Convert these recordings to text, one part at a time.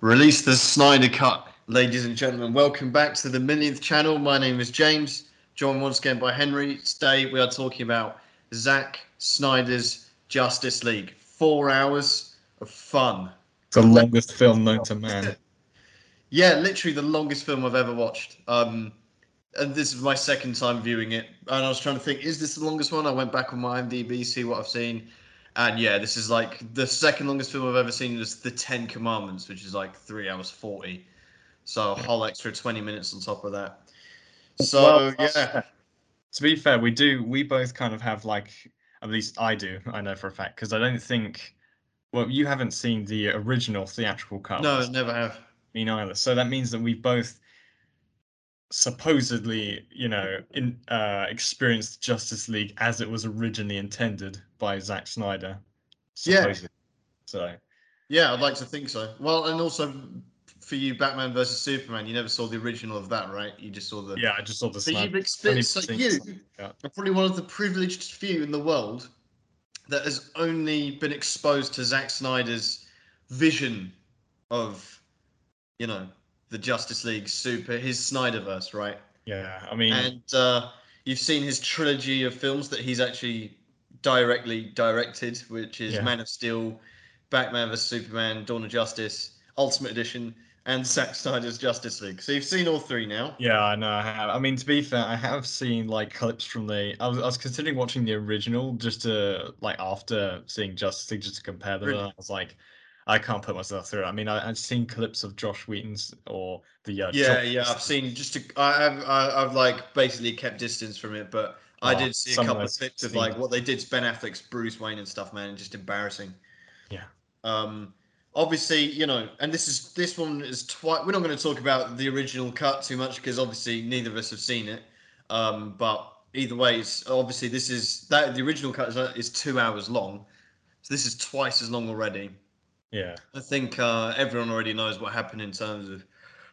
Release the Snyder Cut. Ladies and gentlemen, welcome back to the millionth channel. My name is James, joined once again by Henry. Today we are talking about Zack Snyder's Justice League. Four hours of fun. The longest film known to man. Yeah, literally the longest film I've ever watched. Um, and this is my second time viewing it. And I was trying to think, is this the longest one? I went back on my IMDb, see what I've seen. And yeah, this is like the second longest film I've ever seen is The Ten Commandments, which is like three hours 40. So a whole extra 20 minutes on top of that. So Well, uh, yeah. To be fair, we do. We both kind of have like, at least I do. I know for a fact because I don't think. Well, you haven't seen the original theatrical cut. No, never have. me neither. So that means that we both supposedly, you know, in uh, experienced Justice League as it was originally intended by Zack Snyder. Yeah. So Yeah, I'd like to think so. Well, and also for you, Batman versus Superman, you never saw the original of that, right? You just saw the. yeah, I just saw the. So you've experienced. So you cut. are probably one of the privileged few in the world that has only been exposed to Zack Snyder's vision of, you know, the Justice League Super, his Snyderverse, right? Yeah, I mean, And uh, you've seen his trilogy of films that he's actually directly directed, which is Yeah. Man of Steel, Batman vs Superman, Dawn of Justice, Ultimate Edition, and Zack Snyder's Justice League. So you've seen all three now. Yeah, I know. I have. I mean, to be fair, I have seen like clips from the. I was, I was considering watching the original just to like after seeing Justice League just to compare them. Really? And I was like, I can't put myself through it. I mean, I, I've seen clips of Josh Whedon's or the. Uh, Yeah, Joss yeah, I've seen just. A, I, I've I, I've like basically kept distance from it, but I Oh, did see a of couple of clips of like what they did to Ben Affleck's Bruce Wayne and stuff, man, and just embarrassing. Yeah. Um, obviously, you know, and this is this one is twice. We're not going to talk about the original cut too much because obviously neither of us have seen it. Um, but either way, it's obviously this is that the original cut is, uh, is two hours long, so this is twice as long already. Yeah. I think uh, everyone already knows what happened in terms of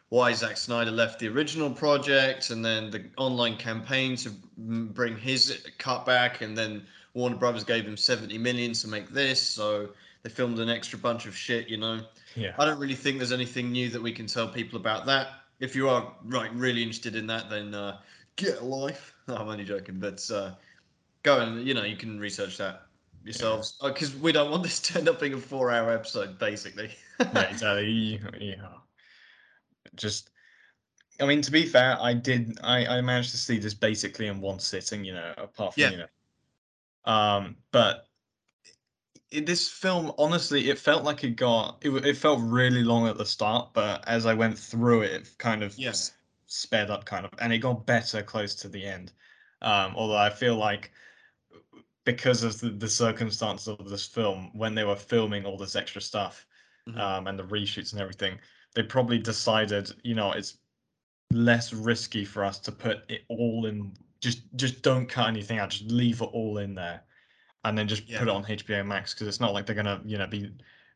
why Zack Snyder left the original project and then the online campaign to bring his cut back, and then Warner Brothers gave him 70 million to make this, so they filmed an extra bunch of shit, you know. Yeah. I don't really think there's anything new that we can tell people about that. If you are right, really interested in that, then uh, get a life. I'm only joking, but uh, go and you know you can research that yourselves because we don't want this to end up being a four-hour episode, basically. yeah, exactly. Yeah. Just, I mean, to be fair, I did. I I managed to see this basically in one sitting. You know, apart from Yeah. you know, um, but this film, honestly, it felt like it got. It it felt really long at the start, but as I went through it, it kind of Yes. sped up, kind of, and it got better close to the end. Um, although I feel like because of the, the circumstances of this film, when they were filming all this extra stuff, Mhm. um, and the reshoots and everything, they probably decided, you know, it's less risky for us to put it all in. Just, just don't cut anything out. Just leave it all in there, and then just Yeah. put it on HBO Max because it's not like they're gonna, you know, be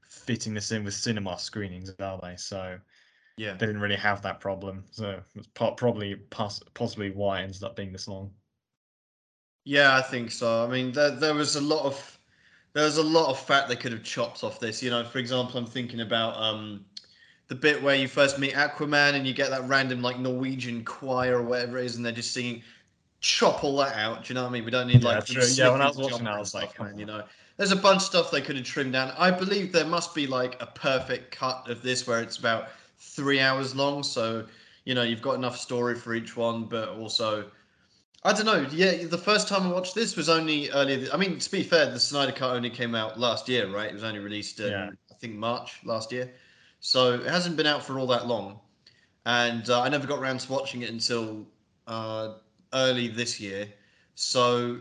fitting this in with cinema screenings, are they? So yeah. they didn't really have that problem. So it's po- probably poss- possibly why it ended up being this long. Yeah, I think so. I mean, there, there was a lot of there was a lot of fat they could have chopped off this. You know, for example, I'm thinking about um, the bit where you first meet Aquaman and you get that random like Norwegian choir or whatever it is, and they're just singing. Chop all that out. Do you know what I mean? We don't need Yeah, like true. Yeah, when I was watching that, I was like, man, you know, there's a bunch of stuff they could have trimmed down. I believe there must be like a perfect cut of this where it's about three hours long. So you know you've got enough story for each one, but also I don't know. Yeah, the first time I watched this was only earlier. th- I mean, to be fair, the Snyder Cut only came out last year, right? It was only released Yeah. I think March last year, so it hasn't been out for all that long. And uh, I never got around to watching it until uh, early this year. So,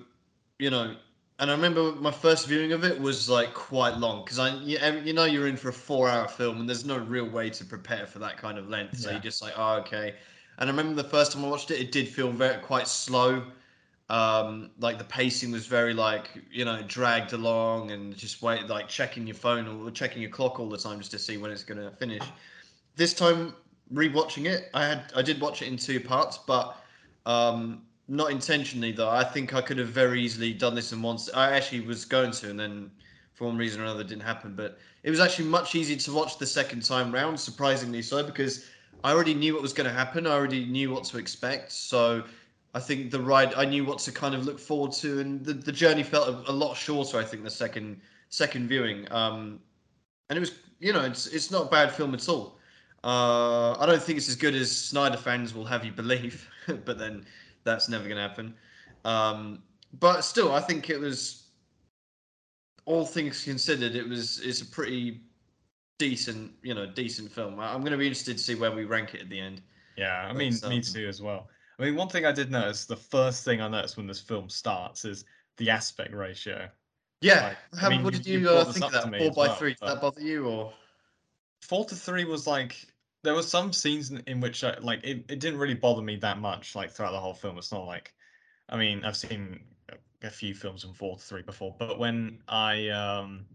you know, and I remember my first viewing of it was like quite long because I, you, you know, you're in for a four-hour film, and there's no real way to prepare for that kind of length. So Yeah. you're just like, oh, okay. And I remember the first time I watched it, it did feel very quite slow. Um, like the pacing was very like you know dragged along and just wait like checking your phone or checking your clock all the time just to see when it's gonna finish. This time rewatching it, I had I did watch it in two parts, but um, not intentionally though. I think I could have very easily done this in one. I actually was going to, and then for one reason or another didn't happen. But it was actually much easier to watch the second time round, surprisingly so, because I already knew what was going to happen. I already knew what to expect. So I think the ride, I knew what to kind of look forward to, and the, the journey felt a, a lot shorter. I think the second second viewing, um, and it was, you know, it's it's not a bad film at all. Uh, I don't think it's as good as Snyder fans will have you believe, but then that's never going to happen. Um, but still, I think it was all things considered, it was it's a pretty decent, you know, decent film. I'm going to be interested to see where we rank it at the end. Yeah, I mean, me um, too as well. I mean, one thing I did notice, the first thing I noticed when this film starts is the aspect ratio. Yeah, Like, I mean, what you- did you you, uh, think of that? Four by well, three. Did that bother you, or Four to three was like there were some scenes in, in which I like it, it didn't really bother me that much like throughout the whole film. It's not like I mean, I've seen a, a few films from four to three before, but when I um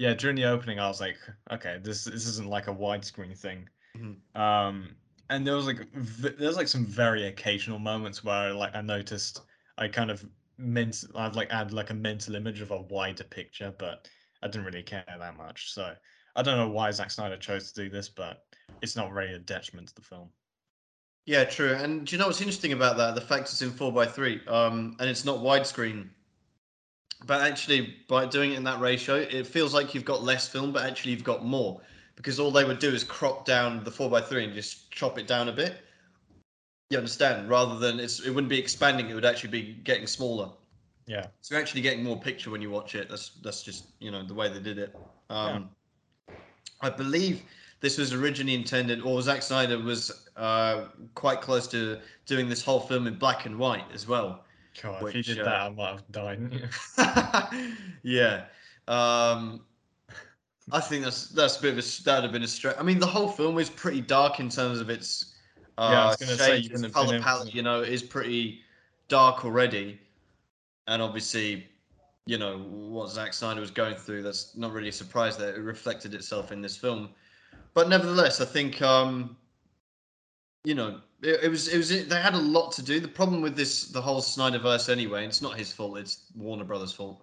yeah, during the opening I was like, okay, this this isn't like a widescreen thing. Mhm. Um and there was like v- there's like some very occasional moments where like I noticed I kind of meant I'd like add like a mental image of a wider picture, but I didn't really care that much. So I don't know why Zack Snyder chose to do this, but it's not really a detriment to the film. yeah, true. And do you know what's interesting about that? The fact it's in four by three, um, and it's not widescreen. But actually, by doing it in that ratio, it feels like you've got less film, but actually you've got more because all they would do is crop down the four by three and just chop it down a bit. You understand? Rather than it's, it wouldn't be expanding; it would actually be getting smaller. Yeah. So you're actually getting more picture when you watch it. That's that's just you know the way they did it. Um, I believe this was originally intended, or Zack Snyder was uh, quite close to doing this whole film in black and white as well. God, if you did uh, that, I might have died. yeah. Um, I think that's that's a bit of a that'd have been a stretch. I mean, the whole film is pretty dark in terms of its uh, Yeah, I was gonna say, shades, you its color palette. You know, is pretty dark already, and obviously, you know what Zack Snyder was going through. That's not really a surprise that it reflected itself in this film. But nevertheless, I think um, you know it, it was it was they had a lot to do. The problem with this the whole Snyderverse anyway, it's not his fault. It's Warner Brothers' fault.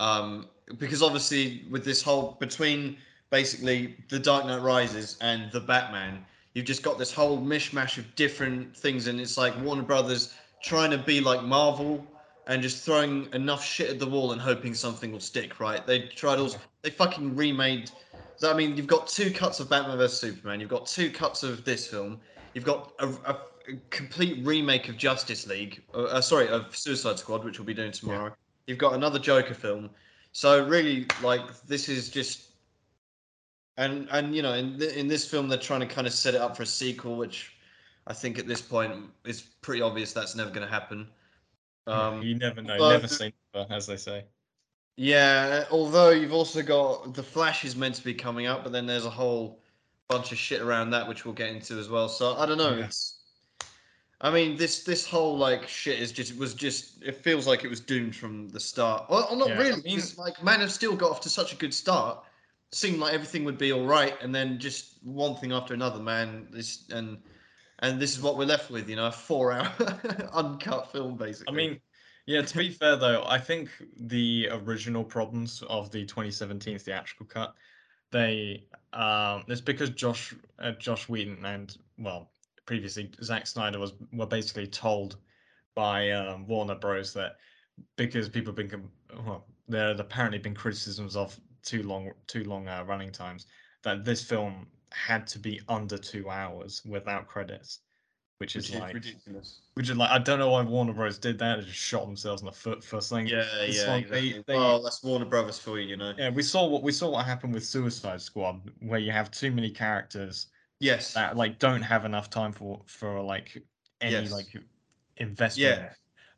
Um, because obviously with this whole between basically the Dark Knight Rises and the Batman, you've just got this whole mishmash of different things, and it's like Warner Brothers trying to be like Marvel and just throwing enough shit at the wall and hoping something will stick. Right? They tried all. They fucking remade. I mean, you've got two cuts of Batman vs Superman. You've got two cuts of this film. You've got a, a, complete remake of Justice League. Uh, uh, sorry, of Suicide Squad, which we'll be doing tomorrow. You've got another Joker film. So really, like this is just, and and you know, in th- in this film, they're trying to kind of set it up for a sequel, which I think at this point is pretty obvious that's never going to happen. Um, you never know, although never say never, as they say. yeah, although you've also got the Flash is meant to be coming up, but then there's a whole bunch of shit around that which we'll get into as well. So I don't know. It's I mean this this whole like shit is just was just it feels like it was doomed from the start. Well, not Yeah, I really. mean- 'cause, like Man of Steel got off to such a good start. Seemed like everything would be all right, and then just one thing after another, man. This and and this is what we're left with, you know, a four-hour uncut film, basically. I mean, yeah, to be fair though, I think the original problems of the 2017 theatrical cut, they um it's because Josh uh, Josh Whedon and well, previously Zack Snyder was were basically told by um, Warner Bros. that because people have been well, there had apparently been criticisms of too long too long uh, running times that this film had to be under 2 hours without credits, which is which is like ridiculous. which is like I don't know why Warner Bros did that. They just shot themselves in the foot first thing. Yeah, It's yeah, like they- exactly. they- well, that's Warner Brothers for you, you know. Yeah, we saw what we saw what happened with Suicide Squad, where you have too many characters Yes. that like don't have enough time for for like any Yes. like investment. yeah.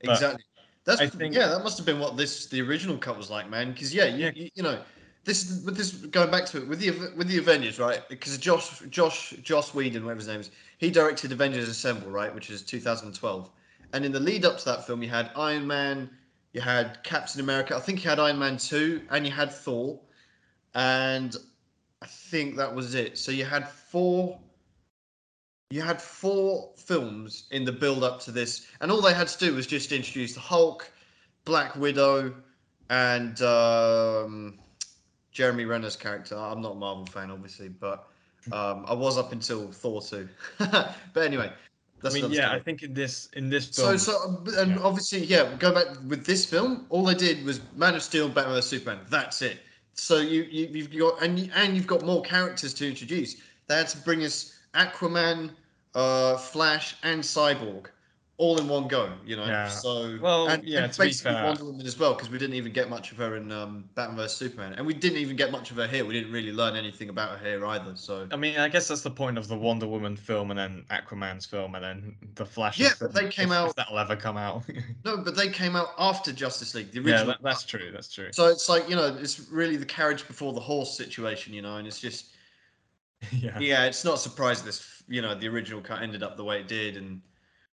but Exactly. That's I think- yeah. That must have been what this the original cut was like, man. Because yeah, you, Yeah. You, you know, this with this going back to it with the with the Avengers, right? Because Josh Josh Josh Whedon, whatever his name is, he directed Avengers Assemble, right, which is 2012. And in the lead up to that film, you had Iron Man, you had Captain America. I think you had Iron Man two, and you had Thor, and I think that was it. So you had four. You had four films in the build up to this, and all they had to do was just introduce the Hulk, Black Widow, and um, Jeremy Renner's character. I'm not a Marvel fan, obviously, but um, I was up until Thor two. but anyway, that's I mean, yeah, story. I think in this in this film, so, so and Yeah. obviously, yeah, go back with this film. All they did was Man of Steel, Batman vs Superman. That's it. So you, you you've got and you, and you've got more characters to introduce. They had to bring us Aquaman, uh, Flash, and Cyborg, all in one go. You know. Yeah. So Well, and, yeah, and to be basically fair- Wonder Woman as well because we didn't even get much of her in um, Batman vs Superman, and we didn't even get much of her here. We didn't really learn anything about her here either. So. I mean, I guess that's the point of the Wonder Woman film and then Aquaman's film and then the Flash. Yeah, but they came if, out- If that'll ever come out. No, but they came out after Justice League, the yeah, original. that, that's true. That's true. So it's like you know, it's really the carriage before the horse situation, you know, and it's just yeah. yeah, it's not surprising this you know the original cut ended up the way it did, and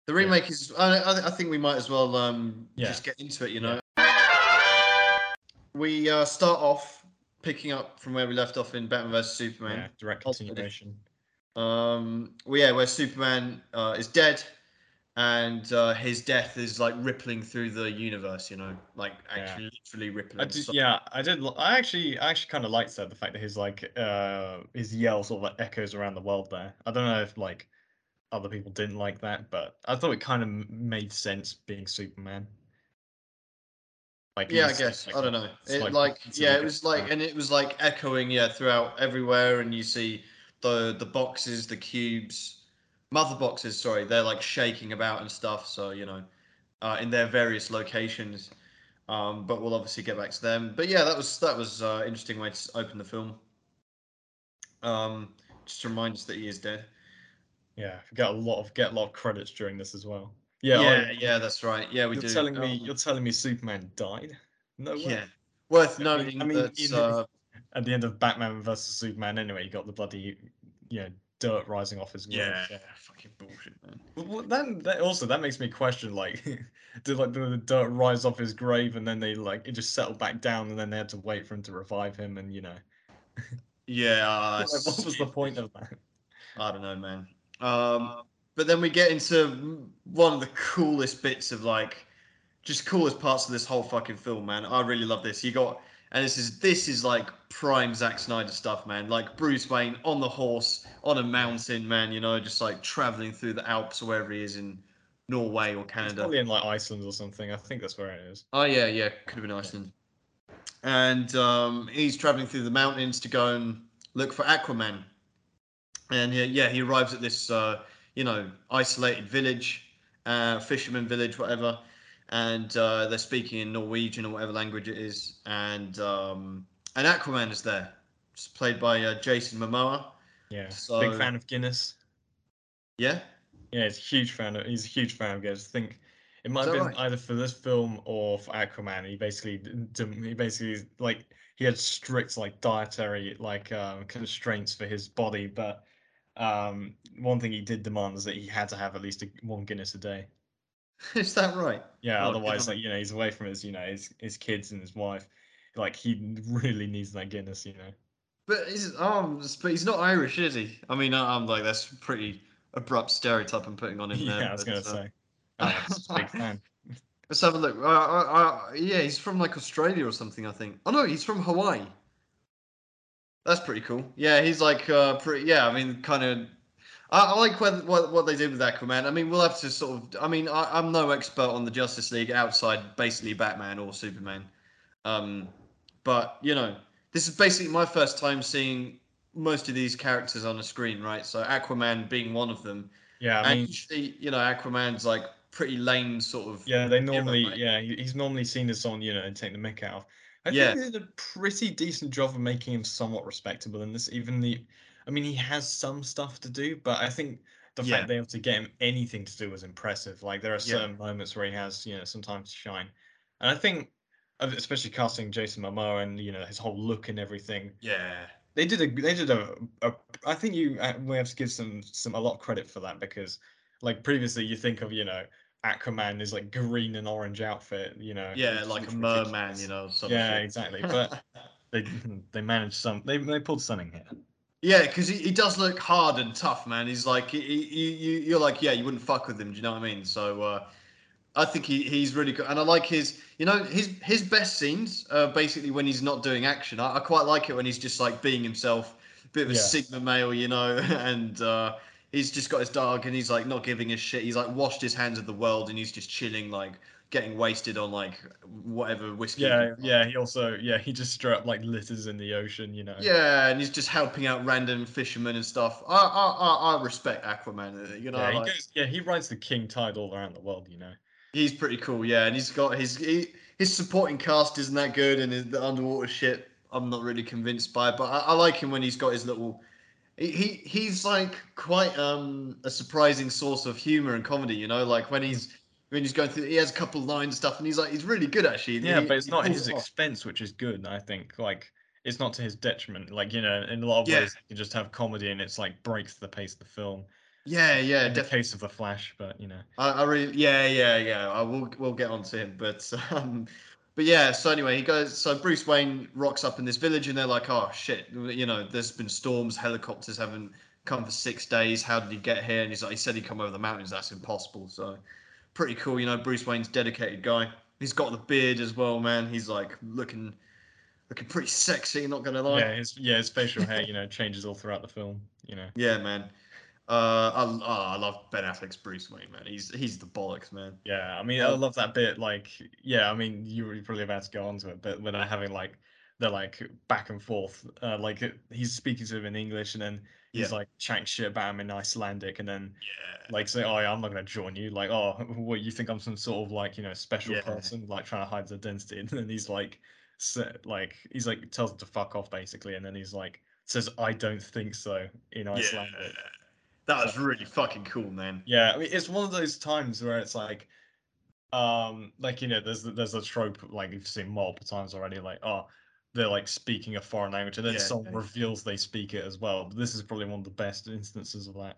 the remake is. I, I, think we might as well um Yeah. just get into it, you know. We uh, start off picking up from where we left off in Batman vs yeah, Superman. direct Ultimate continuation. Um, well, yeah, where Superman uh, is dead, and uh, his death is like rippling through the universe, you know, like Yeah. actually literally rippling. I did, yeah, I did. I actually, I actually kind of liked that the fact that his like, uh, his yell sort of like echoes around the world there. I don't know if like other people didn't like that, but I thought it kind of made sense being Superman. Like, Yeah, I guess. like, I don't know. It like- like, yeah, it was like, and it was like echoing, yeah, throughout everywhere, and you see the the boxes, the cubes, mother boxes. Sorry, they're like shaking about and stuff. So you know, uh, in their various locations. Um, but we'll obviously get back to them. But yeah, that was that was uh, interesting way to open the film. Um, just to remind us that he is dead. Yeah, get a lot of get a lot of credits during this as well. Yeah, yeah, yeah, that's right. Yeah, we you're do. telling me Um, you're telling me Superman died? No way. yeah, worth I mean- noting I mean, that. uh, At the end of Batman versus Superman, anyway, you got the bloody, you know, dirt rising off his grave. yeah, fucking bullshit, man. Well, that also that makes me question like, did like the, the dirt rise off his grave and then they like it just settled back down and then they had to wait for him to revive him and you know, Yeah, uh, like, what was the point of that? I don't know, man. Um, but then we get into one of the coolest bits of like, just coolest parts of this whole fucking film, man. I really love this. You got, and this is this is like prime Zack Snyder stuff, man. Like Bruce Wayne on the horse on a mountain, man. You know, just like traveling through the Alps or wherever he is in Norway or It's Canada. probably in like Iceland or something. I think that's where it is. Oh yeah, yeah, could have been Iceland. And um, he's traveling through the mountains to go and look for Aquaman. And yeah, yeah, he arrives at this, uh, you know, isolated village, uh, fisherman village, whatever. And uh, they're speaking in Norwegian or whatever language it is. And um, and Aquaman is there, it's played by uh, Jason Momoa. Yeah, So- big fan of Guinness. Yeah, Yeah, he's a huge fan of. He's a huge fan of Guinness. I think it might have been right? either for this film or for Aquaman. He basically, he basically like he had strict like dietary like um, constraints for his body, but um, one thing he did demand is that he had to have at least a, one Guinness a day. is that right? Yeah, Oh, otherwise, like you know, he's away from his you know his his kids and his wife. Like he really needs that Guinness, you know. But he's um, but he's not Irish, is he? I mean, I'm like that's pretty abrupt stereotype I'm putting on him there. Yeah, I was gonna uh, say. Oh, big fan. Let's have a look. Uh, uh, uh, yeah, he's from like Australia or something, I think. Oh no, he's from Hawaii. That's pretty cool. Yeah, he's like uh, pretty. Yeah, I mean, kind of. I, I like what, what what they did with Aquaman. I mean, we'll have to sort of. I mean, I, I'm no expert on the Justice League outside basically Batman or Superman, um, but you know, this is basically my first time seeing most of these characters on a screen, right? So Aquaman being one of them. Yeah, I mean, usually, you know, Aquaman's like pretty lame sort of. Yeah, they hero, normally, right? yeah, he's normally seen as someone, you know, and take the mick out of. I Yeah. think they did a pretty decent job of making him somewhat respectable in this. Even the, I mean, he has some stuff to do, but I think the Yeah. fact they able to get him anything to do was impressive. Like there are Yeah. certain moments where he has, you know, sometimes to shine, and I think, uh, especially casting Jason Momoa and you know his whole look and everything, Yeah. they did a they did a, a I think you uh, we have to give some some a lot of credit for that because like previously you think of you know Aquaman is like green and orange outfit you know Yeah, like a merman, you know. Yeah, shit. exactly, but- they they managed some they they pulled something here yeah, because he, he does look hard and tough, man. He's like, he, you, you're like, yeah, you wouldn't fuck with him. Do you know what I mean? So, uh, I think he, he's really good, and I like his. You know, his his best scenes are basically when he's not doing action. I, I quite like it when he's just like being himself, bit of a Yeah. sigma male, you know, and uh, he's just got his dog and he's like not giving a shit. He's like washed his hands of the world and he's just chilling, like getting wasted on like whatever whiskey. Yeah, yeah. He also, yeah, he just straight up like litters in the ocean, you know. Yeah, and he's just helping out random fishermen and stuff. I I I, I respect Aquaman. uh, You know, Yeah, he like- goes, yeah, he rides the king tide all around the world, you know. He's pretty cool, yeah, and he's got his he, his supporting cast isn't that good, and his, the underwater shit I'm not really convinced by, but I, I like him when he's got his little. He, he he's like quite um a surprising source of humor and comedy, you know, like when he's when he's going through, he has a couple lines and stuff, and he's like he's really good actually. Yeah, He- but it's not at his off. expense, which is good. I think like it's not to his detriment. Like you know, in a lot of Yeah. ways, you just have comedy and it's like breaks the pace of the film. Yeah, yeah, In the definitely. case of the Flash, but you know, I, I really, yeah, yeah, yeah. I will, we'll get onto him, but, um, but yeah. So anyway, he goes. So Bruce Wayne rocks up in this village, and they're like, "Oh shit, you know, there's been storms. Helicopters haven't come for six days. How did he get here?" And he's like, "He said he'd come over the mountains. That's impossible." So, pretty cool. You know, Bruce Wayne's dedicated guy. He's got the beard as well, man. He's like looking, looking pretty sexy. Not gonna lie. yeah, his yeah his facial hair, you know, changes all throughout the film. You know, Yeah, man. Uh, I, oh, I love Ben Affleck's Bruce Wayne, man. He's he's the bollocks, man. yeah. I mean, I love that bit. Like, yeah, I mean, you were probably about to go on to it, but when they're having like they're like back and forth, uh, like he's speaking to him in English, and then he's Yeah. like chatting shit about him in Icelandic, and then Yeah. like say, "Oh, yeah, I'm not gonna join you." Like, "Oh, what you think I'm some sort of like you know special Yeah. person like trying to hide his identity?" And then he's like, sa- like he's like tells him to fuck off basically, and then he's like says, "I don't think so" in Yeah, Icelandic. That was really fucking cool, man. Yeah, I mean, it's one of those times where it's like, um, like you know, there's there's a trope like you've seen multiple times already, like oh. They're like speaking a foreign language, and then Yeah, someone yeah. reveals they speak it as well. But this is probably one of the best instances of that.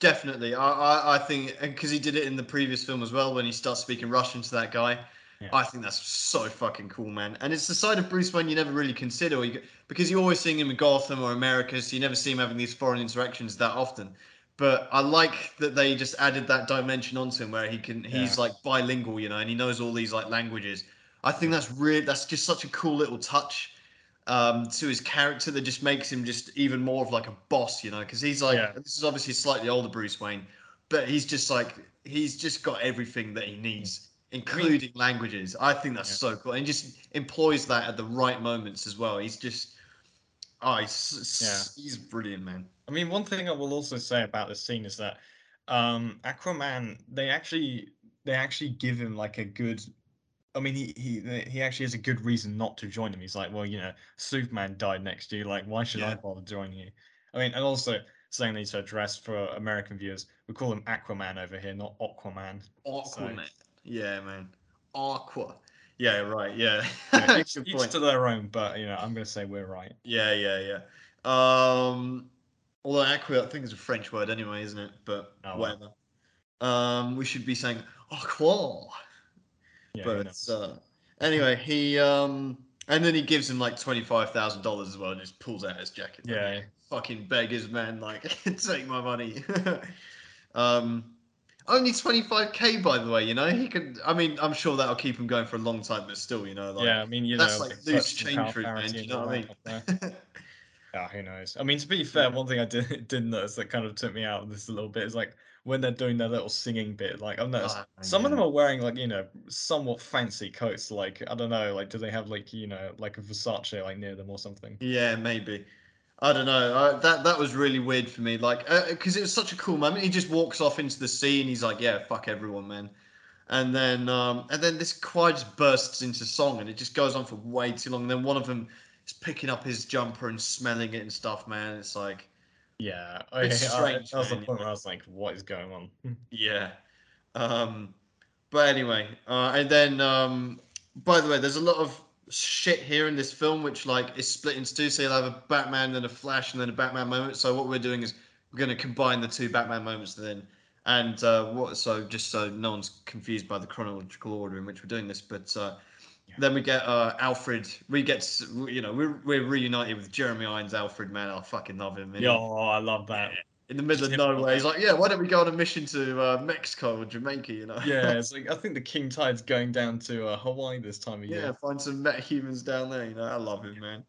Definitely, I I, I think because he did it in the previous film as well when he starts speaking Russian to that guy. Yeah. I think that's so fucking cool, man. And it's the side of Bruce Wayne you never really consider, you, because you're always seeing him in Gotham or America, so you never see him having these foreign interactions that often. But I like that they just added that dimension onto him where he can he's Yeah. like bilingual, you know, and he knows all these like languages. I think that's really that's just such a cool little touch um, to his character that just makes him just even more of like a boss, you know, because he's like Yeah. this is obviously slightly older Bruce Wayne, but he's just like he's just got everything that he needs, including languages. I think that's Yeah. so cool, and just employs that at the right moments as well. He's just oh, he's he's brilliant, man. I mean, one thing I will also say about this scene is that um, Aquaman, they actually they actually give him like a good. I mean, he he he actually has a good reason not to join him. He's like, well, you know, Superman died next to you. Like, why should I bother joining you? I mean, and also saying these to address for American viewers. We call him Aquaman over here, not Aquaman. Aquaman, yeah, man. Aqua, yeah, right, yeah. Yeah, each, each to their own, but you know, I'm gonna say we're right. Yeah, yeah, yeah. Um, although aqua, I think is a French word anyway, isn't it? But Oh, whatever. Um, we should be saying aqua. Yeah, but uh, anyway, he um, and then he gives him like twenty five thousand dollars as well, and just pulls out his jacket. like, Yeah. fucking beggars, man! Like, take my money. um, only twenty five k, by the way. You know, he could. I mean, I'm sure that'll keep him going for a long time, but still, you know, like, yeah, I mean, you that's know, like loose change for it, man, you know what I there. Yeah, who knows? I mean, to be fair, one thing I did did notice that kind of took me out of this a little bit is like when they're doing their little singing bit. Like I've noticed Ah, some of them are wearing like you know somewhat fancy coats. Like I don't know, like do they have like you know like a Versace like near them or something? Yeah, maybe. I don't know. I, that that was really weird for me. Like, because it was such a cool moment. He just walks off into the sea and he's like, "Yeah, fuck everyone, man." And then, um, and then this choir just bursts into song and it just goes on for way too long. And then one of them picking up his jumper and smelling it and stuff. Man, it's like, Yeah, I, It's I- strange, that was the point where I was like, what is going on? yeah. Um, but anyway, uh, and then, um, by the way, there's a lot of shit here in this film, which like is split into two. So you'll have a Batman, then a Flash, and then a Batman moment. So what we're doing is we're going to combine the two Batman moments then. And uh, what? So just so no one's confused by the chronological order in which we're doing this, but uh. Then we get uh, Alfred. We get, you know, we're we're reunited with Jeremy Irons, Alfred. Man, I fucking love him. Yeah, oh, I love that. in the middle of nowhere. He's like, yeah, why don't we go on a mission to uh, Mexico or Jamaica? You know? Yeah, it's like I think the King Tide's going down to uh, Hawaii this time of year. yeah. Find some metahumans down there. You know, I love him, man.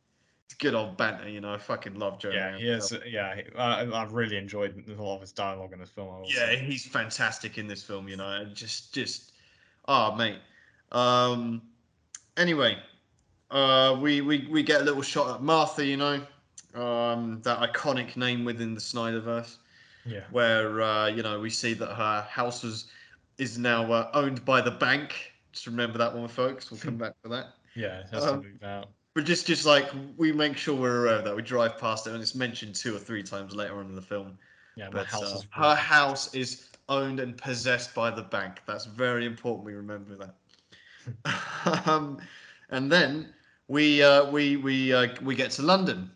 It's good old banter. You know, I fucking love Joe. Yeah, he is. Yeah, I, I've really enjoyed a lot of his dialogue in this film. I Yeah, he's fantastic in this film. You know, just, just, oh mate. Um. Anyway, uh, we we we get a little shot at Martha. You know, um, that iconic name within the Snyderverse. yeah, where uh, you know we see that her house was is now uh, owned by the bank. Just remember that one, folks. We'll come back to that. yeah. It has Um. But just just like we make sure we're aware of that. We drive past it, and it's mentioned two or three times later on in the film. Yeah, But house uh, her house is owned and possessed by the bank. That's very important. We remember that. um, and then we uh, we we uh, we get to London.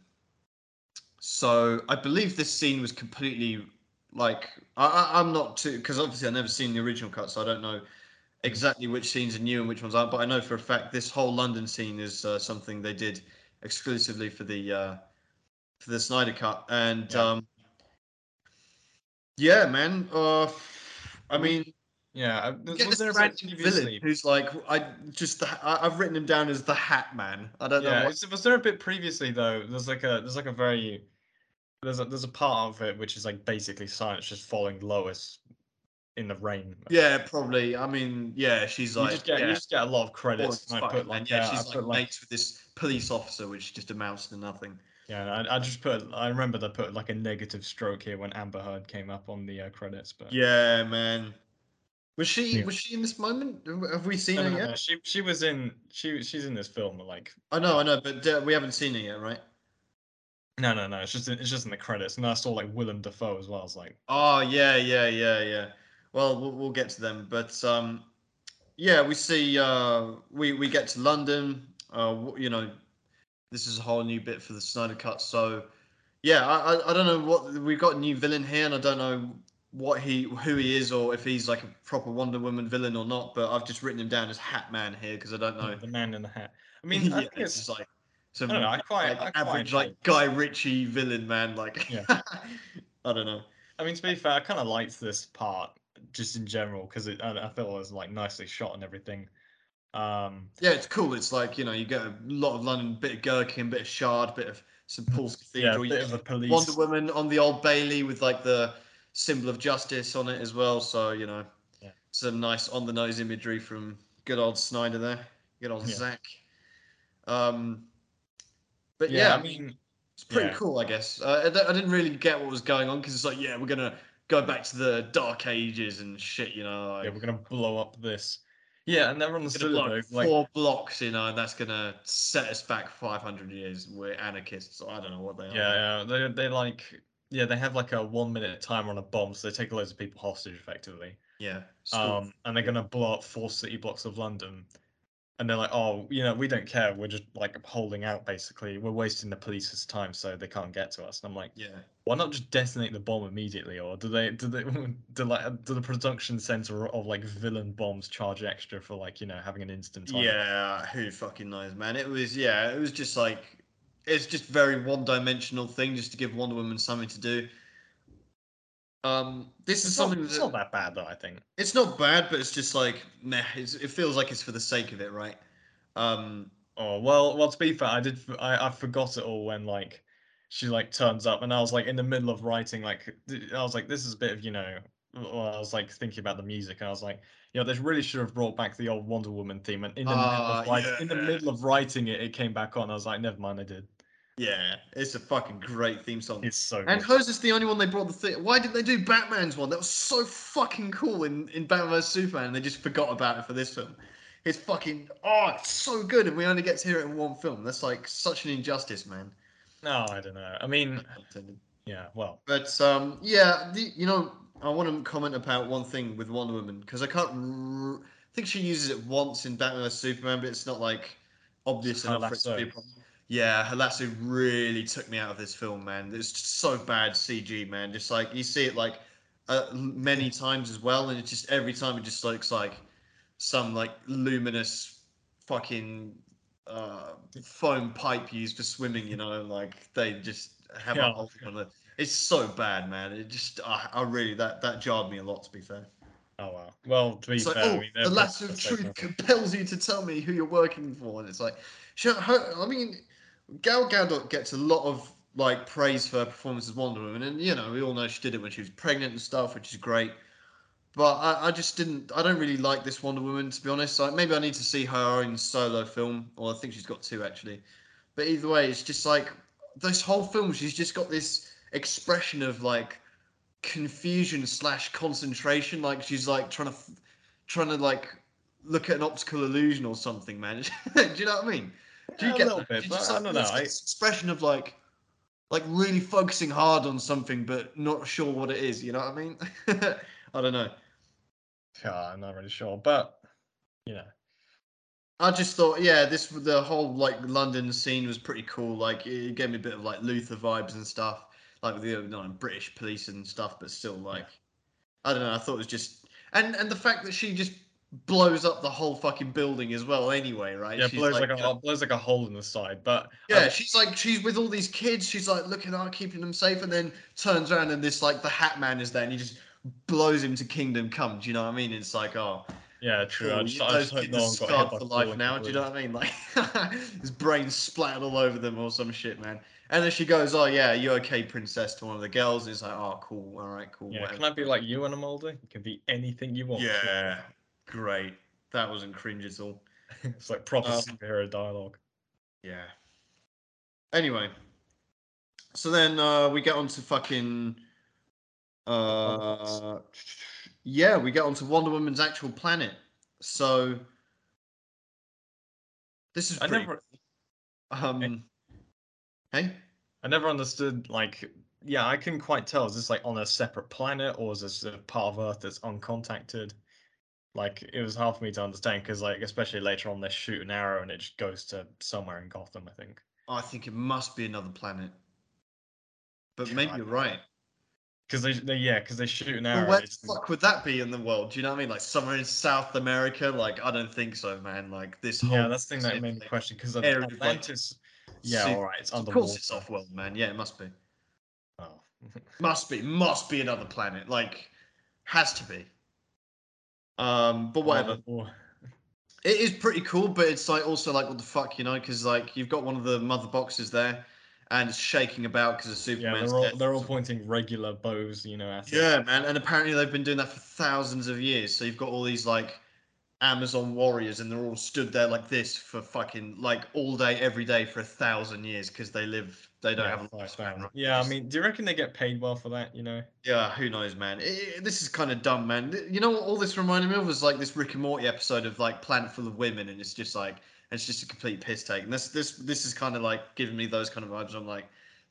So I believe this scene was completely like I, I, I'm not too because obviously I've never seen the original cut, so I don't know exactly which scenes are new and which ones aren't. But I know for a fact this whole London scene is uh, something they did exclusively for the uh, for the Snyder cut, and Yeah. um, yeah, man. Uh, I mean, Yeah, was, was there a bit villain who's like I just I, I've written him down as the Hat Man. I don't know. Yeah, was there a bit previously though? There's like a there's like a very there's a there's a part of it which is like basically science just following Lois in the rain. yeah, probably. I mean, yeah, she's you like just get yeah, you just get a lot of credits. And I put like yeah, I she's put, like mates with this police officer, which just amounts to nothing. Yeah, I, I just put. I remember they put like a negative stroke here when Amber Heard came up on the uh, credits, but Yeah, man. Was she Yeah. was she in this moment? Have we seen No, her no, yet? no, she she was in she she's in this film like I know, I know, but uh, we haven't seen her yet, right? no no no it's just in- it's just in the credits and I saw like Willem Dafoe as well. I was like Oh yeah, yeah, yeah, yeah. Well, we'll, we'll get to them, but um, yeah, we see uh, we we get to London. Uh, you know, this is a whole new bit for the Snyder Cut. So yeah, I I, I don't know what we've got a new villain here, and I don't know what he who he is or if he's like a proper Wonder Woman villain or not. But I've just written him down as Hat Man here because I don't know. the man in the hat. I mean, I yeah, think it's it's like some I know, I quite- like, I average like Guy Ritchie villain man. Like Yeah. I don't know. I mean to be fair, I kind of liked this part just in general because it I, I felt it was like nicely shot and everything. Um, Yeah, it's cool. It's like you know, you get a lot of London, bit of Gherkin, bit of Shard, bit of St Paul's yeah, Cathedral. you bit of a police. Wonder Woman on the Old Bailey with like the symbol of justice on it as well. So you know, Yeah. some nice on the nose imagery from good old Snyder there, good old Yeah. Zack. Um, but yeah, yeah, I mean, it's pretty yeah. cool, I guess. Uh, I, I didn't really get what was going on because it's like, yeah, we're gonna go back to the Dark Ages and shit, you know. Like, yeah, we're gonna blow up this. Yeah, and gonna understood blow it. Like, four blocks, you know, and that's gonna set us back 500 years. We're anarchists. I don't know what they are. Yeah, yeah. They they like yeah, they have like a one minute timer on a bomb, so they take loads of people hostage effectively. yeah. School. Um, and they're gonna blow up four city blocks of London. And they're like, oh, you know, we don't care. We're just like holding out basically. We're wasting the police's time so they can't get to us. And I'm like, yeah. why not just detonate the bomb immediately? Or do they do they do like do the production center of like villain bombs charge extra for like, you know, having an instant time? Yeah. Who fucking knows, man? It was yeah. It was just like it's just very one-dimensional thing, just to give Wonder Woman something to do. Um, this is It's not, something it's that not that bad though, I think. it's not bad, but it's just like meh. It's, it feels like it's for the sake of it, right? Um, Oh well, well to be fair, I did. I, I forgot it all when like she like turns up, and I was like in the middle of writing. Like I was like, this is a bit of you know. Well, I was like thinking about the music, and I was like, you know, they really should have brought back the old Wonder Woman theme. And in the middle Ah, of writing, in the middle of writing it, it came back on. I was like, never mind, I did. Yeah, it's a fucking great theme song. It's so And good. hers is the only one they brought the thing. Why didn't they do Batman's one? That was so fucking cool in, in Batman vs Superman, and they just forgot about it for this film. It's fucking oh, it's so good, and we only get to hear it in one film. That's like such an injustice, man. No, I don't know. I mean, yeah, well, But um, yeah, the, you know, I want to comment about one thing with Wonder Woman because I can't. R- I think she uses it once in Batman vs Superman, but it's not like obvious enough for it to be a problem. Yeah, her really took me out of this film, man. It's just so bad CG, man. Just like you see it like uh, many times as well, and it's just every time it just looks like some like luminous fucking uh, foam pipe used for swimming. You know, like they just have Yeah. a on the It's so bad, man. It just, I, I really that that jarred me a lot. To be fair, Oh wow. Well, to be it's like, fair, I oh, mean, the both of truth compels you to tell me who you're working for, and it's like. I mean, Gal Gadot gets a lot of like praise for her performance as Wonder Woman, and you know we all know she did it when she was pregnant and stuff, which is great. But I, I just didn't. I don't really like this Wonder Woman to be honest. Like maybe I need to see her own solo film, or I think she's got two actually. But either way, it's just like this whole film. She's just got this expression of like confusion slash concentration. Like she's like trying to, trying to like look at an optical illusion or something, man. Do you know what I mean? Do you Yeah, a get little that? bit, but just, I don't know, it's I- this expression of like, like really focusing hard on something, but not sure what it is. You know what I mean? I don't know. Yeah, I'm not really sure, but you know, I just thought, yeah, this the whole like London scene was pretty cool. Like it gave me a bit of like Luther vibes and stuff, like the you know, British police and stuff. But still, like, I don't know. I thought it was just and and the fact that she just blows up the whole fucking building as well. Anyway, right? yeah, She's blows like, you a know, blows like a hole in the side. But yeah, um, she's like she's with all these kids. She's like looking out, keeping them safe, and then turns around and this like the Hat Man is there, and he just blows him to Kingdom Come. Do you know what I mean? It's like oh. yeah, true. I Cool. just, You- I just hope no one got hit for life now. Do you know what I mean? Like his brain splattered all over them or some shit, man. And then she goes, "Oh yeah, you okay, princess?" to one of the girls. And it's like, "Oh, cool. All right, cool." Yeah, whatever." can I be like you, Anna Mulder? You can be anything you want. Yeah, great. That wasn't cringe at all. it's like proper Um, superhero dialogue. Yeah. Anyway, so then uh, we get on to fucking. Uh, yeah, we get onto Wonder Woman's actual planet. So this is I pretty. never, Um. Hey. I never understood. Like, yeah, I couldn't quite tell. Is this like on a separate planet, or is this a part of Earth that's uncontacted? Like, it was hard for me to understand because, like, especially later on, they shoot an arrow and it just goes to somewhere in Gotham. I think I think it must be another planet. But Yeah, maybe you're right. because they, they, yeah, because they shoot an arrow. Well, where the fuck would that be in the world? Do you know what I mean? Like somewhere in South America? Like I don't think so, man. Like this whole. yeah, that's the thing that made me question because of, like, Atlantis. Yeah, all right, it's Of underwater. course, it's off world, man. Yeah, it must be. Oh. Must be. Must be another planet. Like, has to be. Um, but whatever. Or- It is pretty cool, but it's like also like what the fuck, you know? Because like you've got one of the mother boxes there, and it's shaking about because of Superman. yeah, they're all they're all pointing regular bows, you know, at it. Yeah, man, and apparently they've been doing that for thousands of years. So you've got all these like Amazon warriors, and they're all stood there like this for fucking like all day, every day for a thousand years because they live, they don't Yeah, have a lifespan. right? Yeah, I mean, do you reckon they get paid well for that? You know? yeah, who knows, man. It- it- this is kind of dumb, man. You know what? All this reminded me of was like this Rick and Morty episode of like Planet Full of Women, and it's just like it's just a complete piss take. And this this this is kind of like giving me those kind of vibes. I'm like,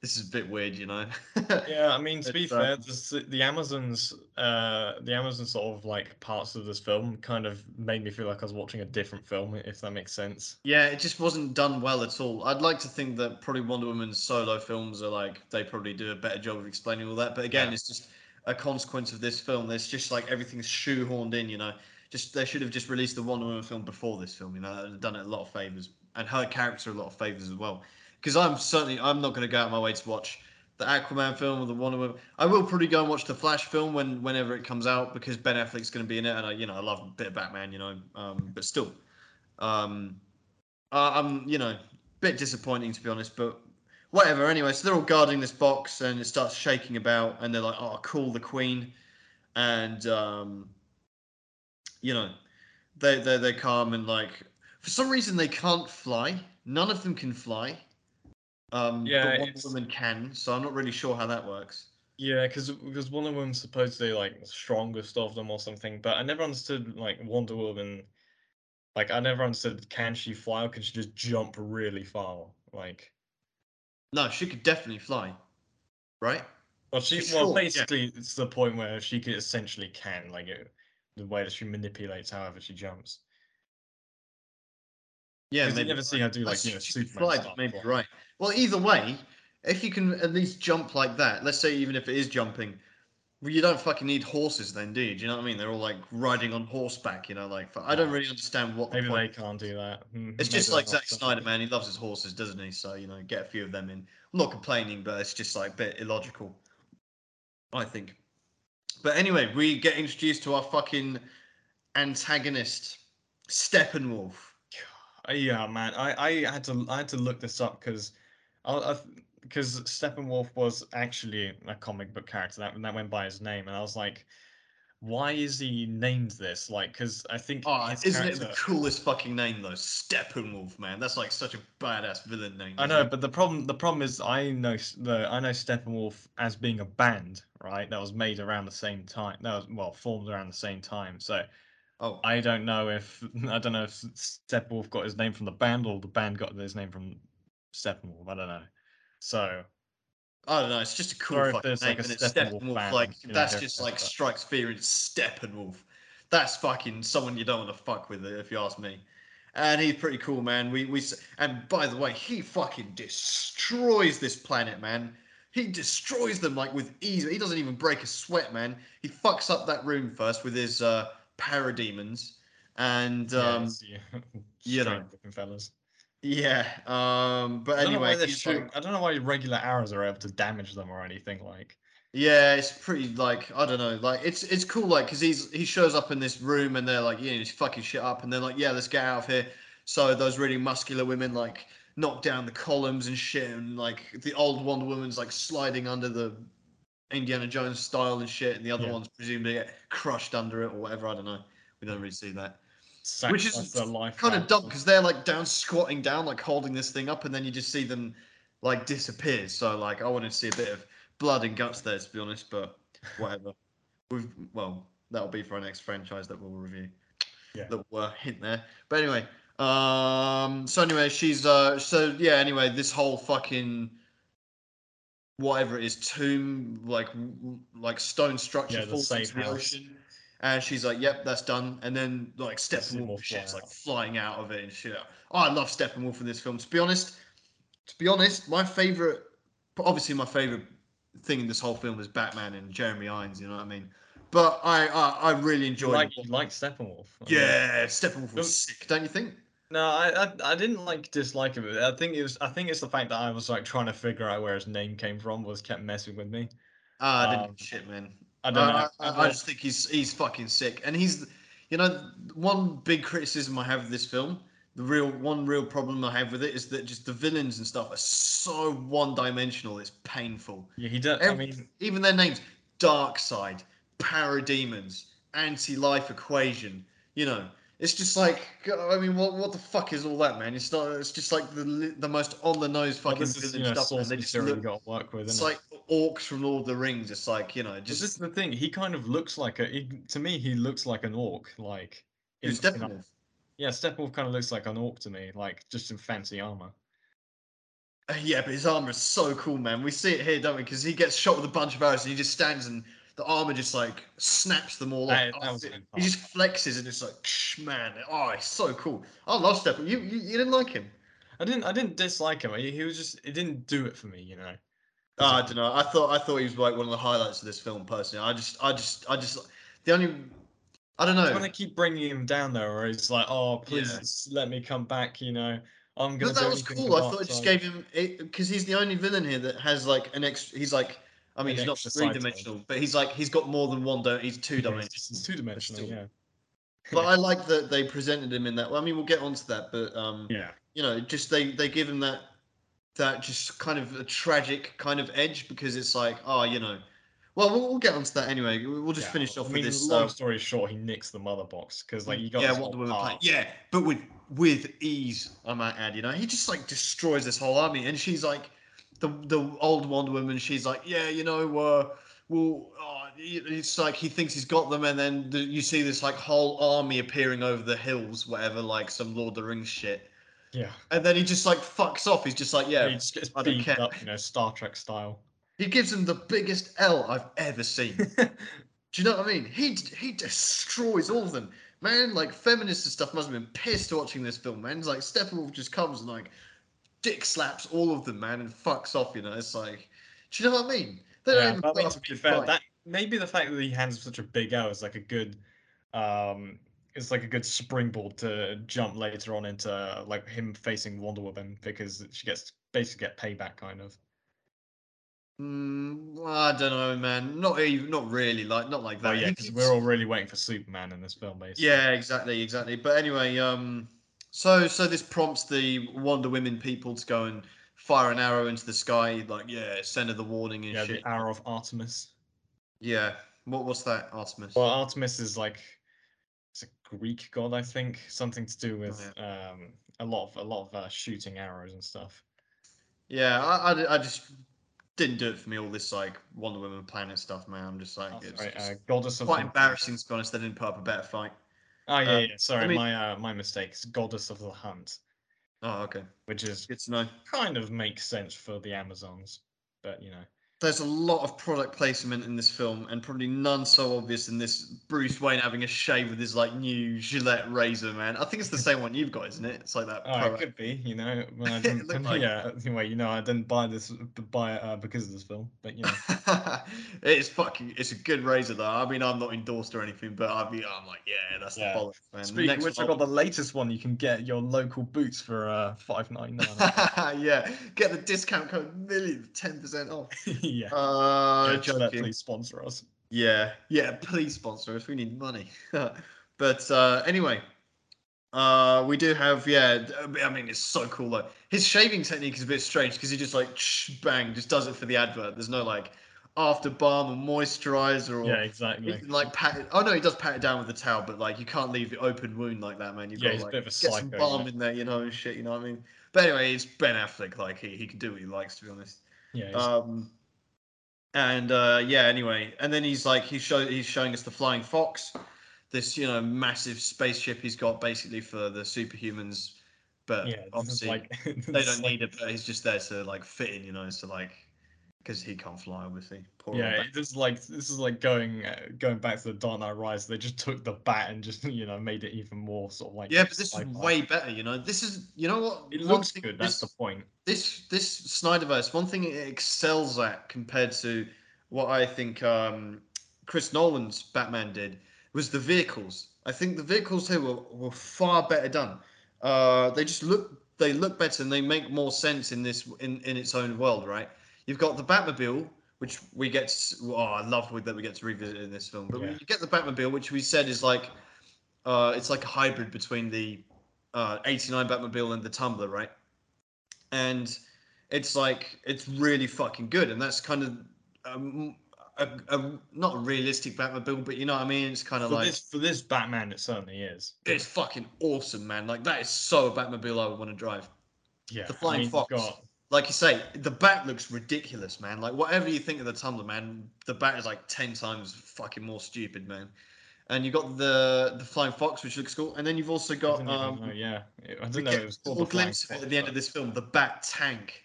this is a bit weird, you know? Yeah, I mean, to be fair, um, the, s- the Amazons, uh, the Amazon sort of like parts of this film kind of made me feel like I was watching a different film, if that makes sense. Yeah, it just wasn't done well at all. I'd like to think that probably Wonder Woman's solo films are like they probably do a better job of explaining all that. But again, Yeah. it's just a consequence of this film. There's just like everything's shoehorned in, you know. Just they should have just released the Wonder Woman film before this film, you know. Done it a lot of favors, and her character a lot of favors as well. Because I'm certainly I'm not going to go out of my way to watch the Aquaman film or the Wonder Woman. I will probably go and watch the Flash film when whenever it comes out because Ben Affleck's going to be in it, and I you know I love a bit of Batman, you know. Um, but still, um, uh, I'm, you know, a bit disappointing to be honest, but whatever. Anyway, so they're all guarding this box, and it starts shaking about, and they're like, "Oh, call the queen," and um, you know, they they they calm and like for some reason they can't fly. None of them can fly. Um, Yeah, but Wonder Woman can, so I'm not really sure how that works. Yeah, because because Wonder Woman's supposedly like the strongest of them or something, but I never understood like Wonder Woman. Like I never understood can she fly or can she just jump really far? Like, No, she could definitely fly, right? well, she For well sure, yeah. basically it's the point where she could essentially can like it, the way that she manipulates however she jumps. Yeah, you maybe never see her do like you know Superman maybe right. Well, either way, if you can at least jump like that, let's say even if it is jumping, well, you don't fucking need horses then, do you? Do you know what I mean? They're all like riding on horseback, you know. Like I don't really understand what the Maybe they point. can't do that. Hmm, It's maybe just they're like not Zack Snyder, man. He loves his horses, doesn't he? So you know, get a few of them in. I'm not complaining, but it's just like a bit illogical. I think. But anyway, we get introduced to our fucking antagonist, Steppenwolf. Yeah, man. I, I had to I had to look this up because I because Steppenwolf was actually a comic book character that that went by his name, and I was like, why is he named this? Like, because I think Oh, isn't it the coolest fucking name though? Steppenwolf, man. That's like such a badass villain name. I know, it? but the problem the problem is I know the I know Steppenwolf as being a band, right? That was made around the same time. That was well formed around the same time. So Oh, I don't know if I don't know if Steppenwolf got his name from the band or the band got his name from Steppenwolf. I don't know. So I don't know. It's just a cool Or fucking name, like, a and it's Steppenwolf Steppenwolf. like you know, that's just like strikes fear in Steppenwolf. That's fucking someone you don't want to fuck with, if you ask me. And he's pretty cool, man. We we and by the way, he fucking destroys this planet, man. He destroys them like with ease. He doesn't even break a sweat, man. He fucks up that room first with his uh, parademons, and um, yeah, you know. looking fellas. yeah. Um, but I don't anyway, he's shoot- like- I don't know why regular arrows are able to damage them or anything. Like Yeah, it's pretty like I don't know, like it's it's cool, like because he's he shows up in this room and they're like, yeah, he's fucking shit up, and they're like, yeah, let's get out of here. So those really muscular women like knock down the columns and shit, and like the old Wonder Woman's like sliding under the Indiana Jones style and shit, and the other Yeah. ones presumably get crushed under it or whatever. I don't know. We don't really see that, which is life. kind of dumb because they're like down squatting down, like holding this thing up, and then you just see them like disappear. So like I wanted to see a bit of blood and guts there, to be honest, but whatever. We've well, that'll be for our next franchise that we'll review. Yeah. Little uh, hint there. But anyway, um, so anyway, she's uh, so yeah. Anyway, this whole fucking whatever it is, tomb like like stone structure Yeah, falls into the house. ocean. And she's like, "Yep, that's done." And then like Steppenwolf shit's like flying out of it and shit. Oh, I love Steppenwolf in this film. To be honest, to be honest, my favorite, obviously my favorite thing in this whole film is Batman and Jeremy Irons. You know what I mean? But I I, I really You enjoyed. like it. you like Steppenwolf. I mean, yeah, Steppenwolf was sick, don't you think? No, I, I I didn't like dislike him. I think it was I think it's the fact that I was like trying to figure out where his name came from was kept messing with me. Ah, I didn't Um, shit, man. I don't I, know. I, I, I just think he's he's fucking sick, and he's, you know, one big criticism I have of this film, the real one real problem I have with it is that just the villains and stuff are so one-dimensional. It's painful. yeah, he does. I mean, even their names, Darkseid, Parademons, Anti-Life Equation. You know, it's just like, I mean, what what the fuck is all that, man? It's not. It's just like the the most on the nose fucking this is you know stuff. Man. They just look. got to work with. It's Isn't like orcs from Lord of the Rings. It's like you know, Just, this is the thing. He kind of looks like a. He, to me, he looks like an orc. Like Who's in. Yeah, Steppenwolf kind of looks like an orc to me, like just in fancy armor. Uh, Yeah, but his armor is so cool, man. We see it here, don't we? Because he gets shot with a bunch of arrows and he just stands and the armor just like snaps them all off. That- that was it- good he just flexes and it's like, "Ksh, man, oh, it's so cool. I love Step. You, you you didn't like him? I didn't. I didn't dislike him. He, he was just. It didn't do it for me, you know. Oh, I don't know. I thought I thought he was like one of the highlights of this film. Personally, I just I just I just the only I don't know. When they keep bringing him down there, where he's like, "Oh, please Yeah. let me come back," you know. I'm gonna. But that was cool. I thought it just gave him because he's the only villain here that has like an extra. He's like, I mean, An he's not three side to him. dimensional, but he's like he's got more than one. Don't he's two dimensional. It's two dimensional. Yeah. But I like that they presented him in that. Well, I mean, we'll get onto that, but um, Yeah. you know, just they they give him that that just kind of a tragic kind of edge because it's like, oh, you know, well, we'll, we'll get onto that anyway. We'll just Yeah, finish off I with this. long uh, story short, he nicks the mother box because like you got yeah, Wonder whole Woman play. Yeah, but with with ease, I might add. You know, he just like destroys this whole army, and she's like, the the old Wonder Woman. She's like, yeah, you know, uh, well, oh, it's like he thinks he's got them, and then the, you see this like whole army appearing over the hills, whatever, like some Lord of the Rings shit, Yeah. and then he just like fucks off. He's just like, yeah, he just gets I don't care. up, you know, Star Trek style. he gives him the biggest L I've ever seen. Do you know what I mean? He he destroys all of them, man. Like feminists and stuff must have been pissed watching this film, man. It's like Steppenwolf just comes and like dick slaps all of them, man, and fucks off. You know, it's like, do you know what I mean? They don't yeah, even but I mean, to be fair, fight. that maybe the fact that he hands such a big L is like a good, um, it's like a good springboard to jump later on into like him facing Wonder Woman because she gets basically get payback kind of. Mm, I don't know, man. Not even, not really. Like, not like that. Oh yeah, because we're all really waiting for Superman in this film, basically. Yeah, exactly, exactly. But anyway, um, so so this prompts the Wonder Women people to go and fire an arrow into the sky, like yeah, send her the warning and Yeah, shit. the Arrow of Artemis. Yeah. What what's that, Artemis? Well, Artemis is like it's a Greek god, I think, something to do with Oh, um a lot of a lot of uh, shooting arrows and stuff. yeah, I, I, I just didn't do it for me. All this like Wonder Woman planet stuff, man. I'm just like, it's right, just uh, goddess of quite embarrassing to be honest. They didn't put up a better fight. Oh yeah, um, yeah. Sorry, mean- my uh, my mistake. It's goddess of the hunt, Oh, okay, which is it's kind of makes sense for the Amazons, but you know. There's a lot of product placement in this film, and probably none so obvious in this Bruce Wayne having a shave with his like new Gillette razor, man. I think it's the same one you've got, isn't it? It's like that. Oh, it could be, you know. Well, I didn't, like- yeah. Anyway, you know, I didn't buy this buy it uh, because of this film, but you know. it's fucking. It's a good razor though. I mean, I'm not endorsed or anything, but I'd be. I'm like, yeah, that's Yeah. the bollocks, man. Speaking of which, I got the latest one. You can get your local boots for uh five ninety nine. yeah, get the discount code million, ten percent off. Yeah. Uh, Yeah, joking. please sponsor us. Yeah, yeah, please sponsor us. We need money. but uh, anyway, uh, we do have yeah. I mean, it's so cool though. His shaving technique is a bit strange because he just like shh, bang, just does it for the advert. There's no like after balm or moisturizer or Yeah, exactly. like pat it. Oh no, he does pat it down with the towel, but like you can't leave the open wound like that, man. You've Yeah, got to a like, bit of a get some balm yeah. in there, you know, and shit. You know what I mean? But anyway, it's Ben Affleck. Like he, he can do what he likes, to be honest. Yeah, he's- Um, and uh, yeah, anyway, and then he's like he's show he's showing us the flying fox, this you know massive spaceship he's got basically for the superhumans, but yeah. Obviously like they don't like- need it. But he's just there to like fit in, you know, to like because he can't fly, obviously. Poor Yeah, this is like this is like going uh, going back to the Dark Knight Rise. They just took the bat and just you know made it even more sort of like yeah, but this is sci-fi. way better, you know. This is you know what It looks thing good. This, That's the point. this this Snyderverse, one thing it excels at compared to what I think um, Chris Nolan's Batman did was the vehicles. I think the vehicles here were, were far better done. Uh, they just look they look better and they make more sense in this in, in its own world, right? You've got the Batmobile, which we get. To, oh, I love that we get to revisit in this film. But Yeah. you get the Batmobile, which we said is like, uh, it's like a hybrid between the uh, '89 Batmobile and the Tumbler, right? And it's like it's really fucking good, and that's kind of um, a, a not a realistic Batmobile, but you know what I mean. It's kind of For like this for this Batman, it certainly is. it's fucking awesome, man. Like that is so a Batmobile I would want to drive. Yeah, the I Flying mean, Fox. got- Like you say, the bat looks ridiculous, man. Like whatever you think of the Tumbler, man, the bat is like ten times fucking more stupid, man. And you got the the Flying Fox, which looks cool, and then you've also got um, know, yeah, I didn't know it was called glimpse of it Fox, at the end of this film, the Bat Tank.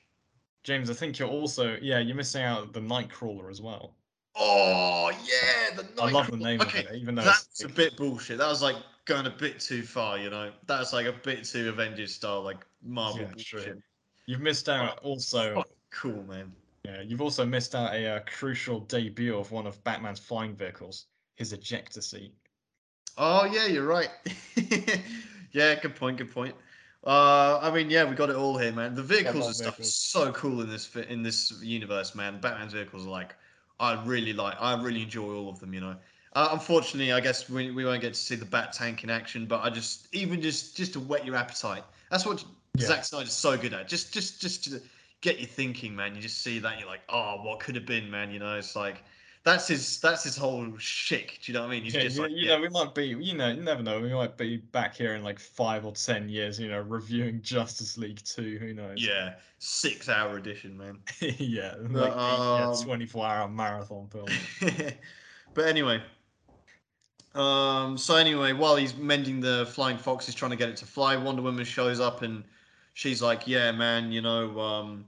James, I think you're also yeah, you're missing out the Knightcrawler as well. Oh yeah, the I love the name okay, of it, even though That's it's a bit bullshit. That was like going a bit too far, you know. That's like a bit too Avengers style, like Marvel Yeah, bullshit. true. You've missed out also. fuck. Cool, man. Yeah, you've also missed out a uh, crucial debut of one of Batman's flying vehicles, his ejector seat. Oh yeah, you're right. yeah, good point. Good point. Uh, I mean, yeah, we got it all here, man. The vehicles love and stuff are vehicles. so cool in this in this universe, man. Batman's vehicles are like, I really like. I really enjoy all of them. You know. Uh, unfortunately, I guess we, we won't get to see the Bat Tank in action, but I just even just just to whet your appetite. That's what Yeah. Zack Snyder's so good at. Just just just to get you thinking, man. You just see that you're like, oh, what could have been, man. You know, it's like that's his that's his whole shtick. Do you know what I mean? He's Yeah, just you, like, you yeah. know, we might be, you know, you never know. We might be back here in like five or ten years, you know, reviewing Justice League Two. Who knows? Yeah, six hour edition, man. yeah, like, yeah, um, twenty-four hour marathon film. but anyway, um, so anyway, while he's mending the flying fox, he's trying to get it to fly. Wonder Woman shows up and she's like, "Yeah, man, you know, um,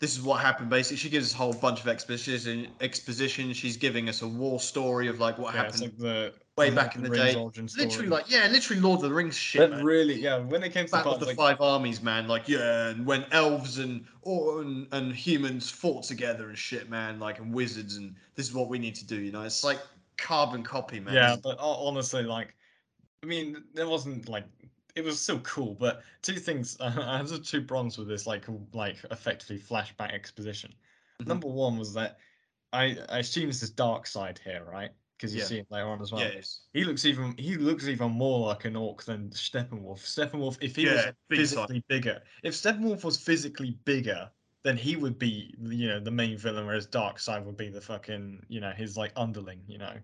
this is what happened." Basically, she gives us a whole bunch of exposition. Exposition. She's giving us a war story of like what Yeah, happened like the way back in the Rings day. Literally, like yeah, literally Lord of the Rings shit. That man. really, yeah. When it came to the part, of the like, Five Armies, man. Like, yeah, and when elves and or and, and humans fought together and shit, man. Like, and wizards, and this is what we need to do. You know, it's like carbon copy, man. yeah, but honestly, like, I mean, there wasn't like it was still cool, but two things. I have two problems with this, like, like effectively flashback exposition. Mhm. Number one was that I, I assume this is Darkseid here, right? Because you Yeah. see him later on as well. Yes. He looks even he looks even more like an orc than Steppenwolf. Steppenwolf, if he was Yeah, time. physically bigger, if Steppenwolf was physically bigger, then he would be you know the main villain, whereas Darkseid would be the fucking you know his like underling, you know.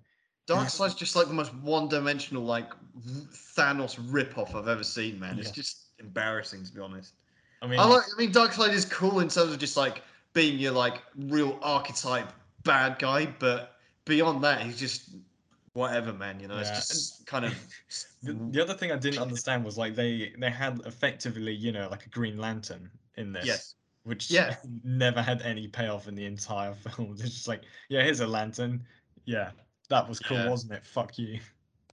Darkseid's just like the most one-dimensional, like Thanos rip-off I've ever seen, man. It's Yeah. just embarrassing to be honest. I mean, I like. I mean, Darkseid is cool in terms of just like being your like real archetype bad guy, but beyond that, he's just whatever, man. You know, Yeah, it's just kind of. the, the other thing I didn't understand was like they they had effectively you know like a Green Lantern in this. Yes. Which Yeah. never had any payoff in the entire film. It's just like, yeah, here's a lantern. Yeah, that was cool, Yeah. wasn't it? Fuck you.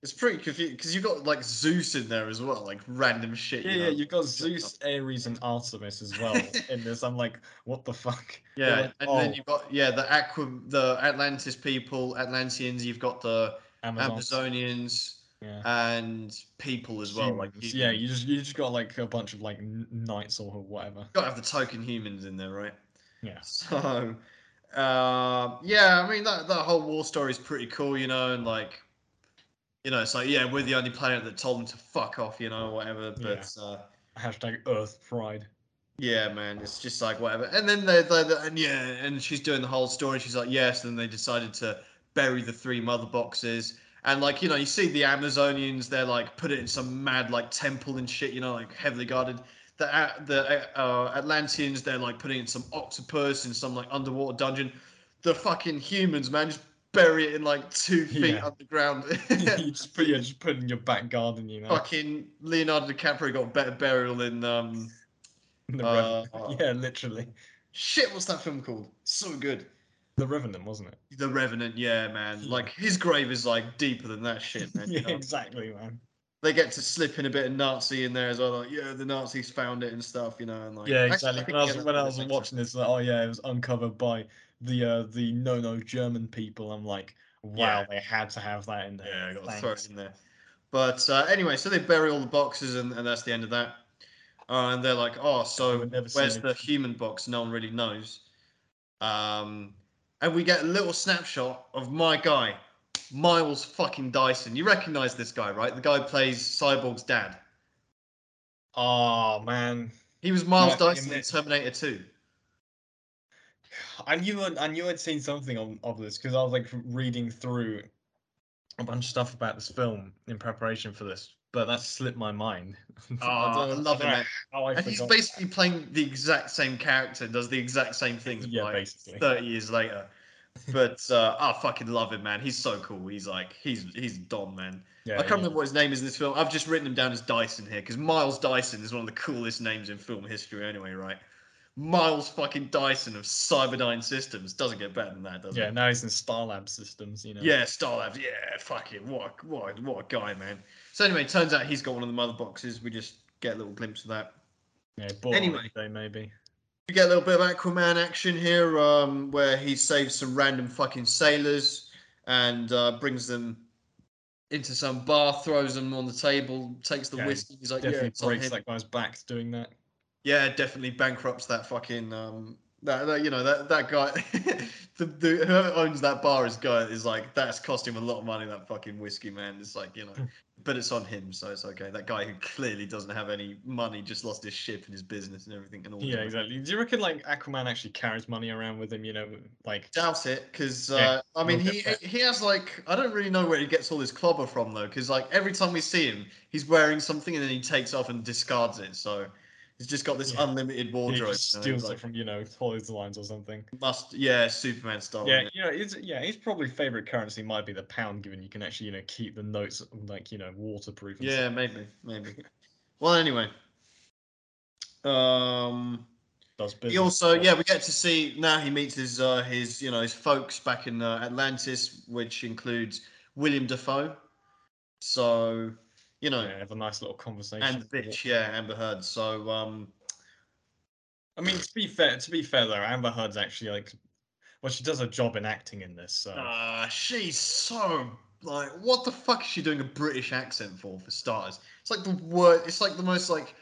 It's pretty confusing because you've got like Zeus in there as well, like random shit. Yeah, you yeah, know? you've got Zeus, Ares, and Artemis as well in this. I'm like, what the fuck? Yeah, like, and oh, then you've got yeah the Aqua, the Atlantis people, Atlanteans. You've got the Amazons. Amazonians Yeah. and people as well. Like Humans. yeah, you just you just got like a bunch of like knights or whatever. got to have the token humans in there, right? Yeah. So, uh, yeah, I mean that that whole war story is pretty cool, you know, and like, you know, it's like yeah, we're the only planet that told them to fuck off, you know, whatever. But uh, Hashtag Earth Pride. yeah, man, it's just like whatever. And then they, they, they and yeah, and she's doing the whole story. She's like yes, and they decided to bury the three mother boxes. And like you know, you see the Amazonians, they're like put it in some mad like temple and shit, you know, like heavily guarded. The A- the uh, Atlanteans, they're like putting in some octopus in some like underwater dungeon. The fucking humans, man, just bury it in like two feet Yeah. underground. you just put yeah, just put in your back garden, you know. fucking Leonardo DiCaprio got better burial in um The uh, yeah, literally. shit. What's that film called? So good. The Revenant, wasn't it? The Revenant, yeah, man. Yeah. Like his grave is like deeper than that shit, man. you yeah, know? exactly, man. They get to slip in a bit of Nazi in there as well. Like, yeah, the Nazis found it and stuff, you know. And like, Yeah, exactly. When I was when I was watching this, like, oh yeah, it was uncovered by the uh the no no German people. I'm like, wow, Yeah. they had to have that in there. Yeah, I got to throw it in there. But uh, anyway, so they bury all the boxes, and, and that's the end of that. Uh, and they're like, oh, so never where's the human box? No one really knows. Um, and we get a little snapshot of my guy, Miles fucking Dyson. You recognize this guy, right? The guy who plays Cyborg's dad. Oh man, He was Miles Dyson in Terminator 2. I knew I knew I'd seen something of, of this because I was like reading through a bunch of stuff about this film in preparation for this, but that slipped my mind. Ah, oh, I don't- love it, I And he's basically playing the exact same character, does the exact same things, Yeah, like basically. 30 years later. But uh, I fucking love him, man. He's so cool. He's like, he's he's Don, man. yeah, I can't yeah. remember what his name is in this film. I've just written him down as Dyson here because Miles Dyson is one of the coolest names in film history, anyway, right? Miles fucking Dyson of Cyberdyne Systems doesn't get better than that, does Yeah, it? Yeah, now he's in Starlab systems, you know. Yeah, Starlabs. Yeah, fucking what, what, a- what a guy, man. So anyway, it turns out he's got one of the mother boxes. We just get a little glimpse of that. Yeah, anyway, day maybe. We get a little bit of Aquaman action here, um, where he saves some random fucking sailors and uh, brings them into some bar, throws them on the table, takes the Yeah, whiskey. He's like, yeah, Definitely on breaks that guy's back doing that. yeah, definitely bankrupts that fucking um, that, that you know that that guy, the, the whoever owns that bar is guy is like that's cost him a lot of money. That fucking whiskey, man. It's like you know, but it's on him, so it's okay. That guy who clearly doesn't have any money, just lost his ship and his business and everything and all. Yeah, exactly. Do you reckon like Aquaman actually carries money around with him? You know, like Doubt it, because Yeah, uh, I mean he he has like I don't really know where he gets all his clobber from though, because like every time we see him, he's wearing something and then he takes off and discards it. So he's just got this Yeah. unlimited wardrobe. know, steals like, it from you know toys lines or something. must yeah, Superman style. Yeah, you know, it's, yeah, his probably favorite currency might be the pound, given you can actually you know keep the notes like you know waterproof. And yeah, maybe maybe. Well, anyway, um, stuff. does he also yeah we get to see now he meets his uh his you know his folks back in uh, Atlantis, which includes William Dafoe. So you know. yeah, have a nice little conversation. and the bitch, yeah, Amber Heard. So, um, I mean, to be fair, to be fair though, Amber Heard's actually like, well, she does a job in acting in this. So uh, she's so like, what the fuck is she doing a British accent for? For starters, it's like the word. It's like the most like,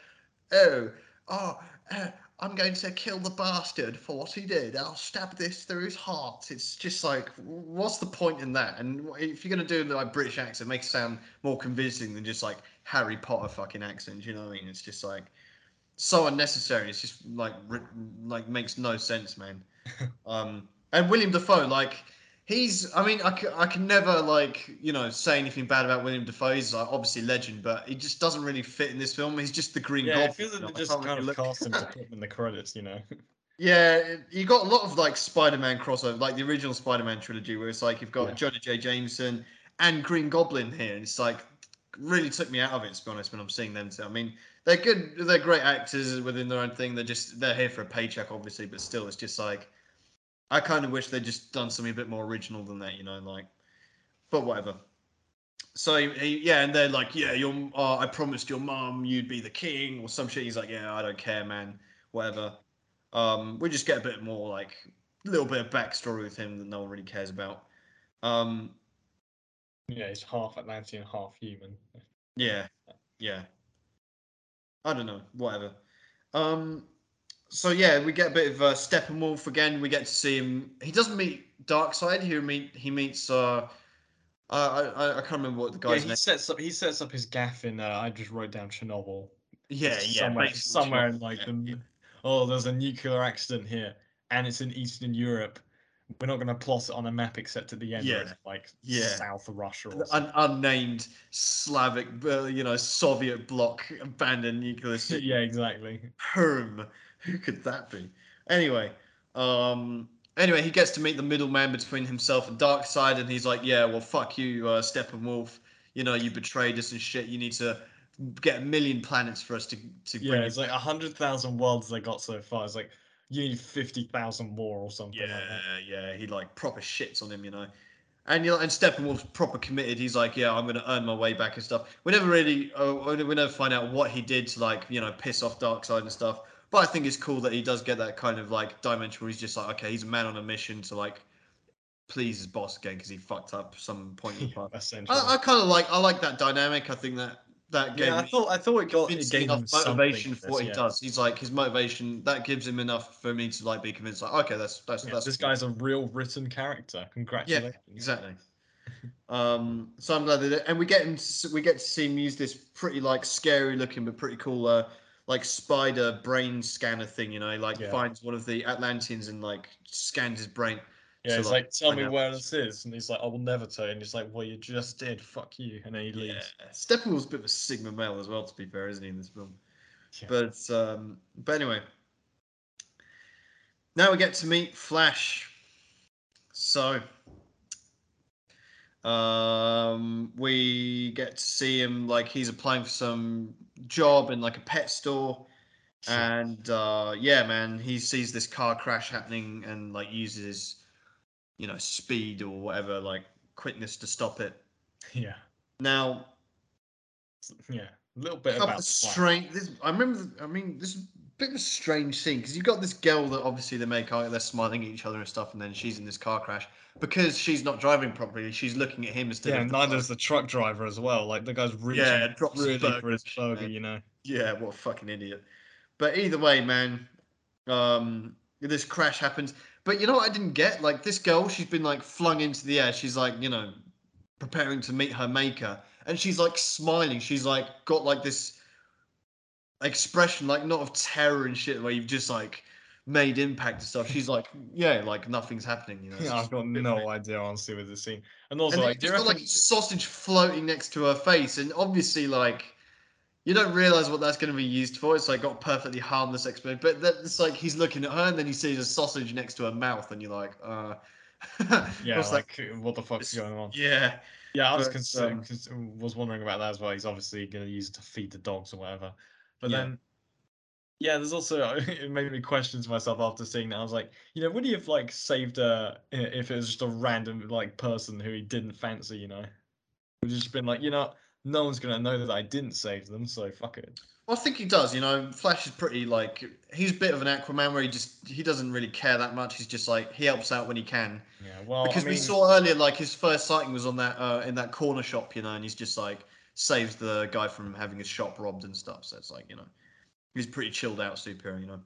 oh, oh, uh, I'm going to kill the bastard for what he did. I'll stab this through his heart. It's just like, what's the point in that? And if you're going to do like British accent, make it sound more convincing than just like Harry Potter fucking accent. You know what I mean? It's just like so unnecessary. It's just like like makes no sense, man. um, and William Dafoe, like he's i mean I, c- I can never like you know say anything bad about william Dafoe. he's like, obviously legend but he just doesn't really fit in this film he's just the green Yeah, goblin it feels like they just kind really of cast him to put him in the credits, you know. yeah you got a lot of like spider-man crossover like the original spider-man trilogy where it's like you've got Yeah. jonah j jameson and green goblin here and it's like really took me out of it to be honest when i'm seeing them two i mean they're good they're great actors within their own thing they're just they're here for a paycheck obviously but still it's just like i kind of wish they'd just done something a bit more original than that you know like but whatever. So he, yeah, and they're like, yeah, your uh, I promised your mom you'd be the king or some shit. He's like, yeah, I don't care, man, whatever. Um, we just get a bit more like a little bit of backstory with him that no one really cares about. Um, Yeah, he's half Atlantean, half human. yeah, yeah. I don't know, whatever. Um, so yeah, we get a bit of uh, Steppenwolf again. We get to see him. He doesn't meet Darkseid. He meet he meets. Uh, I, I I can't remember what the Yeah, he name. sets up he sets up his gaff in uh, I just wrote down Chernobyl. Yeah, yeah, somewhere, somewhere in like yeah, the yeah. oh, there's a nuclear accident here, and it's in Eastern Europe. We're not going to plot it on a map except at the end Yeah, like yeah. South Russia or an unnamed Slavic, uh, you know, Soviet bloc abandoned nuclear city. yeah, exactly. Perm. Who could that be? Anyway, um, anyway, he gets to meet the middleman between himself and Darkseid, and he's like, "Yeah, well, fuck you, uh, Steppenwolf. You know, you betrayed us and shit. You need to get a million planets for us to to bring." Yeah, it's like a hundred thousand worlds they got so far. It's like you need fifty thousand more or something Yeah, like that. yeah, he like proper shits on him, you know. And you know, and Steppenwolf's proper committed. He's like, yeah, I'm gonna earn my way back and stuff. We never really, uh, we never find out what he did to like, you know, piss off Darkseid and stuff. But I think it's cool that he does get that kind of like dimension where he's just like, okay, he's a man on a mission to like please his boss again because he fucked up some point in the past. I, I kind of like, I like that dynamic. I think that that game. yeah, I thought I thought it got it gave enough motivation for what this, he yeah. does. He's like his motivation that gives him enough for me to like be convinced. Like, okay, that's that's Yeah, that's this cool. guy's a real written character. Congratulations. Yeah, exactly. um, so I'm glad that, and we get him. We get to see him use this pretty like scary looking but pretty cool uh, like spider brain scanner thing. You know, like Yeah. finds one of the Atlanteans and like scans his brain. Yeah, he's like, tell me where this is, and he's like, I will never tell you. And he's like, well, you just did. Fuck you. And then he Yeah, leaves. Steppenwolf's a bit of a sigma male as well. To be fair, isn't he in this film? Yeah. But um, but anyway, now we get to meet Flash. So um, we get to see him like he's applying for some job in like a pet store, and uh, yeah, man, he sees this car crash happening and like uses you know speed or whatever like quickness to stop it. yeah, Now yeah, a little bit about strange. This, I remember. I mean, this bit of a strange scene because you've got this girl that obviously they make out they're smiling at each other and stuff, and then she's in this car crash because she's not driving properly. She's looking at him instead Yeah, of the neither is the truck driver as well. Like the guy's reaching Yeah, drops really burger for his burger, man. you know. Yeah, what a fucking idiot. But either way, man, um, this crash happens. But you know what I didn't get? Like this girl, she's been like flung into the air. She's like, you know, preparing to meet her maker, and she's like smiling. She's like got like this expression, like not of terror and shit, where you've just like made impact and stuff. She's like, yeah, like nothing's happening. You know, Yeah, I've got no weird. idea honestly with this scene. And also, And like, do you just got like sausage floating next to her face, and obviously, like, you don't realize what that's going to be used for. It's like got perfectly harmless explanation, but it's like he's looking at her, and then he sees a sausage next to her mouth, and you're like, uh. Yeah, was like, what the fuck's going on? yeah, Yeah, I was but, consi- um, was wondering about that as well. He's obviously going to use it to feed the dogs or whatever. But Yeah. then, yeah, there's also it made me question to myself after seeing that. I was like, you know, would he have like saved her if it was just a random like person who he didn't fancy? You know, would just been like, you know, no one's gonna know that I didn't save them, so fuck it. Well, I think he does. You know, Flash is pretty like he's a bit of an Aquaman where he just he doesn't really care that much. He's just like he helps out when he can. Yeah, well, because I mean, we saw earlier like his first sighting was on that uh, in that corner shop, you know, and he's just like saves the guy from having his shop robbed and stuff. So it's like you know, he's pretty chilled out superhero, you know.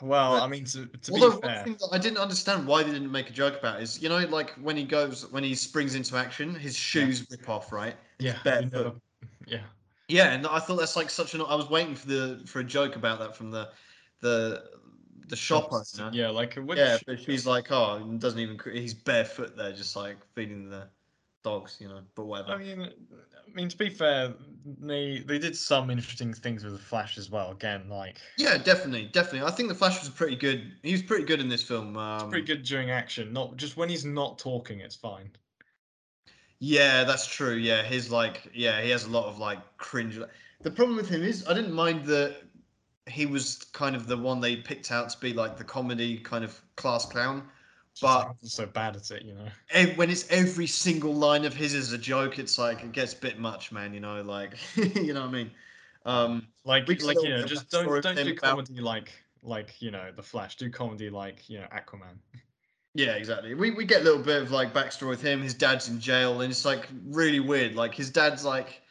Well, But- I mean, to, to Although be fair, I didn't understand why they didn't make a joke about is, you know, like when he goes when he springs into action, his shoes rip off, right? yeah, bare we foot. never, yeah, Yeah, and I thought that's like such an. I was waiting for the for a joke about that from the the the shop owner. yeah, like Yeah, but she's like, oh, and doesn't even. He's barefoot there, just like feeding the dogs, you know. But whatever. I mean, I mean to be fair, they they did some interesting things with the Flash as well. Again, like yeah, definitely, definitely. I think the Flash was pretty good. He was pretty good in this film. Um, pretty good during action. Not just when he's not talking, it's fine. Yeah, that's true. Yeah, his like, yeah, he has a lot of like cringe. The problem with him is, I didn't mind that he was kind of the one they picked out to be like the comedy kind of class clown. But- so bad at it, you know. ev- when it's every single line of his is a joke, it's like it gets a bit much, man. You know, like you know what I mean. Um, Like, We get a like you know, just don't don't do about- comedy like like you know the Flash. Do comedy like you know Aquaman. yeah, exactly. We we get a little bit of like backstory with him. His dad's in jail, and it's like really weird. Like his dad's like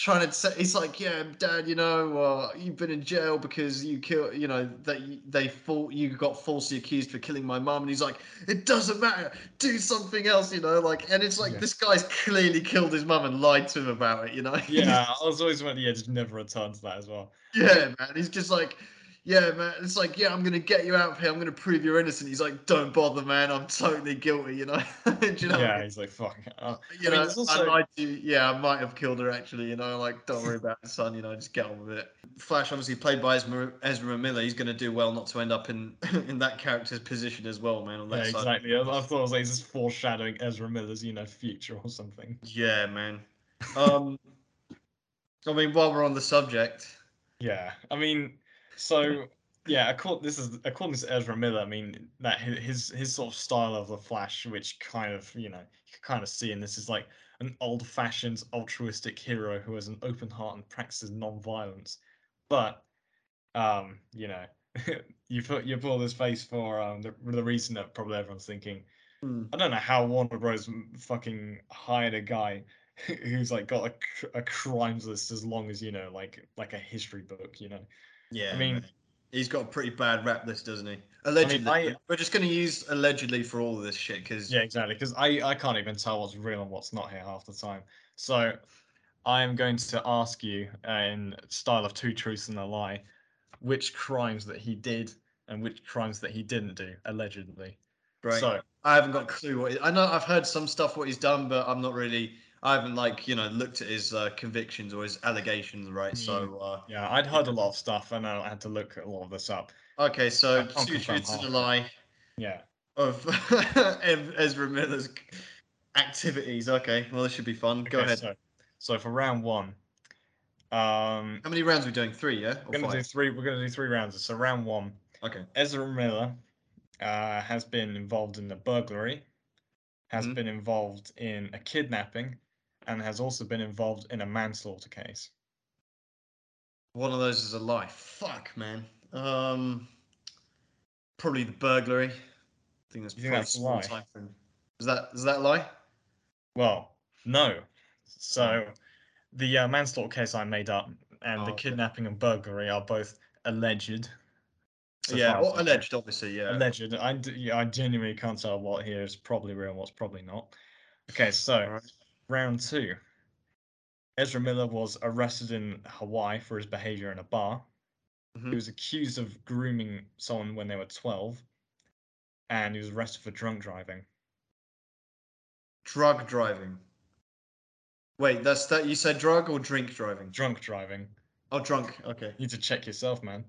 trying to say, he's like, yeah, dad, you know, uh, you've been in jail because you killed, you know, that you- they thought you got falsely accused for killing my mom, and he's like, it doesn't matter, do something else, you know, like, and it's like Yeah. this guy's clearly killed his mum and lied to him about it, you know. Yeah, I was always wondering. Yeah, just never return to that as well. Yeah, man. He's just like, yeah, man. It's like, yeah, I'm gonna get you out of here. I'm gonna prove you're innocent. He's like, don't bother, man. I'm totally guilty. You know. You know? yeah, he's like fuck. Uh, You I mean, know, I also- lied to you. Yeah, I might have killed her actually. You know, like, don't worry about it, son. You know, just get on with it. Flash, obviously played by Ezra, Ezra Miller. He's gonna do well not to end up in in that character's position as well, man. On that yeah, side. exactly. I, I thought it was like this foreshadowing Ezra Miller's you know future or something. Yeah, man. Um, I mean, while we're on the subject, Yeah, I mean, so yeah, according this is according to Ezra Miller. I mean that his his sort of style of the Flash, which kind of you know you can kind of see in this is like an old-fashioned altruistic hero who has an open heart and practices non-violence. But um, you know, you put you pull this face for um the, the reason that probably everyone's thinking. hmm, I don't know how Warner Bros. fucking hired a guy who's like got a, a crimes list as long as you know, like like a history book, you know. Yeah, I mean- he's got a pretty bad rap list, doesn't he? Allegedly. I- We're just gonna use allegedly for all of this shit because Yeah, exactly. Because I I can't even tell what's real and what's not here half the time. So I am going to ask you uh, in style of two truths and a lie, which crimes that he did and which crimes that he didn't do allegedly. Right. So I haven't got a clue what. He, I know I've heard some stuff what he's done, but I'm not really. I haven't like you know looked at his uh, convictions or his allegations, right? So uh, yeah, I'd heard a lot of stuff and I had to look a lot of this up. okay, so two truths and a lie Yeah. of Ezra Miller's activities. Okay, well this should be fun. Go Okay, ahead. So, so for round one, um, How many rounds are we doing? Three, yeah. Or we're gonna do three. We're gonna do three rounds. So round one, Okay. Ezra Miller uh, has been involved in a burglary, has Mhm. been involved in a kidnapping, and has also been involved in a manslaughter case. One of those is a lie. Fuck, man. Um, probably the burglary. I think that's You think probably that's a lie? Is that is that a lie? Well, no. So the uh, manslaughter case I made up and Oh, the okay. kidnapping and burglary are both alleged. so yeah, far as or I can- alleged, obviously. Yeah. Alleged. I, yeah, I genuinely can't tell what here is probably real and what's probably not. Okay, so Alright. Round two. Ezra Miller was arrested in Hawaii for his behavior in a bar. He Mhm. was accused of grooming someone when they were 12. And he was arrested for drunk driving. Drug driving. Wait, that's that. You said drug or drink driving? Drunk driving. Oh, drunk. Okay. You need to check yourself, man.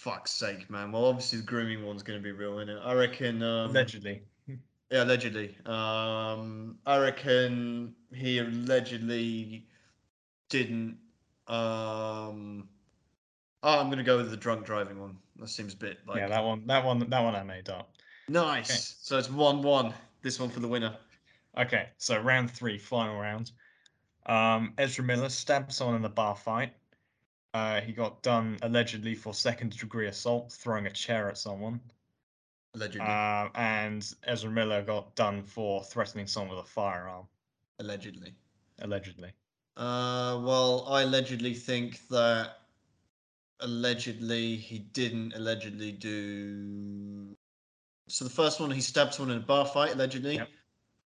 Fuck's sake, man. Well, obviously the grooming one's going to be real, it I reckon. Um, Allegedly. Yeah, allegedly. Um, I reckon he allegedly didn't. Um, oh, I'm gonna go with the drunk driving one. That seems a bit like yeah, that one, that one, that one I made up. nice. Okay. So it's one-one. This one for the winner. Okay, so round three, final round. Um, Ezra Miller stabbed someone in a bar fight. Uh, he got done allegedly for second degree assault, throwing a chair at someone. Allegedly. Uh, and Ezra Miller got done for threatening someone with a firearm. Allegedly. allegedly. Uh, well, I allegedly think that allegedly he didn't allegedly do. So the first one, he stabbed someone in a bar fight, allegedly. Yep.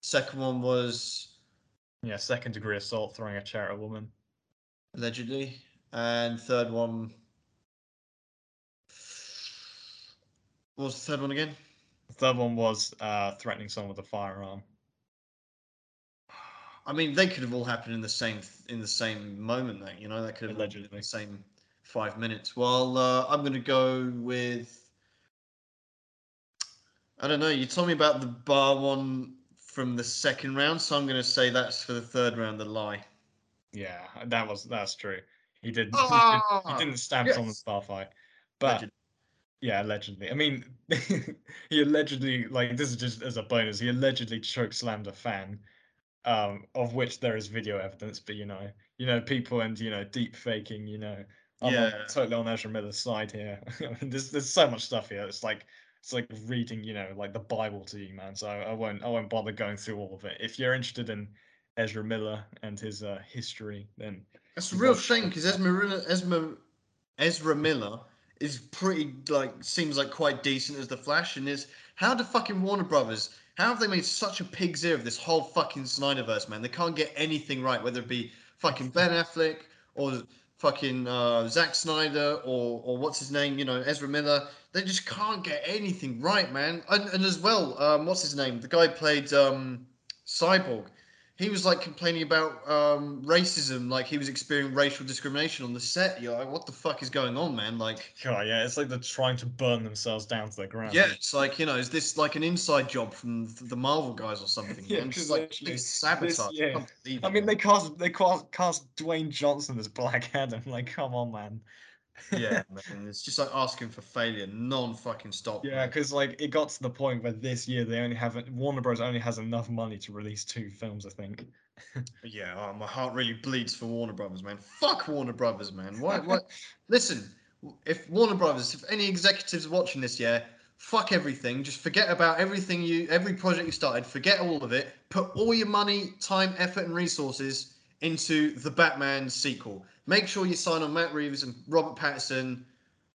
Second one was Yeah, second degree assault, throwing a chair at a woman. allegedly, and third one. What was the third one again? The third one was uh, threatening someone with a firearm. I mean, they could have all happened in the same in the same moment. That you know, that could have all been in Allegedly. the same five minutes. Well, uh, I'm going to go with. I don't know. You told me about the bar one from the second round, so I'm going to say that's for the third round. The lie. Yeah, that was that's true. He did. Ah, he didn't stab yes. someone's fight, but Alleged. yeah, allegedly. I mean, he allegedly like this is just as a bonus. He allegedly choke slammed a fan, um, of which there is video evidence. But you know, you know, people and you know, deep faking. You know, I'm on- Yeah. totally on Ezra Miller's side here. there's there's so much stuff here. It's like it's like reading, you know, like the Bible to you, man. So I won't I won't bother going through all of it. If you're interested in Ezra Miller and his uh, history, then It's a real shame because Ezra Miller, Ezra, Ezra Miller is pretty like seems like quite decent as the Flash, and is how the fucking Warner Brothers? How have they made such a pig's ear of this whole fucking Snyderverse, man? They can't get anything right, whether it be fucking Ben Affleck or fucking uh, Zack Snyder or or what's his name, you know, Ezra Miller. They just can't get anything right, man. And, and as well, um, what's his name? The guy played um, Cyborg he was like complaining about um, racism, like he was experiencing racial discrimination on the set. You're like, what the fuck is going on, man? Like, God, yeah, it's like they're trying to burn themselves down to the ground. yeah, it's like you know, is this like an inside job from the Marvel guys or something? Yeah, man? Just 'cause like literally, big sabotage. yeah. can't I mean, they cast they cast cast Dwayne Johnson as Black Adam. Like, come on, man. Yeah, man, it's just like asking for failure, non fucking stop. Yeah, because like it got to the point where this year they only have Warner Bros. only has enough money to release two films. I think. Yeah, oh, my heart really bleeds for Warner Brothers, man. Fuck Warner Brothers, man. Why? What? Listen, if Warner Brothers, if any executives are watching this, year, fuck everything. Just forget about everything you, every project you started. Forget all of it. Put all your money, time, effort, and resources into the Batman sequel. Make sure you sign on Matt Reeves and Robert Pattinson,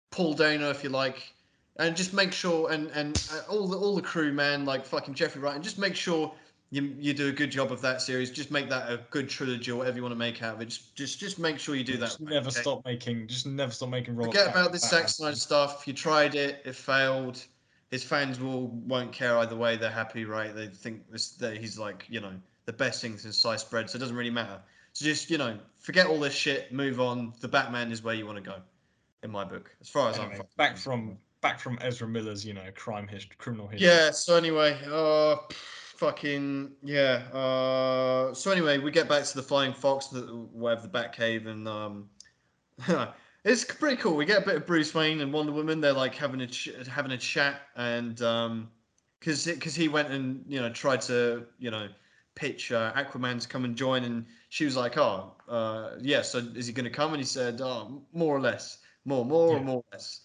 Paul Dano, if you like, and just make sure and and uh, all the all the crew, man, like fucking Jeffrey Wright, and just make sure you, you do a good job of that series. Just make that a good trilogy or whatever you want to make out of it. Just just, just make sure you do that. Just never okay? stop making. Just never stop making. Robert Forget about this Zack. Snyder stuff. You tried it, it failed. His fans will won't care either way. They're happy, right? They think this that he's like you know the best thing since sliced bread, so it doesn't really matter. So just you know forget all this shit. Move on. The Batman is where you want to go, in my book, as far as Anyway, I'm. fucking back from back from Ezra Miller's, you know, crime history, criminal history. Yeah. So anyway, uh, fucking yeah. Uh, so anyway, we get back to the Flying Fox, the whatever the Batcave, and um, it's pretty cool. We get a bit of Bruce Wayne and Wonder Woman. They're like having a ch- having a chat, and um, because because he went and you know tried to you know pitch uh, Aquaman to come and join, and she was like, oh, uh, yeah. So is he going to come? And he said, oh, more or less, more, more Yeah. or more or less,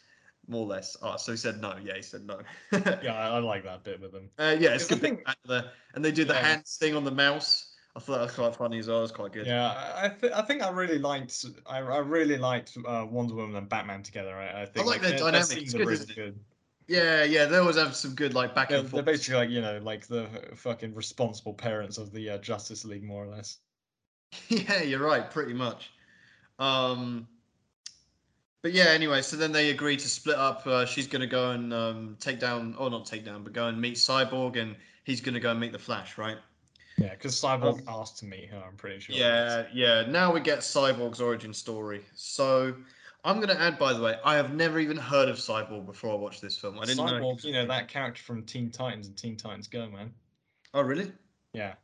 more or less. Oh, so he said no. Yeah, he said no. Yeah, I, I like that bit with them. Uh, yeah, it's good. think- Think, the, and they do the Yeah. hands thing on the mouse. I thought that was quite funny as well. It was quite good. Yeah, I I, th- I think I really liked I, I really liked uh, Wonder Woman and Batman together. I, I think like their their- dynamic. scenes It's are good, really isn't it? good. Yeah, yeah. They always have some good like back They're, and they're basically like you know like the fucking responsible parents of the uh, Justice League, more or less. yeah, you're right. Pretty much. Um, but yeah. Anyway, so then they agree to split up. Uh, she's gonna go and um, take down, or not take down, but go and meet Cyborg, and he's gonna go and meet the Flash, right? Yeah, because Cyborg Um, asked to meet her. I'm pretty sure. Yeah, yeah. Now we get Cyborg's origin story. So I'm gonna add, by the way, I have never even heard of Cyborg before I watched this film. I didn't know. Cyborg, you know that character from Teen Titans and Teen Titans Go, man. Oh really? Yeah.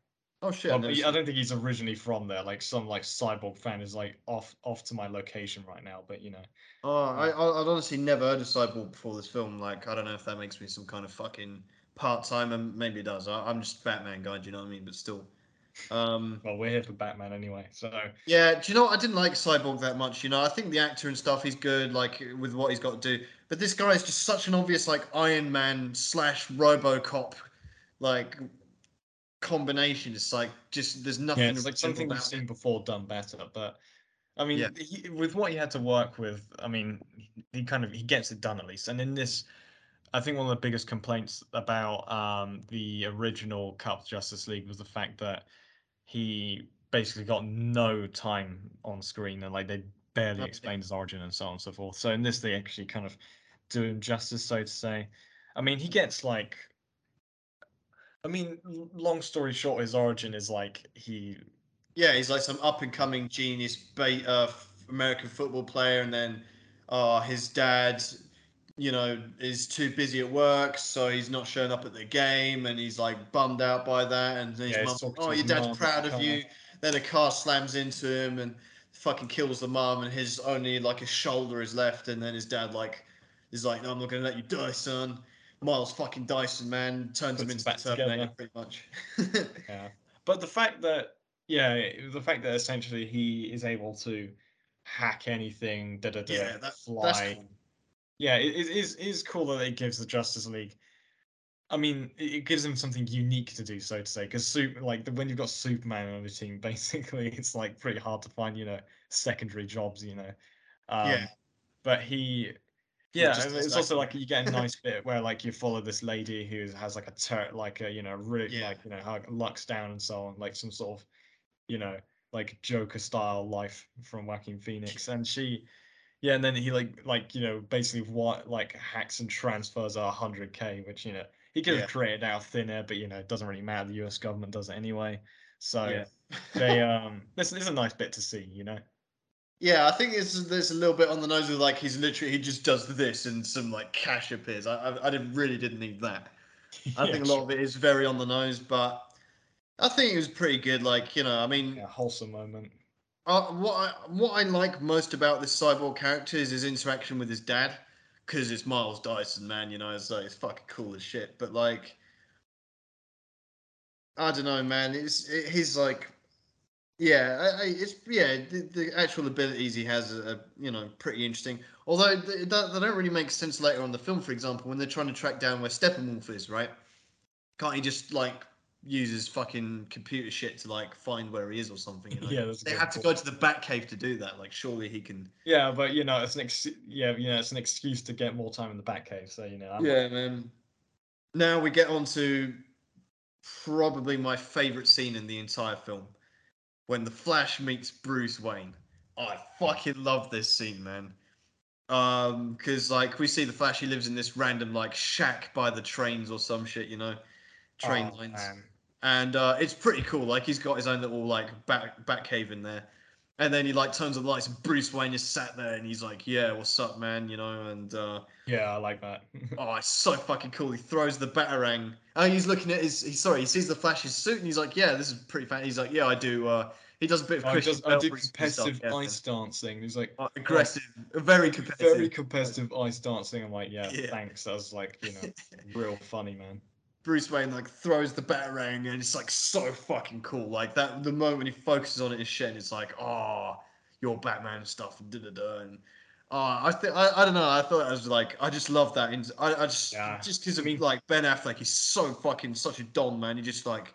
Oh shit. Well, I don't think he's originally from there. Like some like cyborg fan is like off off to my location right now, but you know. Oh, I, I, I'd honestly never heard of Cyborg before this film. Like, I don't know if that makes me some kind of fucking part timer. Maybe it does. I, I'm just Batman guy. Do you know what I mean? But still. Um, Well, we're here for Batman anyway, so yeah. Do you know what? I didn't like Cyborg that much. You know, I think the actor and stuff he's good. Like with what he's got to do. But this guy is just such an obvious like Iron Man slash RoboCop. Like, combination. It's like just there's nothing. Yeah, it's like something we've seen it. before done better. But I mean, Yeah. he, with what he had to work with, I mean, he kind of he gets it done at least. And in this, I think one of the biggest complaints about um, the original of Justice League was the fact that he basically got no time on screen and like they barely explained his origin and so on and so forth. So in this, they actually kind of do him justice, so to say. I mean, he gets like. I mean, long story short, his origin is like he Yeah, he's like some up and coming genius ba- uh, American football player, and then uh, his dad, you know, is too busy at work, so he's not showing up at the game, and he's like bummed out by that. And his Yeah, he's mum, oh, your dad's proud of you. Then a car slams into him and fucking kills the mum, and his only like a shoulder is left, and then his dad like is like, no, I'm not gonna let you die, son. Miles fucking Dyson, man, turns him into the Terminator, together. pretty much. Yeah, but the fact that yeah, the fact that essentially he is able to hack anything, da da da, Yeah, that- that's fly. cool. Yeah, it, it is it is cool that it gives the Justice League. I mean, it, gives them something unique to do, so to say. Because like the, when you've got Superman on the team, basically, it's like pretty hard to find, you know, secondary jobs, you know. Um, Yeah. But he, yeah, it's also like you get a nice bit where like you follow this lady who has like a tur like a you know really Yeah. like you know lux down and so on, like some sort of you know like Joker style life from Joaquin Phoenix, and she, yeah, and then he like like you know basically what like hacks and transfers are hundred k, which you know he could Yeah. have created out of thin air, but you know it doesn't really matter. The U.S. government does it anyway, so Yeah. they um this, this is a nice bit to see, you know. Yeah, I think it's there's a little bit on the nose of like he's literally he just does this and some like cash appears. I I, I didn't really didn't need that. I Yeah, think a lot of it is very on the nose, but I think it was pretty good. Like you know, I mean, yeah, wholesome moment. Uh, what I, what I like most about this cyborg character is his interaction with his dad, because it's Miles Dyson, man. You know, it's like it's fucking cool as shit. But like, I don't know, man. It's it, he's like, yeah, I, I, it's yeah. The, the actual abilities he has are, you know pretty interesting. Although they, they don't really make sense later on the film. For example, when they're trying to track down where Steppenwolf is, right? Can't he just like use his fucking computer shit to like find where he is or something? You know? Yeah, that's they good have to go to the Batcave to do that. Like, surely he can. Yeah, but you know, it's an ex- yeah, you know, it's an excuse to get more time in the Batcave. So you know, I'm, Yeah, man. Now we get on to probably my favorite scene in the entire film when the Flash meets Bruce Wayne. I fucking love this scene, man. Um, because like we see the Flash, he lives in this random like shack by the trains or some shit, you know, train oh, lines, man. And uh, it's pretty cool. Like he's got his own little like back back cave in there, and then he like turns on the lights, and Bruce Wayne is sat there, and he's like, "Yeah, what's up, man?" You know, and uh, Yeah, I like that. Oh, it's so fucking cool. He throws the batarang. Oh, he's looking at his. He's sorry. He sees the Flash's suit and he's like, "Yeah, this is pretty fan." He's like, "Yeah, I do." Uh, he does a bit of I, Christian just, I do competitive stuff, yeah, ice dancing. He's like Oh, aggressive, very competitive. very competitive ice dancing. I'm like, yeah, Yeah. thanks. That was like, you know, real funny, man. Bruce Wayne like throws the batarang and it's like so fucking cool. Like that, the moment he focuses on it and shit, and it's like, "Oh, your Batman stuff," and da da da. And uh, I think I, I don't know. I thought it was like I just love that. And I, I just Yeah, just because I mean- like Ben Affleck, he's so fucking such a don man. He just like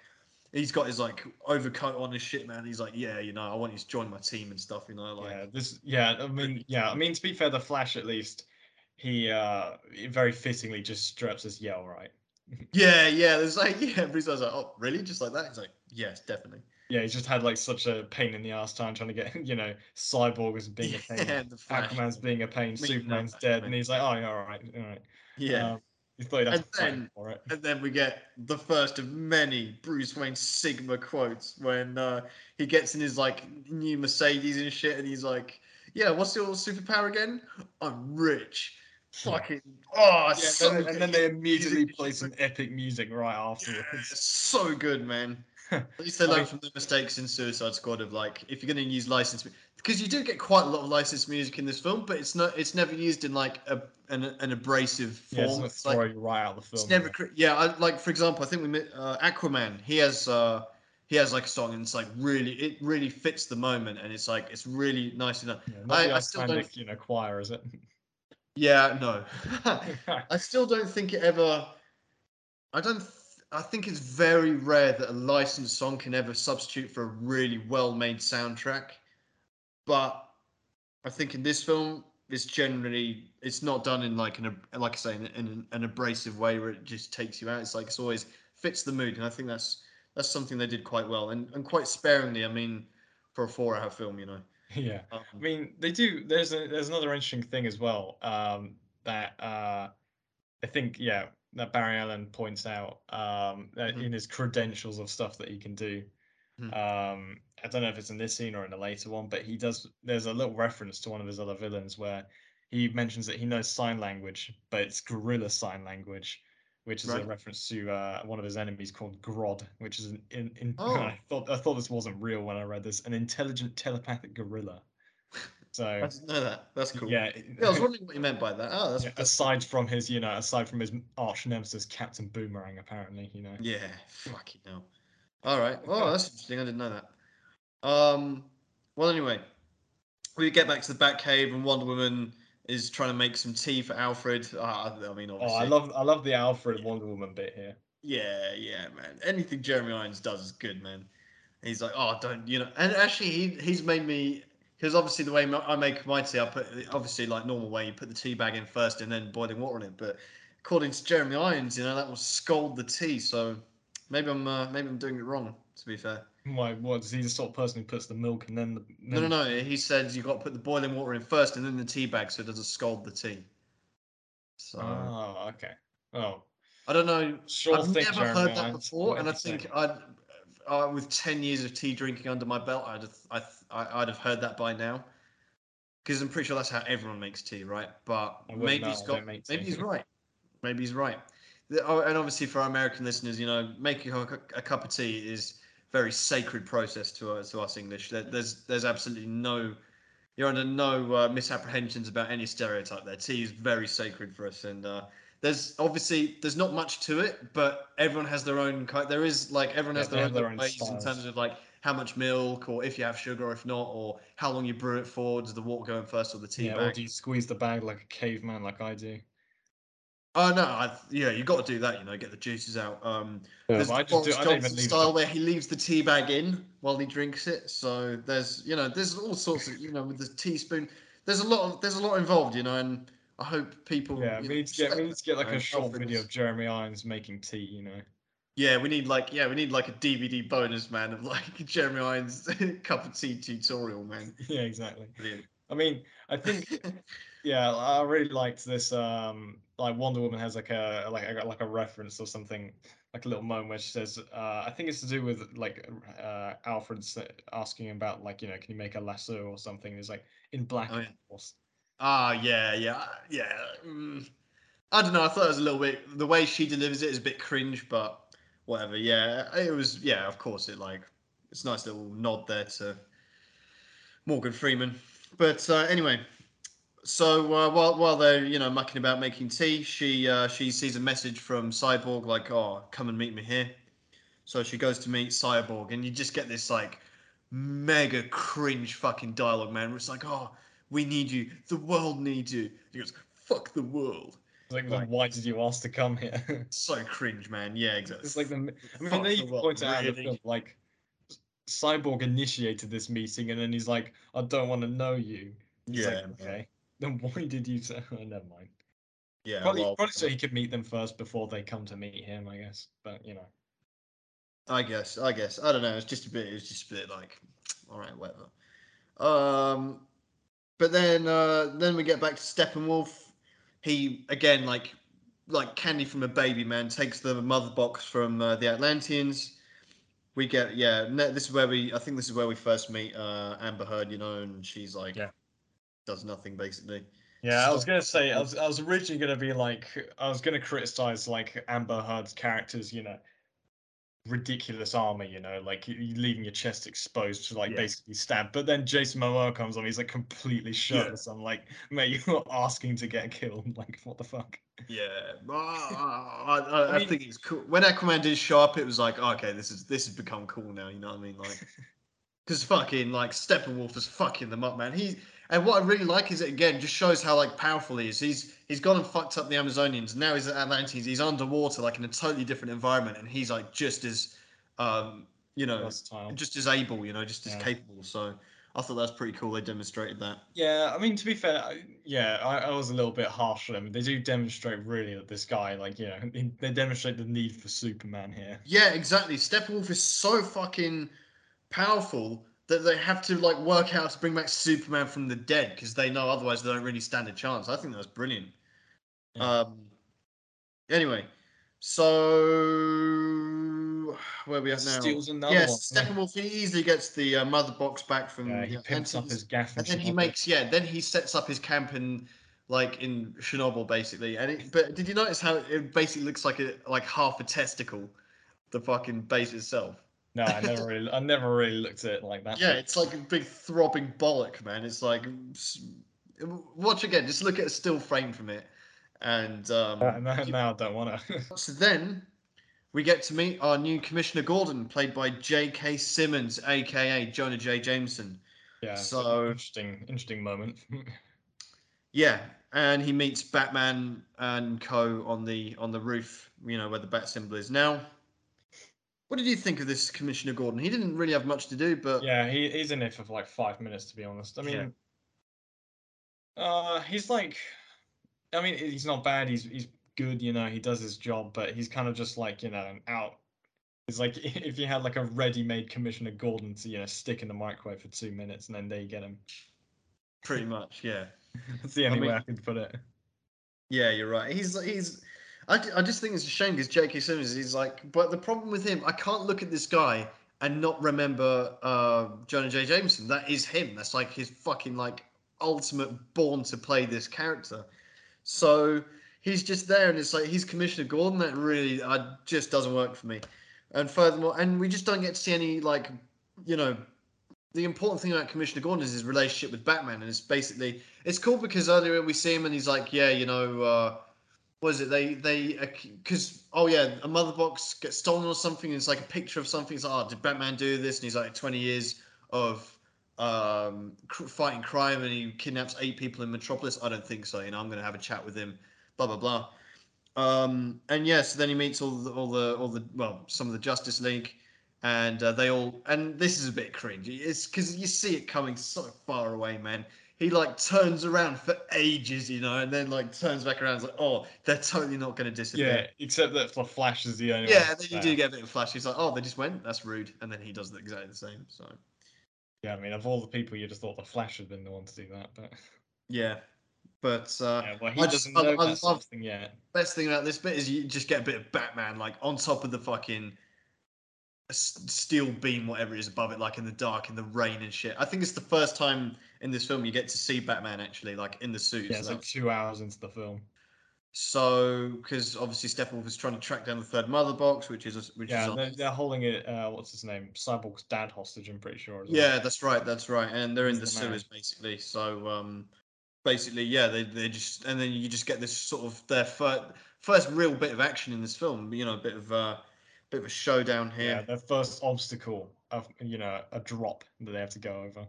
he's got his like overcoat on his shit, man. He's like, yeah, you know, I want you to join my team and stuff. You know, like yeah, this. Yeah, I mean, yeah, I mean, to be fair, the Flash at least, he uh very fittingly just straps his yell right. Yeah, yeah. There's like yeah. Bruce was like, oh, really? Just like that? He's like, yes, definitely. Yeah, he's just had like such a pain in the ass time trying to get, you know, Cyborg as being a pain, Yeah, the Aquaman's being a pain, up Superman's Aquaman. dead, and he's like, oh, yeah, all right, all right. Yeah. Um, he And to fight him then-. And then we get the first of many Bruce Wayne Sigma quotes when uh, he gets in his like new Mercedes and shit, and he's like, "Yeah, what's your superpower again? I'm rich." Fucking oh, Yeah, so then- and then they immediately play some epic music right Yeah, afterwards. it's so good, man. At least they learn from the mistakes in Suicide Squad of like if you're going to use licensed because you do get quite a lot of licensed music in this film, but it's not it's never used in like a an, an abrasive Yeah, it's form. not It's like- throw you right out of the film. It's never, yeah. cre- yeah. I, like for example, I think we met uh, Aquaman. He has, uh, he has like a song, and it's like really, it really fits the moment, and it's like it's really nice enough. Yeah, I- I still don't- you know, choir, is it? Yeah, no, I still don't think it ever. I don't. Th- I think it's very rare that a licensed song can ever substitute for a really well-made soundtrack. But I think in this film, it's generally it's not done in like an ab- like I say in, in an, an abrasive way where it just takes you out. It's like it's always fits the mood, and I think that's that's something they did quite well and, and quite sparingly. I mean, for a four-hour film, you know. Yeah. Um, I mean, they do. There's a there's another interesting thing as well. Um, that uh, I think yeah, that Barry Allen points out um, that Mhm. in his credentials of stuff that he can do. Mhm. Um, I don't know if it's in this scene or in a later one, but he does. There's a little reference to one of his other villains where he mentions that he knows sign language, but it's gorilla sign language, which is a reference to uh, one of his enemies called Grodd, which is an in, in Oh. I thought I thought this wasn't real when I read this, an intelligent telepathic gorilla. So I didn't know that. That's cool. yeah, Yeah, I was wondering what you meant by that. Oh, that's, yeah, that's aside from his, you know, aside from his arch nemesis Captain Boomerang, apparently, you know. yeah, fucking hell. All right. Oh, that's interesting. I didn't know that. Um. Well, anyway, we get back to the Batcave, and Wonder Woman is trying to make some tea for Alfred. Ah, I mean, obviously. Oh. I love I love the Alfred Wonder Woman bit here. Yeah, yeah, man. Anything Jeremy Irons does is good, man. He's like, oh, don't you know? And actually, he he's made me because obviously the way I make my tea, I put obviously like normal way, you put the tea bag in first and then boiling water in it. But according to Jeremy Irons, you know that will scald the tea. So maybe I'm uh, maybe I'm doing it wrong. To be fair, Why? What is he the sort of person who puts the milk and then the no, no, no. He says you have got to put the boiling water in first and then the tea bag so it doesn't scald the tea. So Oh, okay. Oh, I don't know. sure I've never Jeremy heard that before, and I think. I'd, uh, with ten years of tea drinking under my belt, I'd have, I, I, I'd have heard that by now. Because I'm pretty sure that's how everyone makes tea, right? But maybe know, he's I got, maybe tea. he's right. Maybe he's right. Oh, and obviously for our American listeners, you know, making a, a cup of tea is very sacred process to us, to us English. There's there's absolutely no, you're under no uh, misapprehensions about any stereotype there. Tea is very sacred for us, and uh, there's obviously there's not much to it, but everyone has their own kind. There is like everyone has they their own, their own ways in terms of like how much milk, or if you have sugar, or if not, or how long you brew it for. Does the water go in first or the tea Yeah, or do you squeeze the bag like a caveman, like I do? Oh no, I, yeah, you got to do that. You know, get the juices out. Um, Yeah, there's but I the just do. Boris I even Johnson leave style the, where he leaves the tea bag in while he drinks it. So there's, you know, there's all sorts of, you know, with the teaspoon. There's a lot of, there's a lot involved, you know, and I hope people. Yeah, we know, need to get we need to get like that, a short video of Jeremy Irons making tea. You know. Yeah, we need like, yeah, we need like a DVD bonus, man, of like Jeremy Irons cup of tea tutorial, man. yeah, exactly. Brilliant. I mean, I think yeah, I really liked this. Um, like Wonder Woman has like a like a, like a reference or something, like a little moment where she says, uh, I think it's to do with like uh, Alfred asking about like you know, can you make a lasso or something? It's like in black, Oh, yeah. Ah, yeah, yeah, yeah. Mm. I don't know. I thought it was a little bit. The way she delivers it is a bit cringe, but whatever. Yeah, it was. Yeah, of course. It like it's a nice little nod there to Morgan Freeman. But uh, anyway, so uh, while while they're you know mucking about making tea, she uh, she sees a message from Cyborg like, "Oh, come and meet me here." So she goes to meet Cyborg, and you just get this like mega cringe fucking dialogue, man. Where it's like, "Oh, we need you. The world needs you." He goes, "Fuck the world." It's like, Like- why did you ask to come here? So cringe, man. Yeah, exactly. it's like the. I mean, Fuck they the even world, point out really? film like. Cyborg initiated this meeting, and then he's like, "I don't want to know you." It's Yeah, like, okay. Then why did you say? Oh, never mind. Yeah, Probably, well, probably so he could meet them first before they come to meet him, I guess. But you know, I guess, I guess, I don't know. It's just a bit. It's just a bit like, all right, whatever. Um, but then, uh, then we get back to Steppenwolf. He again, like, like candy from a baby, man, takes the mother box from uh, the Atlanteans. We get, yeah. This is where we. I think this is where we first meet uh, Amber Heard. You know, and she's like, Yeah. Does nothing basically. yeah, I was gonna say, I was, I was originally gonna be like, I was gonna criticize like Amber Heard's characters, you know, ridiculous armor, you know, like leaving your chest exposed to like Yeah. basically stab. But then Jason Momoa comes on, he's like completely shirtless. I'm like, mate, you're asking to get killed. Like, what the fuck? Yeah, I, I, I, I mean- think it's cool. When Aquaman did show up, it was like, okay, this is this has become cool now. You know what I mean? Like, because fucking like Steppenwolf was fucking them up, man. He And what I really like is it again just shows how like powerful he is. He's he's gone and fucked up the Amazonians. Now he's at Atlantis. He's underwater, like in a totally different environment, and he's like just as, um, you know, Versatile. just as able, you know, just as Yeah. capable. So I thought that was pretty cool. They demonstrated that. Yeah, I mean to be fair, I, yeah, I, I was a little bit harsh on them. They do demonstrate really that this guy, like, you know, they- they demonstrate the need for Superman here. Yeah, exactly. Steppenwolf is so fucking powerful that they have to like work out to bring back Superman from the dead because they know otherwise they don't really stand a chance. I think that was brilliant. Yeah. Um. Anyway, so where are we at now? Steals another yes, one. Steppenwolf he easily gets the uh, mother box back from. Yeah, he yeah, pimps up his gaff and then he makes yeah. Then he sets up his camp in like in Chernobyl basically. And it, but did you notice how it basically looks like a like half a testicle, the fucking base itself. No, I never really, I never really looked at it like that. Yeah, it's like a big throbbing bollock, man. It's like watch again. Just look at a still frame from it, and um, Uh, now, now I don't want to. so then we get to meet our new Commissioner Gordon, played by J.K. Simmons, aka Jonah J. Jameson. yeah, So- interesting, interesting moment. Yeah, and he meets Batman and Co. on the on the roof. You know where the bat symbol is now. What did you think of this Commissioner Gordon? He didn't really have much to do, but yeah, he, he's in it for like five minutes, to be honest. I Yeah. mean, uh, he's like, I mean, he's not bad. He's he's good, you know. He does his job, but he's kind of just like you know an out. It's like if you had like a ready-made Commissioner Gordon to you know stick in the microwave for two minutes, and then there you get him. pretty much, yeah. That's the only way mean- I could put it. Yeah, you're right. He's he's. I, I just think it's a shame because J.K. Simmons. is like, but the problem with him, I can't look at this guy and not remember uh, Jonah J. Jameson. That is him. That's like his fucking like ultimate born to play this character. So he's just there, and it's like he's Commissioner Gordon. That really uh, just doesn't work for me. And furthermore, and we just don't get to see any like, you know, the important thing about Commissioner Gordon is his relationship with Batman, and it's basically it's cool because earlier we see him and he's like, yeah, you know, uh, what is it? They they because oh yeah, a mother box gets stolen or something. It's like a picture of something. It's like, oh, did Batman do this? And he's like, twenty years of um cr- fighting crime, and he kidnaps eight people in Metropolis. I don't think so. You know, I'm gonna have a chat with him. Blah blah blah. Um, and yes, then he meets all the all the all the well, some of the Justice League and uh, they all and this is a bit cringy it's because you see it coming so far away man he like turns around for ages you know and then like turns back around like oh they're totally not going to disappear. Yeah, except that the Flash is the only yeah one. and then you do get a bit of flash he's like oh they just went? That's rude. And then he does exactly the same so. Yeah, I mean, of all the people, you just thought the Flash had been the one to do that, but yeah but uh yeah, well, he I just- doesn't I- know I sort love- thing yet. best thing about this bit is you just get a bit of batman like on top of the fucking steel beam whatever it is above it like in the dark in the rain and shit. I think it's the first time in this film you get to see batman actually like in the suit Yeah, so like two hours into the film. So, because obviously Steppenwolf is trying to track down the third mother box, which is which Yeah, is they're, they're holding it. Uh, what's his name? Cyborg's dad hostage. I'm pretty sure. As well. yeah, that's right, that's right, and they're in He's the the man. sewers basically. So, um, basically, yeah, they they just and then you just get this sort of their first first real bit of action in this film. You know, a bit of uh, bit of a showdown here. Yeah, their first obstacle of you know a drop that they have to go over.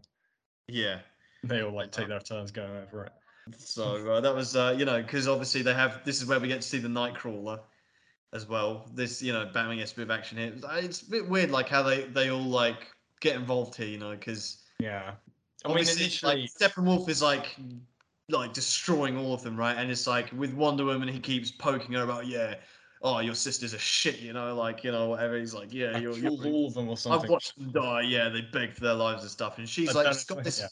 Yeah. They all like take their turns going over it. So uh, that was uh, you know because obviously they have this is where we get to see the Knightcrawler as well. This you know Batman gets a bit of action here. It's- It's a bit weird like how they they all like get involved here. You know because. Yeah, I mean Obviously, initially, like, Steppenwolf is like like destroying all of them, right? And it's like with Wonder Woman, he keeps poking her about, yeah, oh, your sister's a shit, you know, like you know whatever. He's like, yeah, I you're. you're all of them or something. I've watched them die. Yeah, they beg for their lives and stuff. And she's like, she's got this. yeah.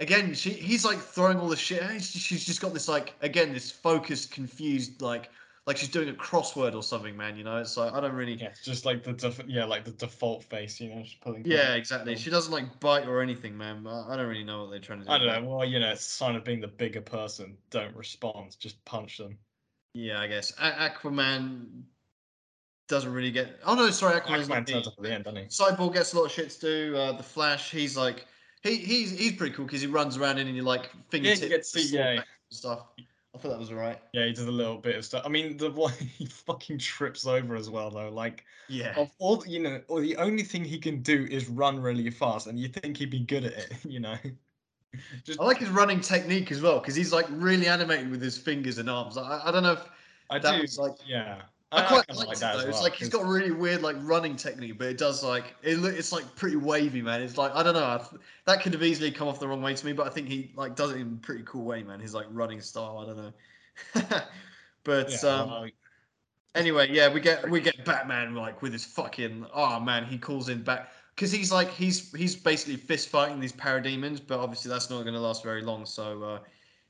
Again, she he's like throwing all the shit. She's she's just got this like again this focused, confused like like she's doing a crossword or something, man. You know, it's like I don't really. Yeah, it's just like the def- yeah, like the default face, you know, just pulling. Yeah, exactly. She doesn't like bite or anything, man. I I don't really know what they're trying to do. I don't know. Well, you know, it's a sign of being the bigger person. Don't respond. Just punch them. Yeah, I guess A- Aquaman doesn't really get. Oh no, sorry, Aquaman's Aquaman not turns the- up at the end, doesn't he? Cyborg gets a lot of shit to do. Uh, the Flash, he's like, he he's he's pretty cool because he runs around in your like fingertips get to yeah. stuff. I thought that was alright. Yeah, he does a little bit of stuff. I mean, the one he fucking trips over as well, though. Like, Yeah, of all, you know, or the only thing he can do is run really fast, and you think he'd be good at it, you know? Just, I like his running technique as well because he's like really animated with his fingers and arms. I, I don't know if I that do. was like yeah. I quite liked it that It's well, like he's got really weird like running technique, but it does like it. look It's like pretty wavy, man. It's like I don't know. I th- that could have easily come off the wrong way to me, but I think he like does it in a pretty cool way, man. His like running style. I don't know. but yeah, um, well, anyway, yeah, we get we get Batman like with his fucking oh man, he calls in back because he's like he's he's basically fist fighting these parademons, but obviously that's not going to last very long. So uh,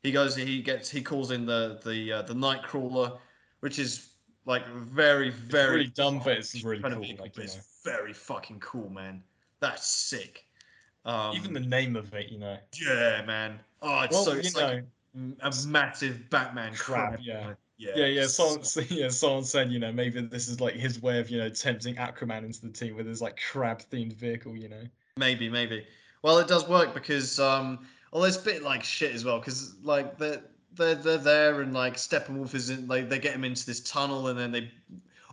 he goes, he gets, he calls in the the uh, the Knightcrawler, which is like very it's very really dumb, but it's really cool. vehicle, Like you know, it's very fucking cool, man. That's sick. Um, even the name of it, you know. yeah, man. Oh, it's Well, so you it's know, a massive Batman Crab, crab. yeah. yeah, yeah, yeah. Someone, so- yeah, someone said, you know, maybe this is like his way of, you know, tempting Aquaman into the team with his like crab-themed vehicle, you know. Maybe, maybe. Well, it does work because um, well, it's a bit like shit as well because like they're they're they're there and like Steppenwolf is in like they get him into this tunnel and then they.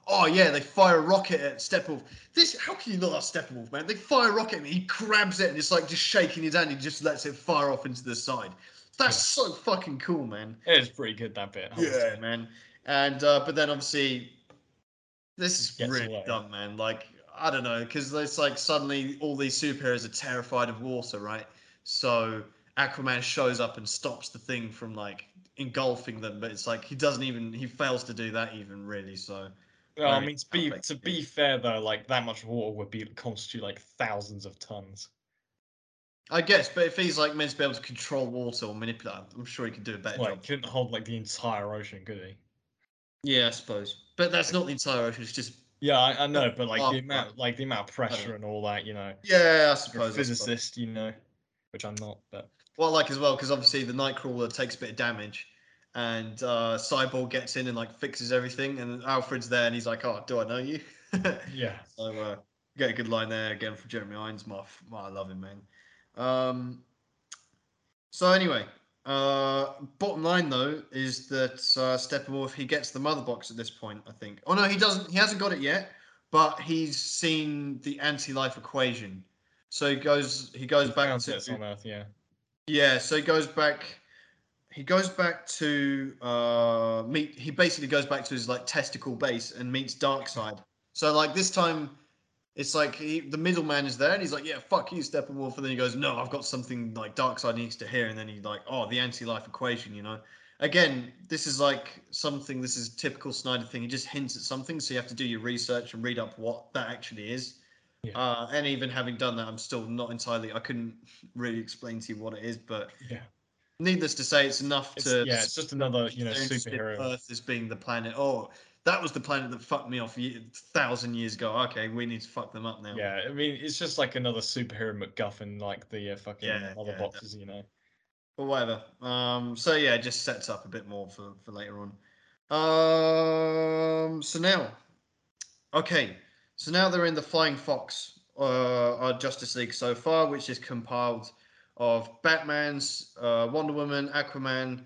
Oh yeah, they fire a rocket at Steppenwolf. This how can you not ask Steppenwolf, man? They fire a rocket him, he grabs it and it's like just shaking his hand. He just lets it fire off into the side. That's so fucking cool, man. It is pretty good that bit. Yeah, say. man. And uh, but then obviously, this is Gets really away. dumb, man. Like I don't know, because it's like suddenly all these superheroes are terrified of water, right? So Aquaman shows up and stops the thing from like engulfing them, but it's like he doesn't even he fails to do that even really. So Well, I mean, to be to be fair though, like that much water would be constitute like thousands of tons. I guess, but if he's like meant to be able to control water or manipulate, I'm sure he could do a better Like, job. couldn't hold like the entire ocean, could he? Yeah, I suppose. But that's not the entire ocean. It's just Yeah, I, I know, but like Oh, the amount, like the amount of pressure and all that, you know. yeah, I You're a suppose. I suppose. physicist, you know, which I'm not, but Well, I like as well because obviously the Knightcrawler takes a bit of damage, and uh, Cyborg gets in and like fixes everything, and Alfred's there and he's like, "Oh, do I know you?" yeah. so uh, get a good line there again from Jeremy Irons. My, my- I love him, man. Um, so anyway, uh, bottom line though is that uh, Steppenwolf he gets the mother box at this point. I think. Oh no, he doesn't. He hasn't got it yet, but he's seen the anti-life equation. So he goes. He goes back to it on Earth, yeah. Yeah, so he goes back. He goes back to uh, meet. He basically goes back to his like testicle base and meets Darkseid. So like this time, it's like he, the middleman is there and he's like, "Yeah, fuck you, Steppenwolf." And then he goes, "No, I've got something like Darkseid needs to hear." And then he's like, "Oh, the anti-life equation," you know. Again, this is like something. This is a typical Snyder thing. He just hints at something, so you have to do your research and read up what that actually is. Yeah. Uh, and even having done that, I'm still not entirely. I couldn't really explain to you what it is, but Yeah. needless to say, it's enough It's, to. yeah, it's just another, you know, they're interested in superhero. Earth as being the planet. Oh, that was the planet that fucked me off a thousand years ago. Okay, we need to fuck them up now. Yeah, I mean, it's just like another superhero MacGuffin, like the uh, fucking Yeah, other yeah, boxes, you know. But whatever. Um. So yeah, it just sets up a bit more for for later on. Um. So now, okay. So now they're in the Flying Fox, uh, our Justice League so far, which is compiled of Batman's, uh, Wonder Woman, Aquaman,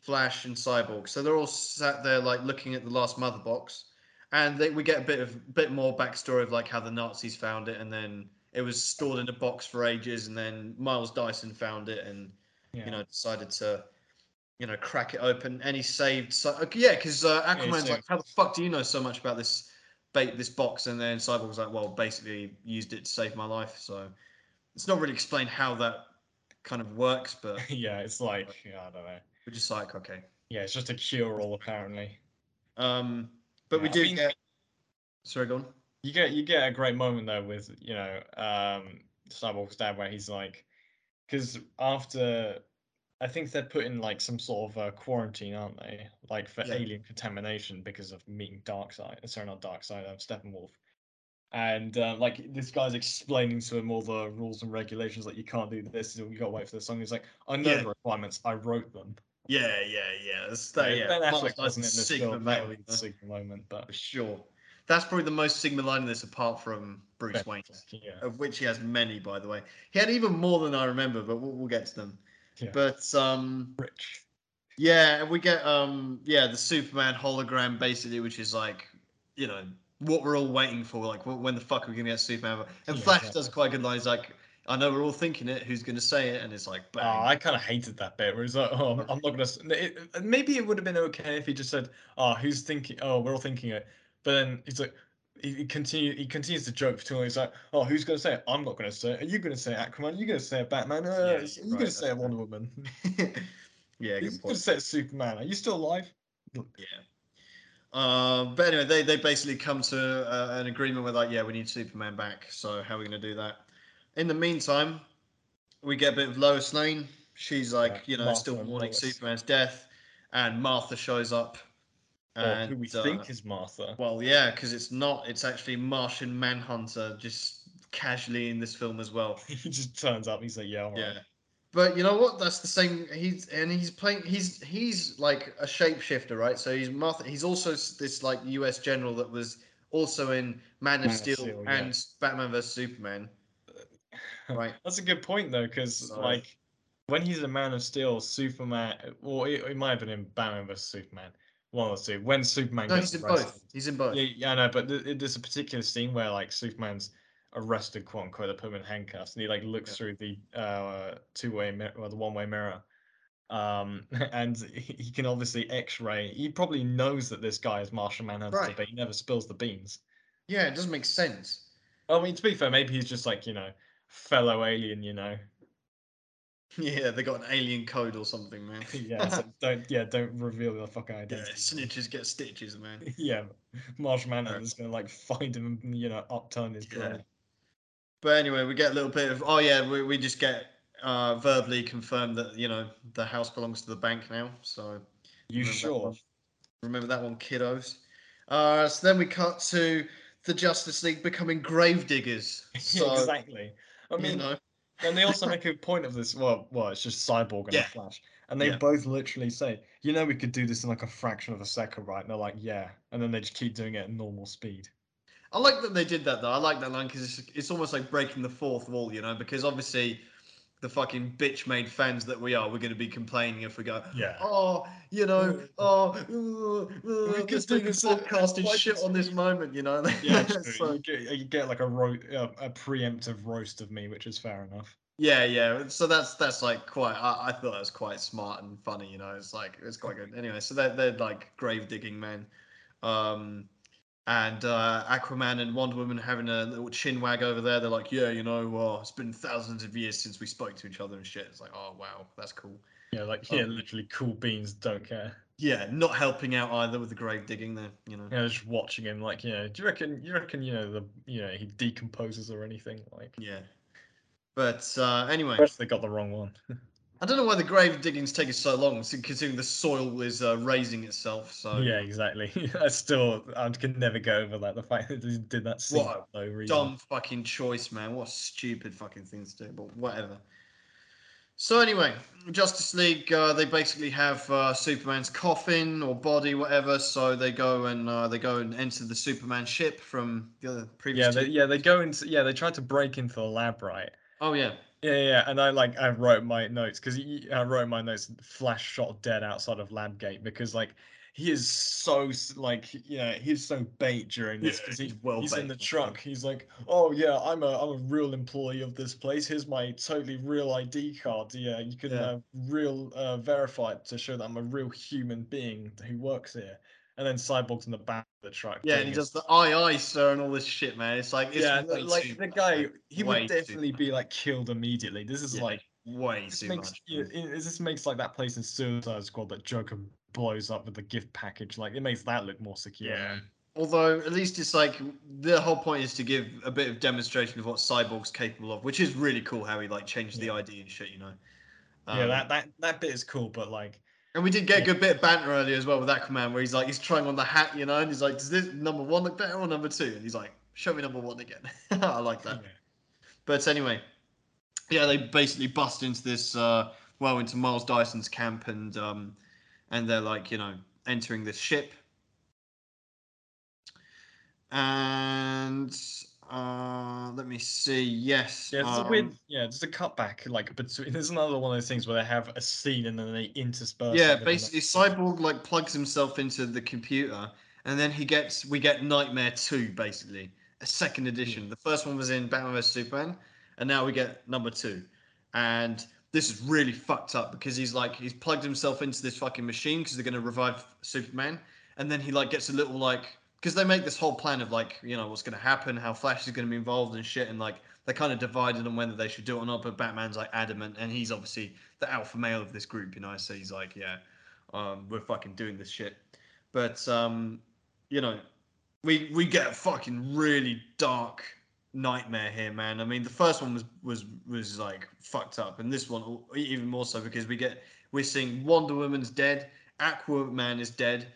Flash, and Cyborg. So they're all sat there like looking at the last Mother Box, and they, we get a bit of bit more backstory of like how the Nazis found it, and then it was stored in a box for ages, and then Miles Dyson found it, and Yeah. you know decided to you know crack it open, and he saved. So yeah, because uh, Aquaman's like, how the fuck do you know so much about this? Bait this box, and then Cyborg was like, well, basically used it to save my life. So it's not really explained how that kind of works, but yeah, it's like yeah, I don't know. we're just like, okay. Yeah, it's just a cure all apparently. Um, but we Yeah, I do mean- get. Sorry, go on. You get you get a great moment though with you know um Cyborg's dad where he's like, because after I think they're put in like some sort of uh, quarantine, aren't they? Like for Yeah. alien contamination because of meeting Darkseid. Sorry, not Darkseid. Um, Steppenwolf. And uh, like this guy's explaining to him all the rules and regulations, like you can't do this, you got to wait for the song. He's like, I know Yeah. the requirements, I wrote them. Yeah, yeah, yeah. That's that. Yeah, Ben Affleck wasn't in this Sigma film. male, That was you a Sigma moment, but for sure. That's probably the most Sigma line in this, apart from Bruce Ben Wayne, yeah, of which he has many, by the way. He had even more than I remember, but we'll, we'll get to them. Yeah. But um, rich. Yeah, and we get um yeah the Superman hologram basically, which is like you know what we're all waiting for. Like when the fuck are we gonna get Superman? And Yeah, Flash does quite a good line. He's like I know we're all thinking it. Who's going to say it? And it's like, Oh. I kind of hated that bit where he's like, "Oh, I'm, not gonna." maybe it would have been okay if he just said, "Oh, who's thinking? Oh, we're all thinking it." But then he's like, he, continue, he continues to joke for too long. He's like, "Oh, who's gonna say it? I'm not gonna say it. Are you gonna say it, Aquaman? Are you gonna say it, Batman? Uh, Yeah, are you're you gonna say it, Wonder Woman? yeah, good gonna say it, Superman? Are you still alive?" Yeah. Uh, but anyway, they, they basically come to uh, an agreement with like, yeah, we need Superman back. So how are we going to do that? In the meantime, we get a bit of Lois Lane. She's like, Yeah, you know, Martha still mourning Superman's death, and Martha shows up. And, who we uh, think is Martha? Well, yeah, because it's not. It's actually Martian Manhunter, just casually in this film as well. he just turns up. He's like, "Yeah, all right." Yeah. But you know what? That's the same. He's and he's playing. He's he's like a shapeshifter, right? So he's Martha. He's also this like U.S. general that was also in Man of Man of Steel, Steel, yeah. and Batman vs Superman. Right. That's a good point though, because So- like when he's a Man of Steel, Superman, or it, it might have been in Batman vs Superman. One the two. When Superman No, he's in arrested. both. He's in both. Yeah, I know, but th- th- there's a particular scene where like Superman's arrested, quote unquote, they put him in handcuffs, and he like looks Yeah. through the uh two-way mirror, or the one-way mirror, um, and he he can obviously X-ray. He probably knows that this guy is Martian Manhunter, Right. but he never spills the beans. Yeah, it doesn't make sense. I mean, to be fair, maybe he's just like you know, fellow alien, you know. Yeah, they got an alien code or something, man. yeah, so don't yeah, don't reveal the fucking idea. yeah, snitches get stitches, man. yeah, Martian is gonna like find him and you know upturn his Yeah. But anyway, we get a little bit of oh yeah, we, we just get uh, verbally confirmed that you know the house belongs to the bank now. So You Remember that sure? one? remember that one, kiddos. Uh, so then we cut to the Justice League becoming grave diggers. So exactly. I you mean, know, and they also make a point of this. Well, well, it's just Cyborg and Yeah. Flash, and they Yeah. both literally say, "You know, we could do this in like a fraction of a second, right?" And they're like, "Yeah," and then they just keep doing it at normal speed. I like that they did that though. I like that line because it's, it's almost like breaking the fourth wall, you know, because obviously the fucking bitch made fans that we are, we're going to be complaining if we go, Yeah. oh, you know, oh, uh, uh, We could let's do make a podcast and shit on this moment, you know. Yeah. So- you, get, you get like a ro- uh, a preemptive roast of me, which is fair enough. Yeah, yeah. So that's that's like quite. I, I thought that was quite smart and funny. You know, it's like it's quite good. Anyway, so they're they're like grave digging men, um, and uh, Aquaman and Wonder Woman having a little chin wag over there. They're like, yeah, you know, well, it's been thousands of years since we spoke to each other and shit. It's like, oh wow, that's cool. Yeah, like yeah, Um, literally cool beans don't care. Yeah, not helping out either with the grave digging there. You know. Yeah, just watching him, like, you know, do you reckon, you reckon, you know, the, you know, he decomposes or anything? Like, Yeah. But uh, anyway, perhaps they got the wrong one. I don't know why the grave digging's taking so long, considering the soil is uh, raising itself. So yeah, exactly. I still, I can never go over that. The fact that they did that What reason. dumb fucking choice, man. What stupid fucking things to do, but whatever. So anyway, Justice League, uh, they basically have uh, Superman's coffin or body, whatever. So they go and uh, they go and enter the Superman ship from the other previous. Yeah, they, yeah, they go into, yeah, they tried to break into the lab, right? Oh yeah, Yeah, yeah, yeah, and I like I wrote my notes because I wrote my notes. Flash shot dead outside of lab gate because like he is so like you know he's so bait during this because he, he's well he's in the truck. He's like, oh yeah, I'm a I'm a real employee of this place. Here's my totally real ID card. Yeah, you can Yeah. uh, real uh, verify it to show that I'm a real human being who works here. And then Cyborg's in the back of the truck. Yeah, and he does the aye aye sir and all this shit, man. It's like it's yeah, like the much, guy, he Way would definitely be like killed immediately. This is Yeah, like way this too makes much. you- it, just makes like that place in Suicide Squad that Joker blows up with the gift package. Like it makes that look more secure. Yeah. Although at least it's like the whole point is to give a bit of demonstration of what Cyborg's capable of, which is really cool how he like changed the Yeah. ID and shit, you know. yeah, Um, that, that that bit is cool, but like And we did get a good bit of banter earlier as well with Aquaman, where he's like, he's trying on the hat, you know, and he's like, does this number one look better or number two? And he's like, show me number one again. I like that. yeah. But anyway, yeah, they basically bust into this, uh, well, into Miles Dyson's camp, and um, and they're like, you know, entering this ship, and uh, let me see. Yes, Yeah, a um, weird. Yeah, there's a cutback. Like, between. There's another one of those things where they have a scene and then they intersperse. Yeah, basically, Cyborg like plugs himself into the computer, and then he gets we get Nightmare Two, basically a second edition. The first one was in Batman vs Superman, and now we get number two, and this is really fucked up because he's like he's plugged himself into this fucking machine because they're gonna revive Superman, and then he like gets a little like because they make this whole plan of like you know what's gonna happen, how Flash is gonna be involved and shit, and like they're kind of divided on whether they should do it or not. But Batman's like adamant, and he's obviously the alpha male of this group, you know. So he's like, yeah, um, we're fucking doing this shit. But um, you know, we we get a fucking really dark nightmare here, man. I mean, the first one was was was like fucked up, and this one even more so because we get we're seeing Wonder Woman's dead, Aquaman is dead,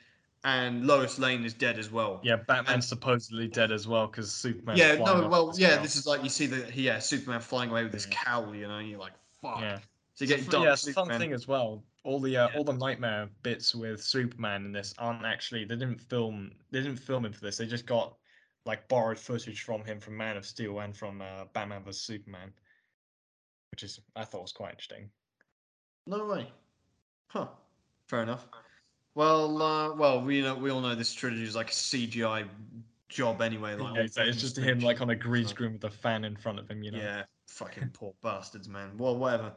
and Lois Lane is dead as well. Yeah, Batman's and, supposedly dead as well because Superman. Yeah, no, well, yeah, cowl. this is like you see the yeah Superman flying away with his yeah. cowl, you know, and you're like, fuck. Yeah. So you get dark. Yeah, it's a fun thing as well. All the uh, yeah. all the nightmare bits with Superman in this aren't actually they didn't film they didn't film him for this. They just got like borrowed footage from him from Man of Steel and from uh, Batman vs Superman, which is I thought was quite interesting. No way. Huh. Fair enough. Well, uh, well, we know we all know this trilogy is like a CGI job anyway. Like, yeah, so it's just him like on a green screen with a fan in front of him. You know. Yeah. Fucking poor bastards, man. Well, whatever.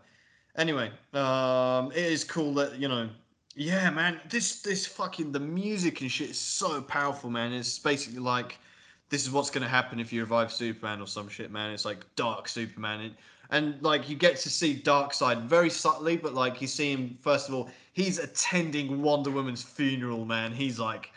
Anyway, um, it is cool that you know yeah, man. This this fucking the music and shit is so powerful, man. It's basically like this is what's going to happen if you revive Superman or some shit, man. It's like dark Superman. And, and like you get to see Darkseid very subtly, but like you see him, first of all, he's attending Wonder Woman's funeral, man. He's like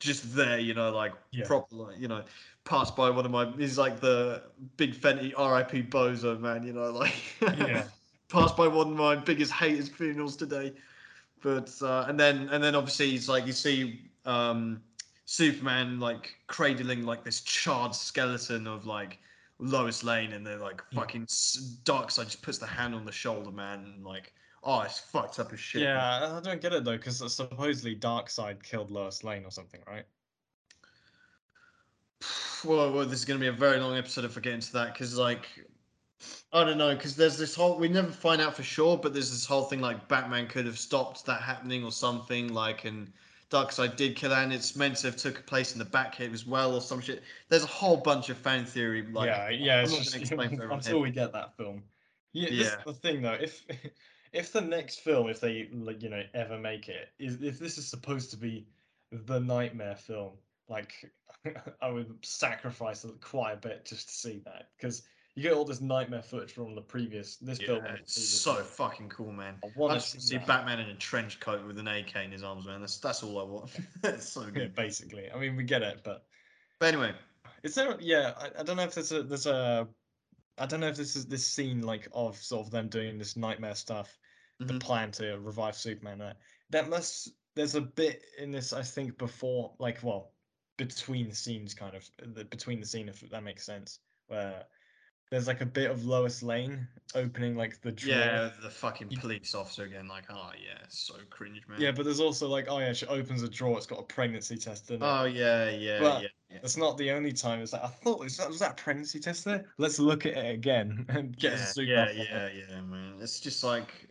just there, you know, like yeah. proper, you know, passed by one of my, he's like the big Fenty RIP Bozo, man, you know, like yeah. passed by one of my biggest haters' funerals today. But, uh, and then, and then obviously he's like, you see, um, Superman like cradling like this charred skeleton of like Lois Lane, and they're like fucking Darkseid just puts the hand on the shoulder, man, and like oh, it's fucked up as shit. Yeah, man. I don't get it though, because supposedly Darkseid killed Lois Lane or something, right? Well, well, this is going to be a very long episode if I get into that, because like I don't know, because there's this whole we never find out for sure, but there's this whole thing like Batman could have stopped that happening or something, like and Darkseid did kill and it's meant to have took place in the Batcave as well or some shit. There's a whole bunch of fan theory. Like, yeah, yeah. I'm just, until we get that film. Yeah, yeah. The thing though. If if the next film, if they like, you know ever make it, is if this is supposed to be the nightmare film, like I would sacrifice quite a bit just to see that because you get all this nightmare footage from the previous this yeah, film. It's so film. fucking cool, man. I want to see that. Batman in a trench coat with an AK in his arms, man. That's that's all I want. it's so good. Basically, I mean, we get it, but but anyway, is there? Yeah, I, I don't know if there's a there's a I don't know if this is this scene like of sort of them doing this nightmare stuff, mm-hmm. the plan to revive Superman. That that must there's a bit in this I think before like well between the scenes kind of between the scene if that makes sense where there's like a bit of Lois Lane opening like the drawer. Yeah, the fucking police officer again. Like, oh yeah, so cringe, man. Yeah, but there's also like, oh yeah, she opens a drawer. It's got a pregnancy test in it. Oh yeah, yeah, but yeah. yeah. It's not the only time. It's like I thought was that was that pregnancy test there. Let's look at it again and get yeah, a super. Yeah, yeah, yeah, man. It's just like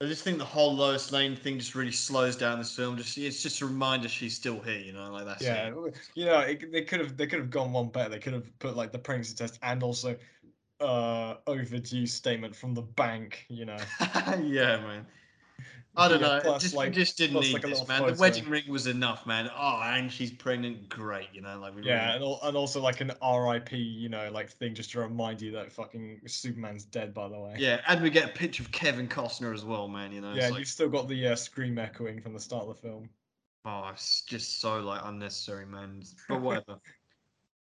I just think the whole Lois Lane thing just really slows down this film. Just it's just a reminder she's still here, you know, like that's yeah. It. You know, it, they could have they could have gone one better. They could have put like the pregnancy test and also uh overdue statement from the bank. You know. yeah, man. I don't yeah, know. Plus, just, like, just didn't need like this, man. Photo. The wedding ring was enough, man. Oh, and she's pregnant. Great, you know, like yeah, really... and, and also like an RIP, you know, like thing just to remind you that fucking Superman's dead, by the way. Yeah, and we get a picture of Kevin Costner as well, man. You know. Yeah, like... you've still got the uh, scream echoing from the start of the film. Oh, it's just so like unnecessary, man. But whatever.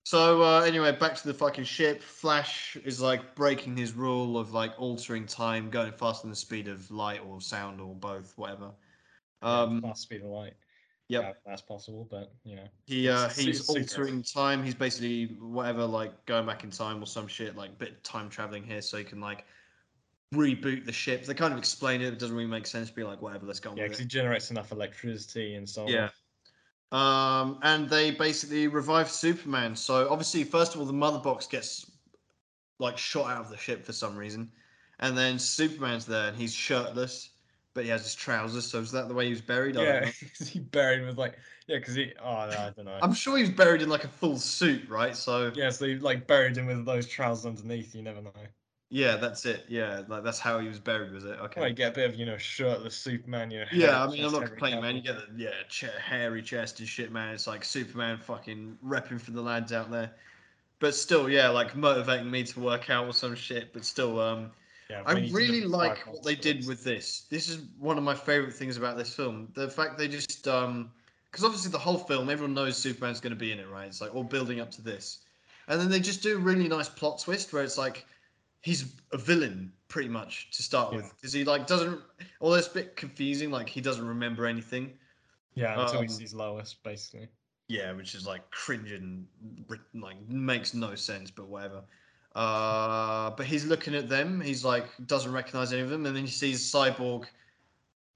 So uh, anyway, back to the fucking ship. Flash is like breaking his rule of like altering time, going faster than the speed of light or sound or both, whatever. Um, yeah, fast speed of light. Yep. Yeah, that's possible, but you know. He uh, he's altering time. He's basically whatever, like going back in time or some shit, like bit of time traveling here, so he can like reboot the ship. They kind of explain it. It doesn't really make sense. Be like, whatever, let's go on. Yeah, because he generates enough electricity and so on. Yeah. Um, and they basically revive Superman. So obviously, first of all, the mother box gets like shot out of the ship for some reason, and then Superman's there and he's shirtless, but he has his trousers. So is that the way he was buried? I Yeah, he buried with like yeah? Because he oh no, I don't know. I'm sure he was buried in like a full suit, right? So Yeah, so they like buried him with those trousers underneath. You never know. Yeah, that's it. Yeah, like that's how he was buried, was it? Okay. Well, you get a bit of you know shirtless Superman. You know. Yeah, I mean, I'm not complaining, man. You get the yeah, ch- hairy chest and shit, man. It's like Superman fucking repping for the lads out there. But still, yeah, like motivating me to work out or some shit. But still, um, Yeah, I we need to really like what they did with this. This is one of my favorite things about this film. The fact they just um, because obviously the whole film, everyone knows Superman's going to be in it, right? It's like all building up to this, and then they just do a really nice plot twist where it's like he's a villain pretty much to start Yeah. with because he like doesn't. Although it's a bit confusing, like he doesn't remember anything. Yeah, until he um, sees Lois, basically. Yeah, which is like cringe and like makes no sense, but whatever. Uh, but he's looking at them. He's like doesn't recognize any of them, and then he sees Cyborg,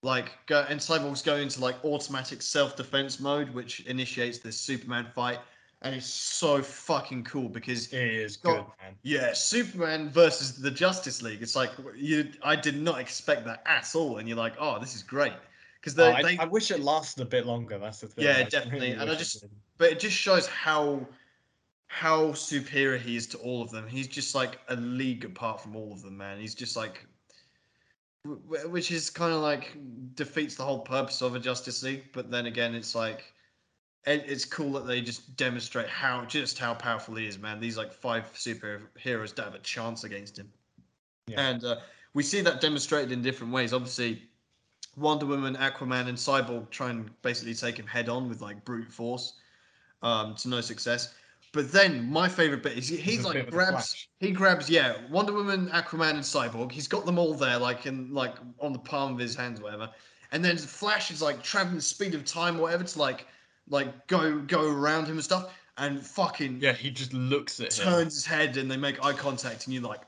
like go and Cyborg's go into like automatic self defense mode, which initiates this Superman fight, and it's so fucking cool because It is got- good, man. yeah, Superman versus the Justice League. It's like you, I did not expect that at all, and you're like, oh, this is great because Oh, I, I wish it lasted a bit longer. That's the thing. Yeah, I definitely, and I wish it just- but it just shows how how superior he is to all of them. He's just like a league apart from all of them, man. He's just like wh- wh- which is kind of like defeats the whole purpose of a Justice League, but then again it's like it, it's cool that they just demonstrate how just how powerful he is, man. These like five superheroes don't have a chance against him. Yeah. And uh, we see that demonstrated in different ways. Obviously, Wonder Woman, Aquaman, and Cyborg try and basically take him head on with like brute force um, to no success. But then my favorite bit is he- he's There's a bit like grabs he grabs yeah Wonder Woman, Aquaman, and Cyborg. He's got them all there like in like on the palm of his hands, whatever. And then Flash is like traveling the speed of time, whatever, to like like go go around him and stuff. And fucking Yeah, he just looks at him. turns his head and they make eye contact and you're like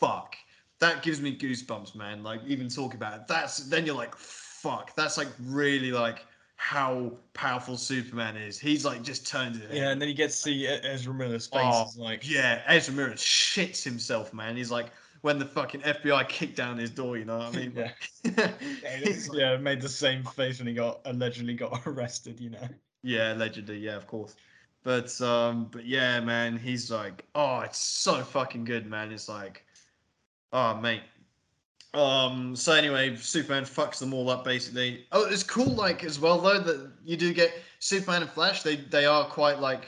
fuck that gives me goosebumps man like even talking about it that's then you're like fuck that's like really like how powerful superman is he's like just turned it Yeah, and then you get to see Ezra Miller's face. Oh, is like, yeah ezra miller shits himself man he's like when the fucking fbi kicked down his door you know what i mean yeah, like- yeah, made the same face when he got allegedly got arrested. You know. Yeah, allegedly, yeah, of course. But um, but yeah, man, he's like, oh, it's so fucking good, man. It's like, oh, mate. Um. So anyway, Superman fucks them all up basically. Oh, it's cool, like as well though that you do get Superman and Flash. They they are quite like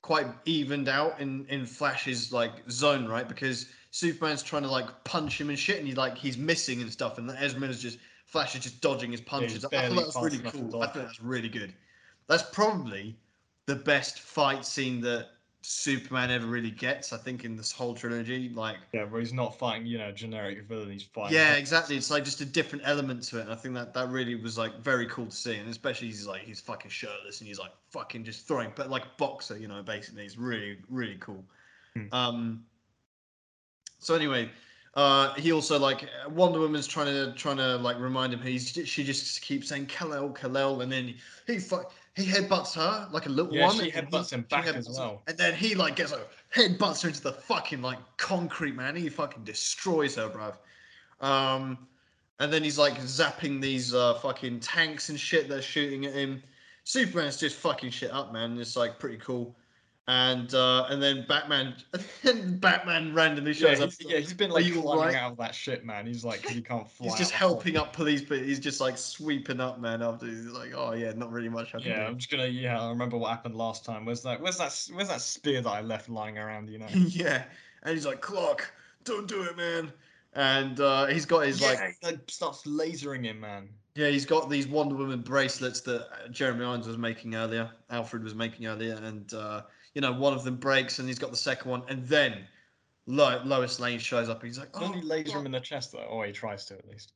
quite evened out in in Flash's like zone, right? Because Superman's trying to like punch him and shit, and he's like he's missing and stuff, and Ezra Miller's just Flash is just dodging his punches. he's I thought that was really cool. I think that's really good. That's probably the best fight scene that Superman ever really gets. I think in this whole trilogy, like. Yeah, where he's not fighting, you know, generic villain. He's fighting. Yeah, exactly. It's like just a different element to it, and I think that that really was like very cool to see, and especially he's like he's fucking shirtless and he's like fucking just throwing, but like boxer, you know, basically, it's really really cool. Hmm. Um. So anyway, uh, he also like Wonder Woman's trying to trying to like remind him he's she just keeps saying Kal-El, Kal-El, and then he fuck he headbutts her like a little Yeah, one. she and headbutts he- him back as headbutts well. And then he like gets a headbutts her into the fucking like concrete man. He fucking destroys her, bruv. Um, and then he's like zapping these uh, fucking tanks and shit that are shooting at him. Superman's just fucking shit up, man. It's like pretty cool. And uh, and then Batman, and Batman randomly Yeah, shows up. he's, yeah, he's been like climbing alright? out of that shit, man. He's like he can't fly. He's just out the hole. helping up police, but he's just like sweeping up, man. After he's like, oh yeah, not really much I can Yeah, I'm just gonna. Yeah, I remember what happened last time. Where's that? Where's that? Where's that spear that I left lying around? You know. yeah, and he's like, Clark, don't do it, man. And uh, he's got his yeah, like he, like starts lasering him, man. Yeah, he's got these Wonder Woman bracelets that Jeremy Irons was making earlier, Alfred was making earlier, and uh, you know one of them breaks, and he's got the second one, and then Lo- Lois Lane shows up. And he's like, Doesn't "Oh, he lays God." him in the chest though? Or he tries to at least.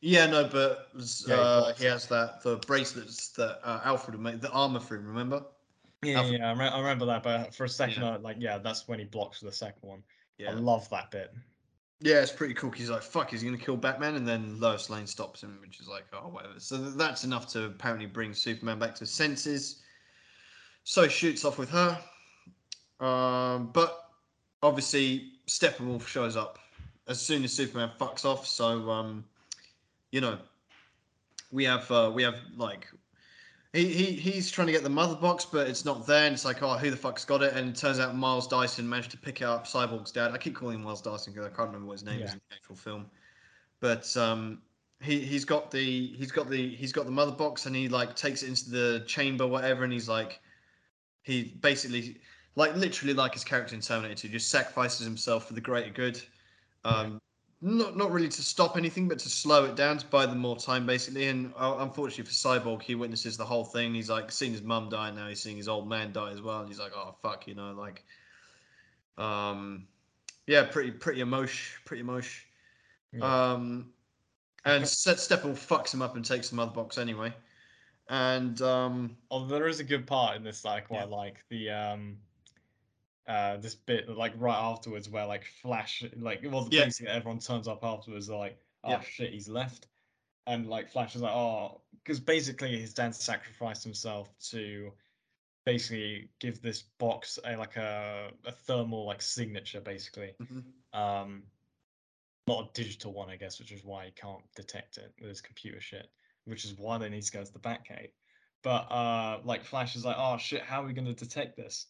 Yeah, no, but Yeah, he uh, he has that the bracelets that uh, Alfred made, the armor for him. Remember? Yeah, Alfred- yeah, I, re- I remember that. But for a second, Yeah. I, like, yeah, that's when he blocks the second one. Yeah. I love that bit. yeah, it's pretty cool. He's like, "Fuck, he's gonna kill Batman," and then Lois Lane stops him, which is like, "Oh, whatever." So that's enough to apparently bring Superman back to his senses. So shoots off with her, um, but obviously Steppenwolf shows up as soon as Superman fucks off. So um, you know, we have uh, we have like he, he he's trying to get the mother box, but it's not there. And it's like, oh, who the fuck's got it? And it turns out Miles Dyson managed to pick it up. Cyborg's dad. I keep calling him Miles Dyson because I can't remember what his name is in the actual film. But um, he he's got the he's got the he's got the mother box, and he like takes it into the chamber, whatever, and he's like, he basically like literally like his character in Terminator 2, just sacrifices himself for the greater good. Um, not not really to stop anything, but to slow it down, to buy them more time, basically. And uh, unfortunately for Cyborg, he witnesses the whole thing. He's like seeing his mum die, now he's seeing his old man die as well. And he's like, oh fuck, you know, like, um, yeah, pretty pretty emotion, pretty emotion. Yeah. Um, and Ste- Steppenwolf fucks him up and takes the mother box anyway. And um, Oh, there is a good part in this that I Yeah. like. The um uh this bit like right afterwards where like Flash like well Yeah. basically everyone turns up afterwards they're like, oh Yeah. shit, he's left. And like Flash is like, oh because basically his dad sacrificed himself to basically give this box a like a, a thermal like signature basically. Um not a digital one, I guess, which is why he can't detect it with his computer shit, which is why they need to go to the Batcave. But uh, like Flash is like, oh shit, how are we going to detect this?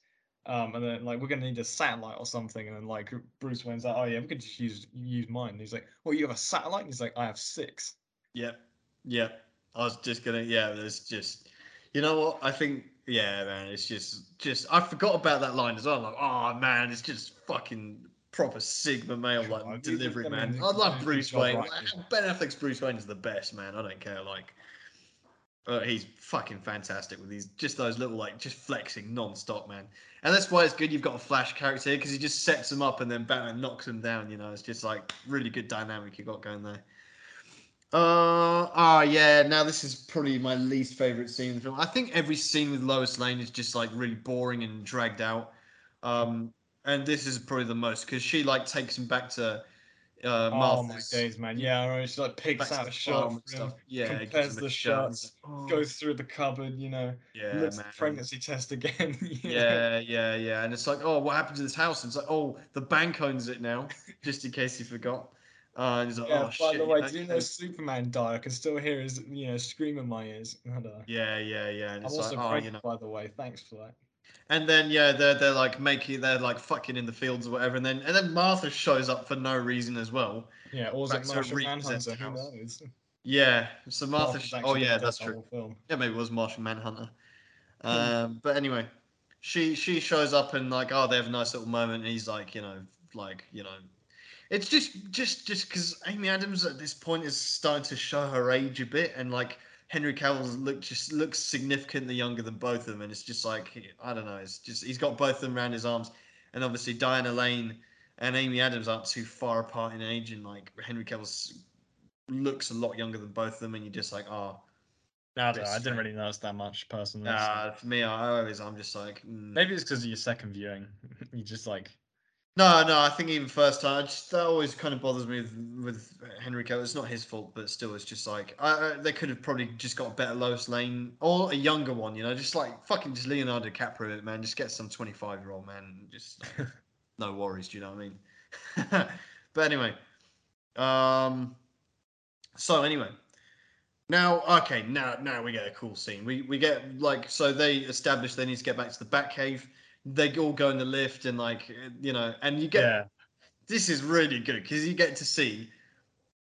Um, and then like we're going to need a satellite or something. And then like Bruce Wayne's like, oh yeah, we could just use use mine. And he's like, well, you have a satellite? And he's like, I have six. Yep. Yep. I was just gonna yeah, there's just you know what? I think yeah, man, it's just just I forgot about that line as well. Like, oh man, it's just fucking proper Sigma male like delivery, man. I love Bruce Wayne. it. Ben Affleck's Bruce Wayne is the best, man. I don't care. Like uh, he's fucking fantastic with these just those little like just flexing non-stop man and that's why it's good you've got a flash character because he just sets them up and then batman knocks them down you know it's just like really good dynamic you got going there uh ah yeah. Now this is probably my least favorite scene in the film. I think every scene with Lois Lane is just like really boring and dragged out. Um, and this is probably the most because she like takes him back to uh, Oh my Martha's. days, man! Yeah, I know, she like picks out the a from stuff. Yeah, compares the and shirts, "Oh." goes through the cupboard, you know, yeah, looks man. at the pregnancy test again. you know? Yeah, yeah, yeah. And it's like, oh, what happened to this house? And it's like, oh, the bank owns it now, just in case you forgot. Uh, and he's like, Yeah, oh, by shit. the way, do you know Superman died? I can still hear his, you know, scream in my ears. I don't. Yeah, yeah, yeah. And I'm it's also like, oh, you know. by the way. Thanks for that. And then yeah, they're they're like making they're like fucking in the fields or whatever, and then and then Martha shows up for no reason as well. Yeah, or was it Martian Manhunter? Who knows? Yeah. So Martha. Sh- oh yeah, that's true. Yeah, maybe it was Martian Manhunter. Um, but anyway, she she shows up and like, oh, they have a nice little moment. And he's like, you know, like you know, it's just just just because Amy Adams at this point is starting to show her age a bit, and like Henry Cavill look just looks significantly younger than both of them, and it's just like I don't know, it's just he's got both of them around his arms, and obviously Diana Lane and Amy Adams aren't too far apart in age, and like Henry Cavill looks a lot younger than both of them, and you're just like, oh. No, I, I didn't really notice that much personally. so- Uh, for me, I always I'm just like mm. Maybe it's because of your second viewing. you just like no, no. I think even first time, I just that always kind of bothers me with with Henry Cavill. It's not his fault, but still, it's just like I, I, they could have probably just got a better Lois Lane or a younger one. You know, just like fucking just Leonardo DiCaprio, man. Just get some 25 year old man. Just no worries. Do you know what I mean? but anyway, um, so anyway, now okay, now now we get a cool scene. We we get like so they establish they need to get back to the Batcave. They all go in the lift and like you know, and you get yeah, this is really good because you get to see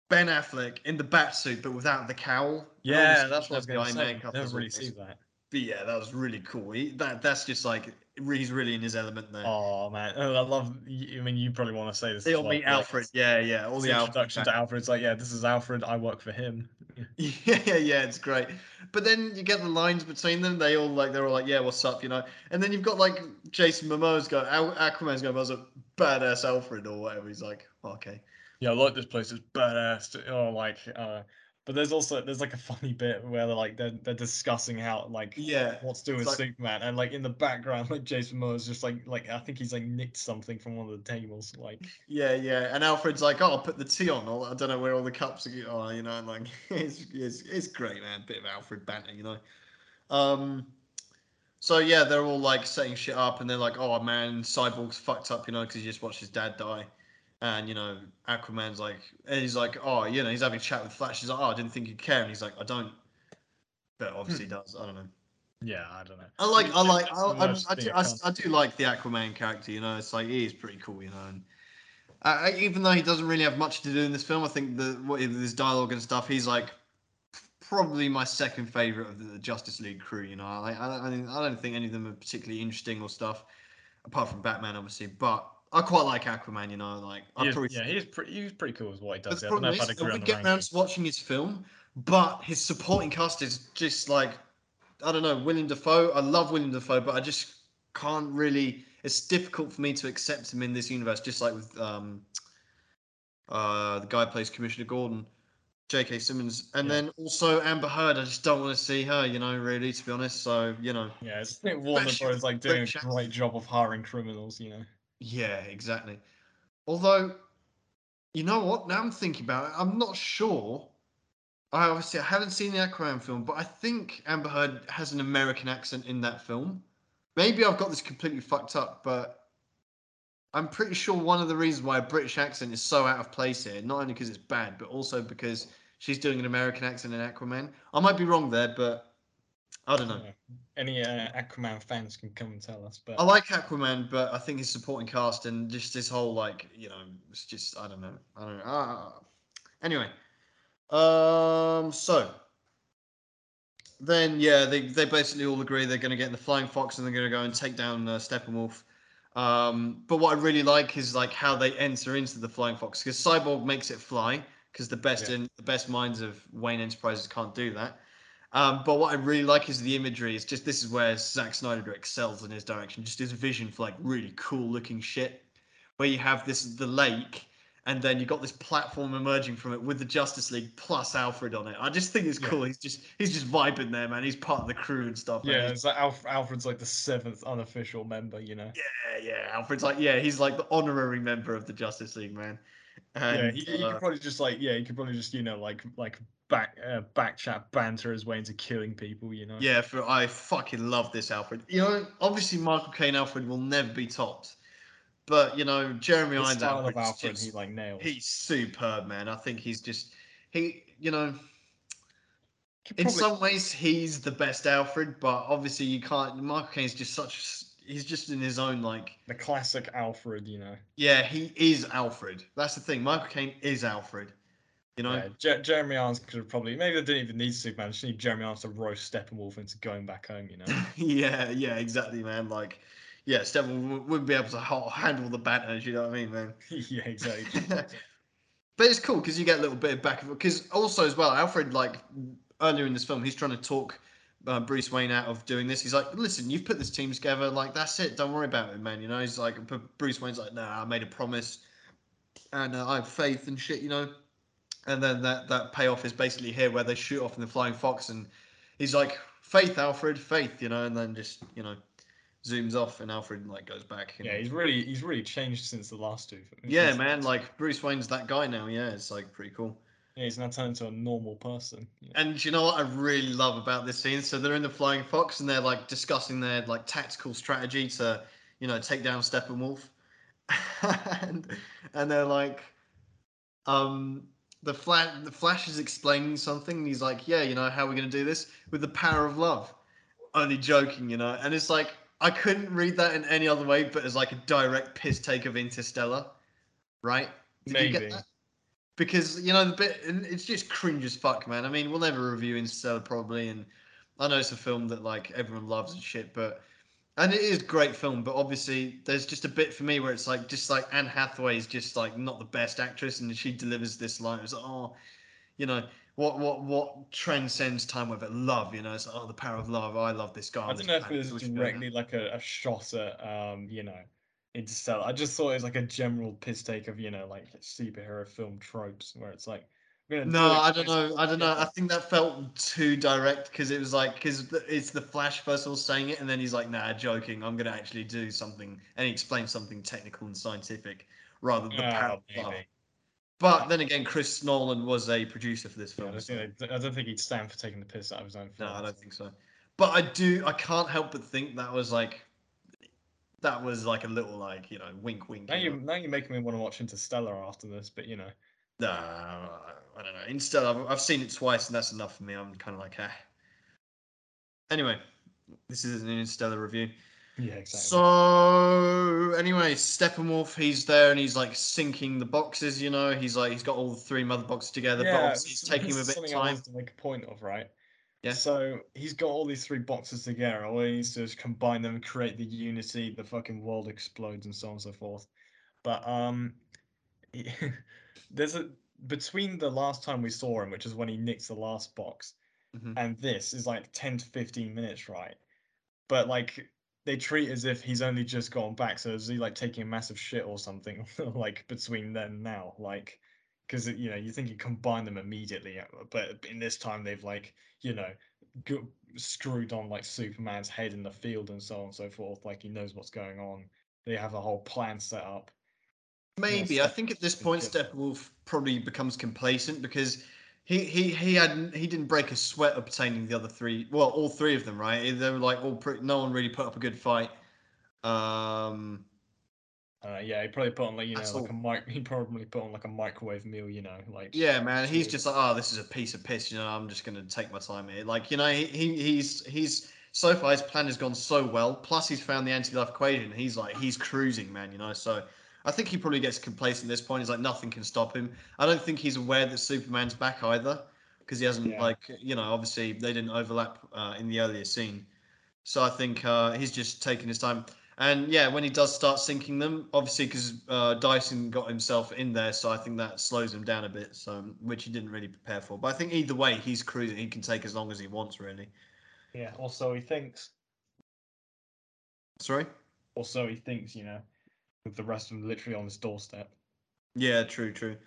Ben Affleck in the bat suit but without the cowl. Yeah. That's what I was going to say. Never really see that. But yeah, that was really cool. He, that that's just like he's really in his element there. Oh man, oh, I love. I mean, you probably want to say this. they as all well, meet like, Alfred. Yeah, yeah. All the Alfred introduction to Alfred. It's like, yeah, this is Alfred. I work for him. Yeah, yeah, yeah. it's great. But then you get the lines between them. They all like they're all like, "Yeah, what's up?" You know. And then you've got like Jason Momoa's go, Al- Aquaman's going, "I was a badass Alfred" or whatever. He's like, oh, "Okay." Yeah, I like this place. It's badass. Or like, uh, but there's also there's like a funny bit where they're like they're they're discussing how like Yeah. what's doing with like- Superman, and like in the background, like Jason Momoa's just like like I think he's like nicked something from one of the tables. Like, Yeah, yeah. And Alfred's like, "Oh, I'll put the tea on." Or, I don't know where all the cups are. Oh, you know, and like it's, it's it's great, man. Bit of Alfred banter, you know. Um. So yeah, they're all like setting shit up, and they're like, "Oh man, Cyborg's fucked up," you know, because he just watched his dad die. And you know, Aquaman's like, and he's like, oh, you know, he's having a chat with Flash. He's like, oh, I didn't think you'd care, and he's like, I don't, but obviously he does. I don't know. Yeah, I don't know. I like, I like, I, I, I, do, I. I do like the Aquaman character. You know, it's like he is pretty cool. You know, and uh, I- even though he doesn't really have much to do in this film, I think the what his dialogue and stuff, he's like probably my second favorite of the Justice League crew. You know, like, I, I, I don't think any of them are particularly interesting or stuff, apart from Batman, obviously. But I quite like Aquaman. You know, like He is- yeah, he's pretty. He's pretty cool with what he does. the Yeah, I don't know problem if is, agree we get around to watching his film, but his supporting cast is just like I don't know, William Dafoe. I love William Dafoe, but I just can't really. It's difficult for me to accept him in this universe, just like with um, uh, the guy who plays Commissioner Gordon, J.K. Simmons, and Yeah. then also Amber Heard. I just don't want to see her, you know, really, to be honest. So you know, Yeah, it's, I think Warner Bros. like doing a great job of hiring criminals. You know. Yeah, exactly. Although, you know what? Now I'm thinking about it. I'm not sure. I obviously I haven't seen the Aquaman film, but I think Amber Heard has an American accent in that film. Maybe I've got this completely fucked up, but I'm pretty sure one of the reasons why a British accent is so out of place here, not only because it's bad, but also because she's doing an American accent in Aquaman. I might be wrong there, but I don't know. Any uh, Aquaman fans can come and tell us. But I like Aquaman, but I think his supporting cast and just this whole like you know, it's just I don't know, I don't know. Ah. Anyway, um, so then yeah, they they basically all agree they're going to get in the Flying Fox and they're going to go and take down uh, Steppenwolf. Um, but what I really like is like how they enter into the Flying Fox because Cyborg makes it fly because the best Yeah. in the best minds of Wayne Enterprises can't do that. Um, but what I really like is the imagery. It's just this is where Zack Snyder excels in his direction. Just his vision for like really cool looking shit, where you have this the lake, and then you got this platform emerging from it with the Justice League plus Alfred on it. I just think it's Yeah. cool. He's just he's just vibing there, man. He's part of the crew and stuff. yeah, it's like Alf- Alfred's like the seventh unofficial member. You know. yeah, yeah. Alfred's like yeah, he's like the honorary member of the Justice League, man. yeah, he, he uh, could probably just like yeah, he could probably just you know like like back uh, back chat banter his way into killing people. You know. Yeah, for I fucking love this Alfred. You know, obviously Michael Caine Alfred will never be topped, but you know Jeremy The Irons style Alfred, of Alfred, just, he like nails. he's superb, man. I think he's just he, you know, Could in some ways he's the best Alfred, but obviously you can't. Michael Caine's just such. He's just in his own like. the classic Alfred. You know. Yeah, he is Alfred. That's the thing. Michael Caine is Alfred. You know. Yeah, Je- Jeremy Irons could have probably maybe they didn't even need Superman. Just need Jeremy Irons to roast Steppenwolf into going back home. You know. yeah, yeah, exactly, man. Like, yeah, Stephen w- wouldn't be able to handle the banners. You know what I mean, man? yeah, exactly. But it's cool because you get a little bit of back because also as well, Alfred like earlier in this film, he's trying to talk uh, Bruce Wayne out of doing this. He's like, "Listen, you've put this team together. Like that's it. Don't worry about it, man. You know." He's like, Bruce Wayne's like, "Nah, I made a promise, and uh, I have faith and shit." You know. And then that that payoff is basically here where they shoot off in the flying fox, and he's like, "Faith, Alfred, faith," you know, and then just you know zooms off, and Alfred like goes back. yeah, know. he's really he's really changed since the last two. yeah, man. Like Bruce Wayne's that guy now. Yeah, it's like pretty cool. Yeah, he's now turned into a normal person. know. And you know what I really love about this scene? So they're in the Flying Fox and they're like discussing their like tactical strategy to, you know, take down Steppenwolf. and and they're like, um, the flash the Flash is explaining something and he's like, yeah, you know, how we're gonna do this with the power of love? Only joking, you know. And it's like I couldn't read that in any other way, but as like a direct piss take of Interstellar, right? Did you get Maybe. that? because you know the bit and it's just cringe as fuck man i mean we'll never review interstellar probably and i know it's a film that like everyone loves and shit but and it is great film but obviously there's just a bit for me where it's like just like anne hathaway is just like not the best actress and she delivers this line it's like oh you know what what what transcends time with it love you know it's like, oh the power of love i love this guy I don't know if it was so we should be like directly like a, a shot at um, you know, Interstellar. I just thought it was like a general piss take of, you know, like superhero film tropes where it's like do No, I don't know. I don't know. I think that felt too direct because it was like because it's the Flash first of all saying it, and then he's like, "Nah, joking. I'm gonna actually do something," and he explains something technical and scientific rather than the Ah, power. But then again, Chris Nolan was a producer for this Yeah, I film. so- they- I don't think he'd stand for taking the piss out of his own film. No, film. I don't think so. But I do. I can't help but think that was like that was like a little like you know wink wink. Now you you know. now you're making me want to watch Interstellar after this, but you know. Nah, I don't know. Instead, I've, I've seen it twice, and that's enough for me. I'm kind of like, ah. Anyway, this is an Interstellar review. Yeah, exactly. So anyway, Steppenwolf, he's there and he's like sinking the boxes. You know, he's like he's got all the three mother boxes together, but obviously it's taking him a bit of time. to make a point of, right? Yeah. So he's got all these three boxes together. All he needs to is combine them, create the unity. The fucking world explodes, and so on and so forth. But um, he- there's a between the last time we saw him, which is when he nicks the last box, Mhm. and this is like ten to fifteen minutes, right? But like they treat as if he's only just gone back. So is he like taking a massive shit or something? like between then and now, like because you know you think you combine them immediately, uh, but in this time they've like you know screwed on like Superman's head in the field and so on and so forth. Like he knows what's going on. They have a whole plan set up. Maybe I think at this point. Steppenwolf probably becomes complacent because he he he had he didn't break a sweat obtaining the other three. Well, all three of them, right? They were like all pretty. No one really put up a good fight. Um, Uh, yeah, he probably put on like you know like a mic. He probably put on like a microwave meal. You know, like yeah, man, he's just like, oh, this is a piece of piss. You know, I'm just gonna take my time here. Like, you know, he, he he's he's so far his plan has gone so well. Plus, he's found the anti-life equation. He's like he's cruising, man. You know, so. I think he probably gets complacent at this point. He's like nothing can stop him. I don't think he's aware that Superman's back either, because he hasn't Yeah. like you know obviously they didn't overlap uh, in the earlier scene. So I think uh, he's just taking his time. And yeah, when he does start sinking them, obviously because uh, Dyson got himself in there, so I think that slows him down a bit. So which he didn't really prepare for. But I think either way, he's cruising. He can take as long as he wants, really. yeah. Also, he thinks. Sorry. Also, he thinks. You know, with the rest of them literally on his doorstep. Yeah, true, true.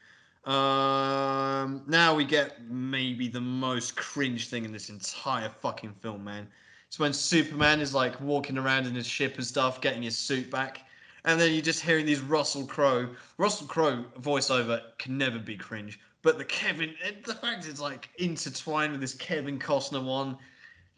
Um, now we get maybe the most cringe thing in this entire fucking film, man. It's when Superman is like walking around in his ship and stuff, getting his suit back, and then you're just hearing these Russell Crowe. Russell Crowe voiceover can never be cringe, but the Kevin, the fact it's like intertwined with this Kevin Costner one,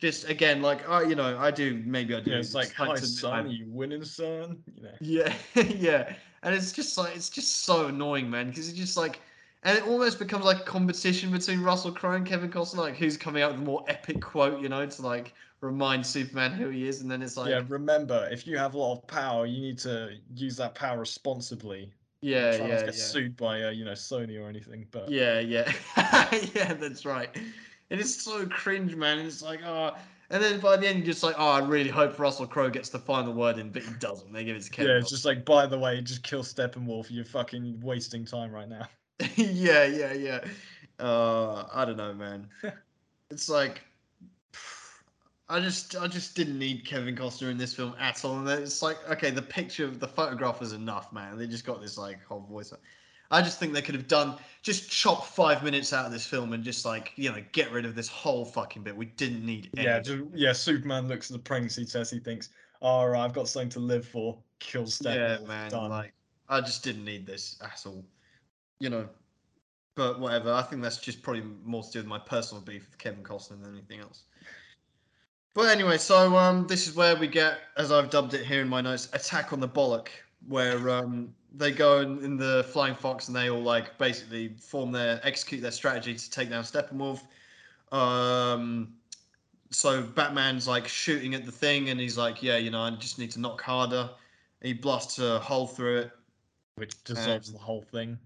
just again like oh, you know, I do maybe I do. Yeah, it's like, hi son, you winning, son? You know. yeah, yeah, and it's just like it's just so annoying, man, because it's just like, and it almost becomes like a competition between Russell Crowe and Kevin Costner, like who's coming out with the more epic quote, you know, to like remind Superman who he is, and then it's like, yeah, yeah, remember, if you have a lot of power, you need to use that power responsibly. yeah, yeah, to get sued by uh, you know Sony or anything. But yeah, yeah, yeah, that's right. And it's so cringe, man. And it's like, oh, and then by the end, you're just like, oh, I really hope Russell Crowe gets the final word in, but he doesn't. They give it to Kevin. yeah, it's just like by the way, just kill Steppenwolf. You're fucking wasting time right now. yeah, yeah, yeah. Uh, I don't know, man. it's like I just, I just didn't need Kevin Costner in this film at all. And then it's like, okay, the picture, of the photograph was enough, man. They just got this like whole voice. I just think they could have done just chop five minutes out of this film and just like you know get rid of this whole fucking bit. We didn't need. Any Yeah, just, yeah. Superman looks at the pregnancy test. He thinks, "All right, I've got something to live for." Kill yeah, Steppenwolf. man. done. Like I just didn't need this at all. You know. But whatever. I think that's just probably more to do with my personal beef with Kevin Costner than anything else. But anyway, so um, this is where we get, as I've dubbed it here in my notes, attack on the bollock, where um, they go in, in the Flying Fox and they all like basically form their execute their strategy to take down Steppenwolf. Um, so Batman's like shooting at the thing, and he's like, "Yeah, you know, I just need to knock harder." He blasts a hole through it. which dissolves Um, the whole thing.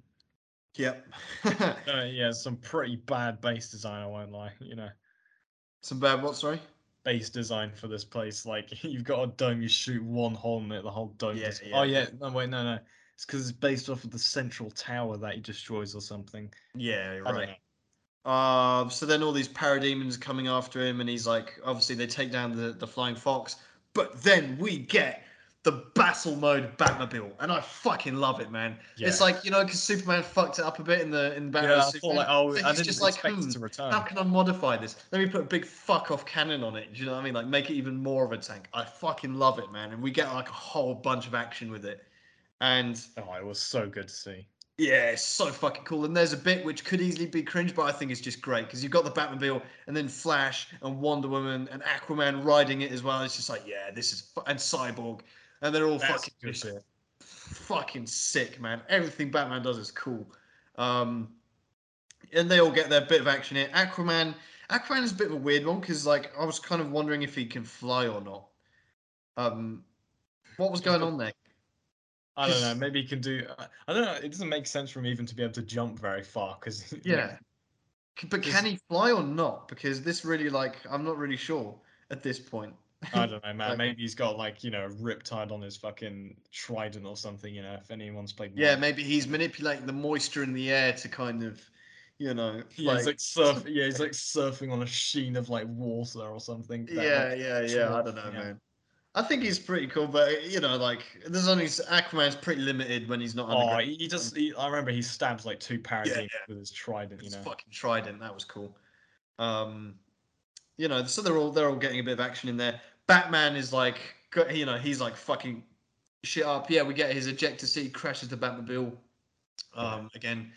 Yep. Uh, yeah, some pretty bad base design. I won't lie. You know, Some bad what? Sorry. base design for this place. Like you've got a dome, you shoot one hole in it, the whole dome. Yeah, yeah, oh yeah, no wait, no, no. It's because it's based off of the central tower that he destroys or something. Yeah, right. Uh, so then all these parademons are coming after him, and he's like, obviously they take down the, the flying fox, but then we get the battle mode Batmobile, and I fucking love it, man. Yeah. It's like you know, because Superman fucked it up a bit in the in Batman. Yeah, I Superman. thought like, oh, So I didn't just like, hmm, to return. How can I modify this? Let me put a big fuck off cannon on it. Do you know what I mean? Like make it even more of a tank. I fucking love it, man. And we get like a whole bunch of action with it, and Oh, it was so good to see. yeah, it's so fucking cool. And there's a bit which could easily be cringe, but I think it's just great because you've got the Batmobile and then Flash and Wonder Woman and Aquaman riding it as well. It's just like, yeah, this is fu- and Cyborg. and they're all That's fucking just bit. fucking sick, man. Everything Batman does is cool. Um, and they all get their bit of action here. Aquaman, Aquaman is a bit of a weird one because, like, I was kind of wondering if he can fly or not. Um, what was going on there? I don't know. Maybe he can do. I- I don't know. It doesn't make sense for him even to be able to jump very far because Yeah, but can he fly or not? Because this really, like, I'm not really sure at this point. I don't know, man. Like- maybe he's got like you know a riptide on his fucking trident or something. You know, if anyone's played. Yeah, maybe he's manipulating the moisture in the air to kind of, you know, Yeah, he's like surf. Yeah, he's like surfing on a sheen of like water or something. that, yeah, like, yeah, yeah. I don't know, yeah. man. I think he's pretty cool, but you know, like, there's only Aquaman's pretty limited when he's not. Oh, he, just. He, I remember he stabs like two parademons yeah. with his trident. You His know. fucking trident. That was cool. Um, you know, so they're all they're all getting a bit of action in there. Batman is like, you know, he's like fucking shit up. Yeah, we get his ejector seat crashes the Batmobile. Um, again,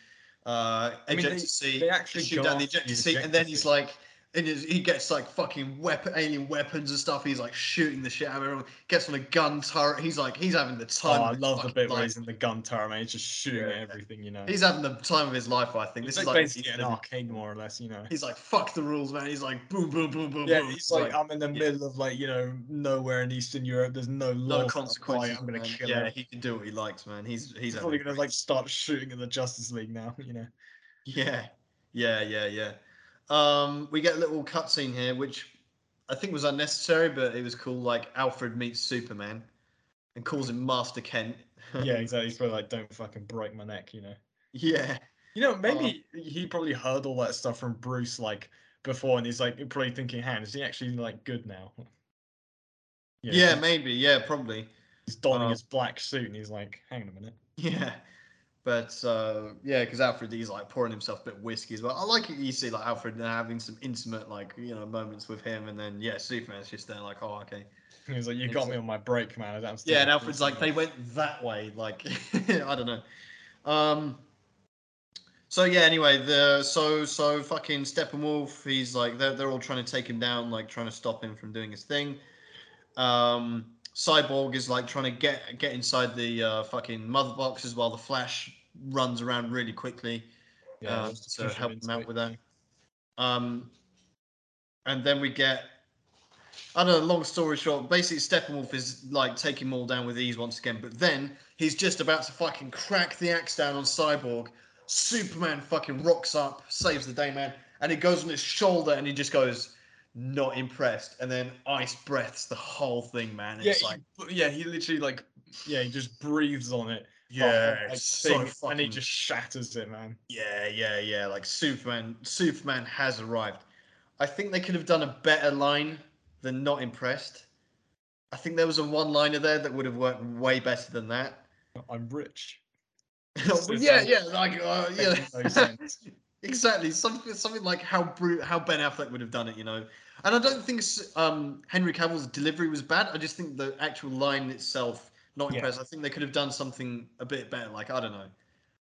uh, I mean, ejector they- seat. they actually shoot down the ejector seat, and ejector then he's seat. like. And he gets like fucking weapon, alien weapons and stuff. He's like shooting the shit out of everyone. Gets on a gun turret. He's like, he's having the time. Oh, time. I of his love the bit where life. he's in the gun turret, man. He's just shooting Yeah. at everything. You know. He's having the time of his life. I think It's this like is like basically an arcade, more or less. You know. He's like, fuck the rules, man. He's like, boom, boom, boom, boom, Yeah, boom. he's It's like, I'm in the yeah. middle of like you know nowhere in Eastern Europe. There's no law. no consequences. I'm gonna man. kill yeah, him. he can do what he likes, man. He's he's He's probably gonna like start shooting at the Justice League now. You know. Yeah, yeah, yeah, yeah. Um, we get a little cutscene here, which I think was unnecessary, but it was cool. Like Alfred meets Superman and calls him Master Kent. Yeah, exactly. He's probably like, don't fucking break my neck. You know. yeah, You know, maybe he probably heard all that stuff from Bruce like before, and he's like probably thinking, "Han, is he actually like good now?" You know, yeah, maybe, yeah, probably. He's donning Um, his black suit, and he's like, "Hang on a minute." Yeah. But uh, yeah, because Alfred he's like pouring himself a bit of whiskey as well. I like it. You see like Alfred having some intimate like you know moments with him, and then yeah, Superman's just there like, oh okay. He's like, "You It's got me like- on my break, man." I'm Yeah, and Alfred's like, they went that way. Like I don't know. Um. So yeah. Anyway, the so so fucking Steppenwolf. He's like they're they're all trying to take him down, like trying to stop him from doing his thing. Um. Cyborg is like trying to get get inside the uh, fucking mother boxes while the Flash runs around really quickly Yeah, let's to push him help them out it, with that. Um, and then we get, I don't know, long story short, basically Steppenwolf is like taking them all down with ease once again, but then he's just about to fucking crack the axe down on Cyborg. Superman fucking rocks up, saves the day, man, and he goes on his shoulder and he just goes, not impressed, and then ice breaths the whole thing, man. Yeah, like, he, yeah, he literally like, yeah, he just breathes on it. yeah, whole, like, so thing, and he just shatters it, man. Yeah, yeah, yeah. Like Superman, Superman has arrived. I think they could have done a better line than not impressed. I think there was a one-liner there that would have worked way better than that. I'm rich. Yeah, yeah, like uh, yeah, Makes no sense. exactly. Something, something like how Bru- how Ben Affleck would have done it, you know. And I don't think um, Henry Cavill's delivery was bad. I just think the actual line itself not Yeah. impressed. I think they could have done something a bit better. Like I don't know.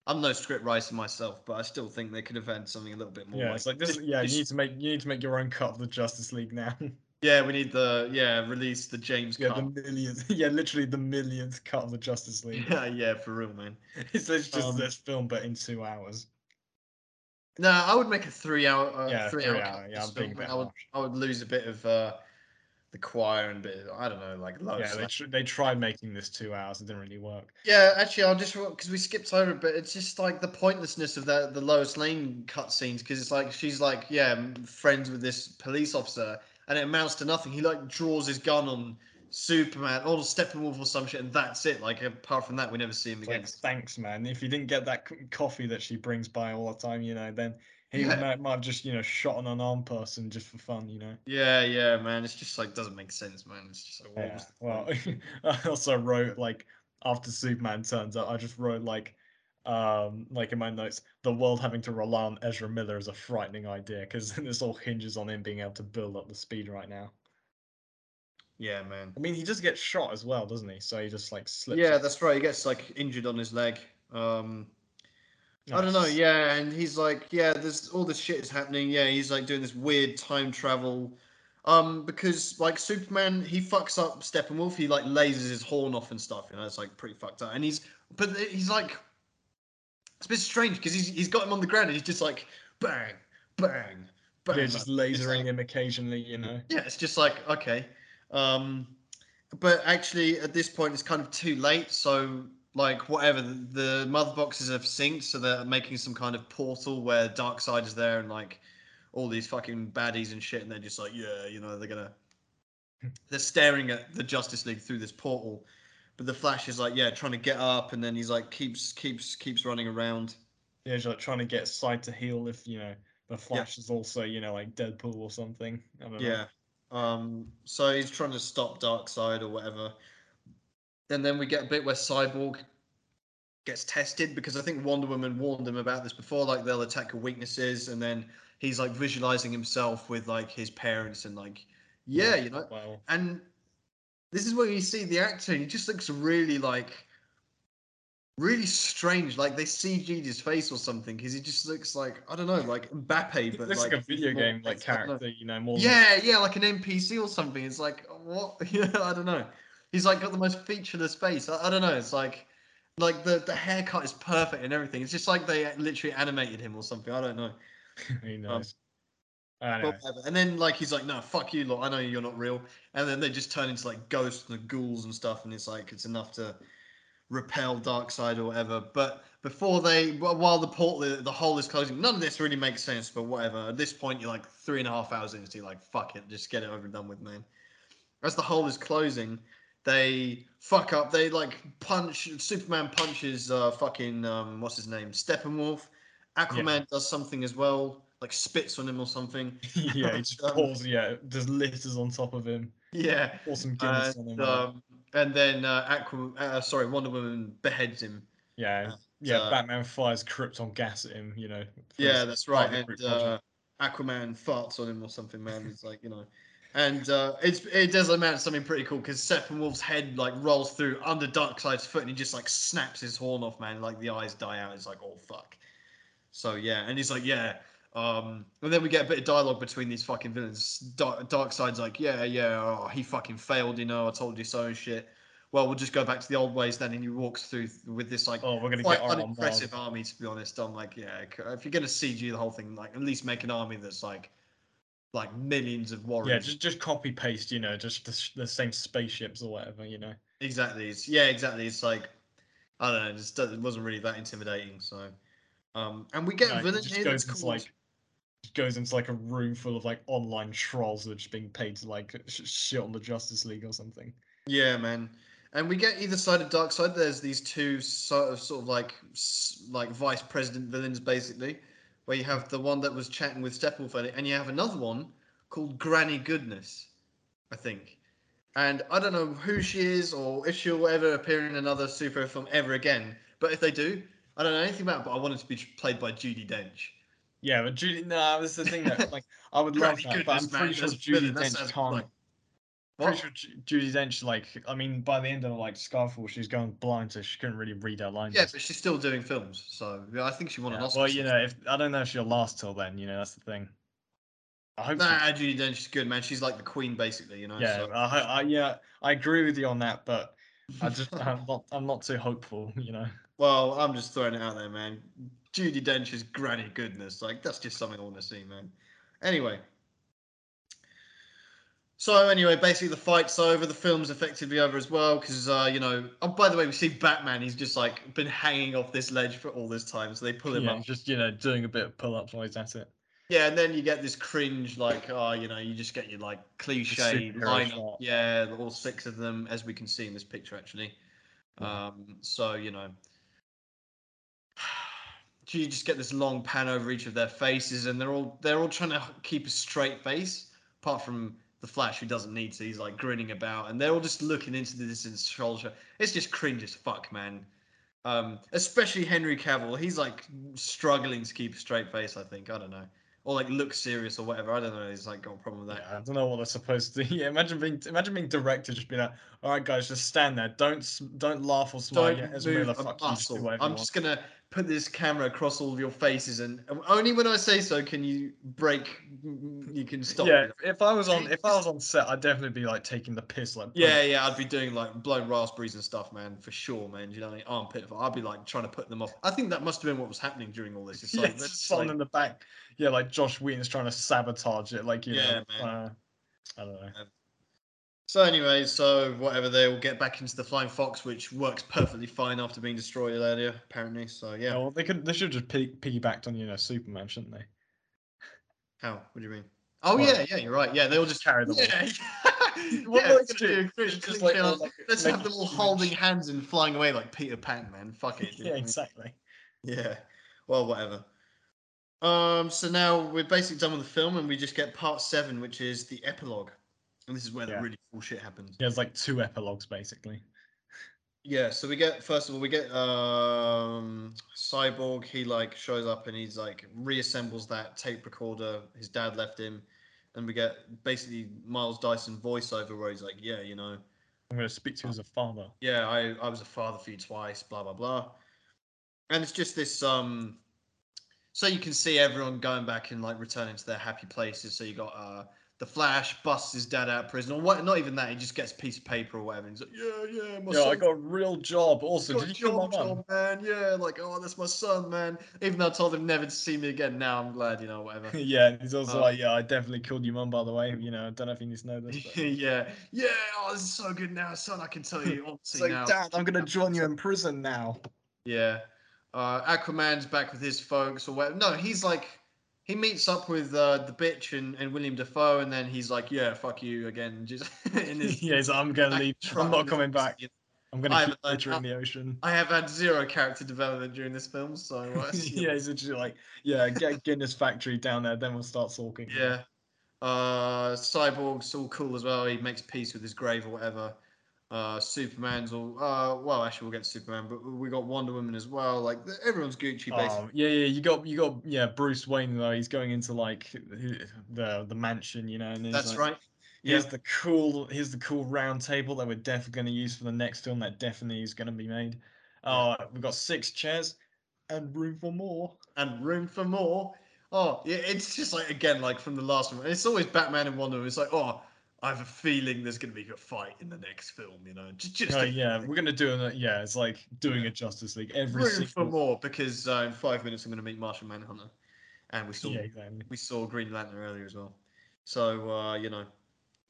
I'm no script writer myself, but I still think they could have had something a little bit more. Yeah, like, it's like this. yeah, you need to make you need to make your own cut of the Justice League now. Yeah, we need the yeah release the James yeah, cut. the millions. Yeah, literally the millionth cut of the Justice League. Yeah, yeah, for real, man. it's it's just Um, this film, but in two hours. No, I would make a three-hour, uh, Yeah, three-hour. three hour, yeah, I'm bit I would, harsh. I would lose a bit of uh, the choir and a bit. Of, I don't know, like yeah, they tr- they tried making this two hours. It didn't really work. yeah, actually, I'll just because we skipped over, it, but it's just like the pointlessness of that the Lois Lane cutscenes because it's like she's like yeah friends with this police officer and it amounts to nothing. He like draws his gun on Superman or Steppenwolf or some shit, and that's it. Like apart from that, we never see him again. like, thanks, man. If you didn't get that c- coffee that she brings by all the time, you know, then he Yeah. might, might have just you know shot an unarmed person just for fun, you know. Yeah, yeah, man. It's just like doesn't make sense, man. It's just like Yeah. Well. I also wrote like after Superman turns up, I just wrote like um like in my notes, the world having to rely on Ezra Miller is a frightening idea because then this all hinges on him being able to build up the speed right now. Yeah, man. I mean, he just gets shot as well, doesn't he? So he just like slips. Yeah, off. that's right. He gets like injured on his leg. Um, I don't know. Yeah, and he's like, yeah, there's all this shit is happening. Yeah, he's like doing this weird time travel. Um, because like Superman, he fucks up Steppenwolf. He like lasers his horn off and stuff. You know, it's like pretty fucked up. And he's, but he's like, it's a bit strange because he's he's got him on the ground and he's just like bang, bang, bang. Yeah, just lasering like- him occasionally, you know. yeah, it's just like okay, um, but actually at this point it's kind of too late. So like whatever, the, the mother boxes have synced, so they're making some kind of portal where Darkseid is there and like all these fucking baddies and shit, and they're just like yeah, you know, they're gonna they're staring at the Justice League through this portal. But the Flash is like, yeah, trying to get up, and then he's like, keeps, keeps, keeps running around. Yeah, he's like trying to get Side to heal if you know the Flash is also you know like Deadpool or something. I don't know. Yeah. Um. So he's trying to stop Darkseid or whatever. And then we get a bit where Cyborg gets tested because I think Wonder Woman warned him about this before. Like they'll attack her weaknesses, and then he's like visualizing himself with like his parents and like, yeah, you know. Well, And this is where you see the actor. He just looks really like, really strange. Like they CG'd his face or something because he just looks like I don't know, like Mbappe, but looks like, a video more- game like character, you know, more. than- Yeah, yeah, like an NPC or something. It's like what? Yeah, I don't know. He's like got the most featureless face. I, I don't know. It's like, like the the haircut is perfect and everything. It's just like they literally animated him or something. I don't know. Who um, knows? I But don't know. whatever. And then like he's like, no, fuck you, lot. I know you're not real. And then they just turn into like ghosts and ghouls and stuff, and it's like it's enough to repel Darkseid or whatever. But before they, while the port, the, the hole is closing, none of this really makes sense. But whatever. At this point, you're like three and a half hours into, you're like, fuck it, just get it over and done with, man. As the hole is closing, they fuck up. They like punch. Superman punches uh fucking um what's his name Steppenwolf. Aquaman does something as well, like spits on him or something. yeah, he just Um, pours. Yeah, there's litters on top of him. Yeah. Pour some Guinness on him. And, um, and then uh, Aqua, uh, sorry, Wonder Woman beheads him. yeah, uh, yeah. uh, Batman fires Krypton gas at him. You know. Yeah, that's right. And uh. Aquaman farts on him or something, man. It's like you know, and uh, it's it does amount to something pretty cool because Steppenwolf's head like rolls through under Darkseid's foot and he just like snaps his horn off, man. Like the eyes die out. It's like oh fuck. So yeah, and he's like yeah. Um, and then we get a bit of dialogue between these fucking villains. Darkseid's like, yeah, yeah, oh, he fucking failed, you know. I told you so and shit. Well, we'll just go back to the old ways then. And he walks through with this like Oh, we're gonna quite get our unimpressive army to be honest. I'm like, yeah, if you're gonna CG the whole thing, like at least make an army that's like, like millions of warriors. Yeah, just just copy paste. You know, just the, the same spaceships or whatever. You know. exactly. It's yeah, exactly. It's like, I don't know. It just it wasn't really that intimidating. So, um, and we get No, a villain here that's called. like goes into like a room full of like online trolls that are just being paid to like sh- shit on the Justice League or something. Yeah, man. And we get either side of Darkseid. There's these two sort of sort of like like vice president villains, basically, where you have the one that was chatting with Steppenwolf, and you have another one called Granny Goodness, I think. And I don't know who she is or if she'll ever appear in another superhero film ever again. But if they do, I don't know anything about. it, But I want it to be played by Judi Dench. Yeah, but Judy, no, that's the thing that like I would love that, but I'm man, pretty sure Judi Dench can't. like- Pretty sure Ju- Judi Dench, like, I mean, by the end of like Skyfall, she's going blind, so she couldn't really read her lines. Yeah, but she's still doing films, so yeah, I think she won an Yeah, Oscar. Well, you know, if I don't know if she'll last till then, you know, that's the thing. I hope. Nah, Judi Dench is good, man. She's like the queen, basically. You know. yeah, so- I, I, yeah, I agree with you on that, but I just I'm not I'm not too hopeful, you know. Well, I'm just throwing it out there, man. Judi Dench's granny goodness, like that's just something I want to see, man. Anyway. So anyway, basically the fight's over. The film's effectively over as well because uh, you know. Oh, by the way, we see Batman. He's just like been hanging off this ledge for all this time, so they pull him Yeah, up. just you know, doing a bit of pull-ups while he's at it. Yeah, and then you get this cringe, like, oh, you know, you just get your like cliche lineup. Yeah, all six of them, as we can see in this picture, actually. Yeah. Um, so you know, you just get this long pan over each of their faces, and they're all they're all trying to keep a straight face, apart from the Flash, who doesn't need to. He's like grinning about, and they're all just looking into the distance. Shoulder. It's just cringe as fuck, man. Um, especially Henry Cavill. He's like struggling to keep a straight face. I think. I don't know or like look serious or whatever. I don't know. He's like got a problem with that. Yeah, I don't know what they're supposed to. Yeah, imagine being imagine being directed, just be like, all right, guys, just stand there, don't don't laugh or smile. Don't Yeah, move a fuck you, just do muscle. I'm just gonna put this camera across all of your faces, and only when I say so can you break. You can stop. yeah, you if I was on if I was on set, I'd definitely be like taking the piss like Yeah, yeah, I'd be doing like blowing raspberries and stuff, man, for sure, man. You know what I mean? Armpit. I'd be like trying to put them off. I think that must have been what was happening during all this. It's yeah, like, it's that's just someone like- in the back. Yeah, like Joss Whedon's trying to sabotage it, like you Yeah, know. man. Uh, I don't know. So anyway, so whatever, they will get back into the Flying Fox, which works perfectly fine after being destroyed earlier, apparently. So yeah. Yeah, well, they could they should just pig- piggybacked on you know Superman, shouldn't they? How? What do you mean? Oh Well, yeah, yeah, you're right. Yeah, they'll just carry them all. Yeah, What yeah, are it's they gonna gonna be a cliche, Just like, like, like, let's have them all holding hands and flying away like Peter Pan, man. Fuck it. Yeah, what I mean? exactly. Yeah. Well, whatever. Um. So now we're basically done with the film, and we just get part seven, which is the epilogue, and this is where Yeah. the really cool shit happens. Yeah, it's like two epilogues basically. Yeah, so we get first of all we get um Cyborg, he like shows up and he's like reassembles that tape recorder his dad left him and we get basically Miles Dyson voiceover where he's like, Yeah, you know, I'm gonna speak to you as a father. yeah, I, I was a father for you twice, blah blah blah. And it's just this um so you can see everyone going back and like returning to their happy places. So you got uh the Flash busts his dad out of prison, or what? Not even that. He just gets a piece of paper or whatever. And he's like, "Yeah, yeah, my Yeah, I got a real job. Also, did you kill my job, job, man. Yeah, like, oh, that's my son, man. Even though I told him never to see me again, now I'm glad, you know, whatever. yeah, he's also Uh, like, yeah, I definitely killed your mum, by the way. You know, I don't know if you need to know this. But... yeah, yeah. Oh, this is so good now, son. I can tell you honestly like, now. Dad, I'm gonna join you in prison now. Yeah. Uh, Aquaman's back with his folks or whatever. No, he's like, he meets up with uh, the bitch and, and William Dafoe, and then he's like, yeah, fuck you again. Just in his. yeah, he's like, I'm gonna leave. I'm not coming back. I'm gonna I keep littering how- the ocean. I have had zero character development during this film, so uh, yeah, he's literally like, yeah, get Guinness factory down there, then we'll start talking. Yeah. Uh, Cyborg's all cool as well. He makes peace with his grave or whatever. Uh, Superman's all. Uh, well, actually, we'll get Superman, but we got Wonder Woman as well. Like everyone's Gucci, basically. Oh, yeah, yeah, you got, you got, yeah, Bruce Wayne though. He's going into like the the mansion, you know. And That's like, right. Yeah. Here's the cool, here's the cool round table that we're definitely going to use for the next film. That definitely is going to be made. Oh, we've got six chairs and room for more. And room for more. Oh, yeah, it's just like again, like from the last one. It's always Batman and Wonder Woman. It's like, oh, I have a feeling there's going to be a fight in the next film. You know, just just a yeah, feeling. we're gonna do it. Yeah, it's like doing a Justice League every room for more because uh, in five minutes I'm going to meet Martian Manhunter, and we saw Yeah, exactly. we saw Green Lantern earlier as well. So uh, you know.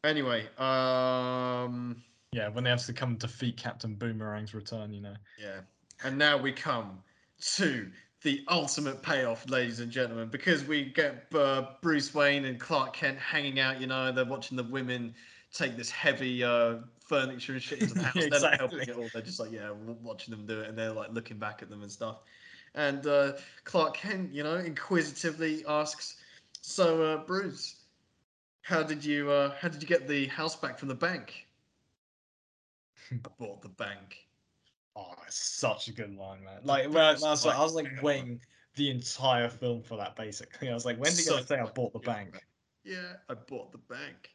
Anyway, um, Yeah, when they have to come defeat Captain Boomerang's return, you know. yeah, and now we come to the ultimate payoff, ladies and gentlemen, because we get uh, Bruce Wayne and Clark Kent hanging out. You know, they're watching the women take this heavy uh, furniture and shit into the house. They're not helping at all. They're just like, yeah, watching them do it, and they're like looking back at them and stuff. And uh, Clark Kent, you know, inquisitively asks, "So, uh, Bruce, how did you uh, how did you get the house back from the bank?" I bought the bank. Oh, it's such a good line, man. Like, when I, I was like, I was like waiting the entire film for that. Basically, I was like, when did So say I bought the bank? Yeah, I bought the bank.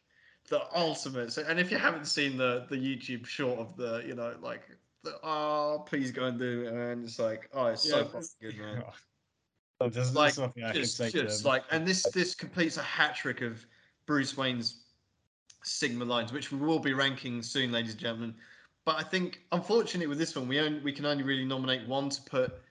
The ultimate. So, and if you haven't seen the the YouTube short of the, you know, like, the, oh, please go and do it, man. It's like, oh, it's so Yeah, fucking this- good, man. There's, Like, nothing I can Just, say just like, and this this completes a hat trick of Bruce Wayne's Sigma lines, which we will be ranking soon, ladies and gentlemen. But I think, unfortunately, with this one, we only we can only really nominate one to put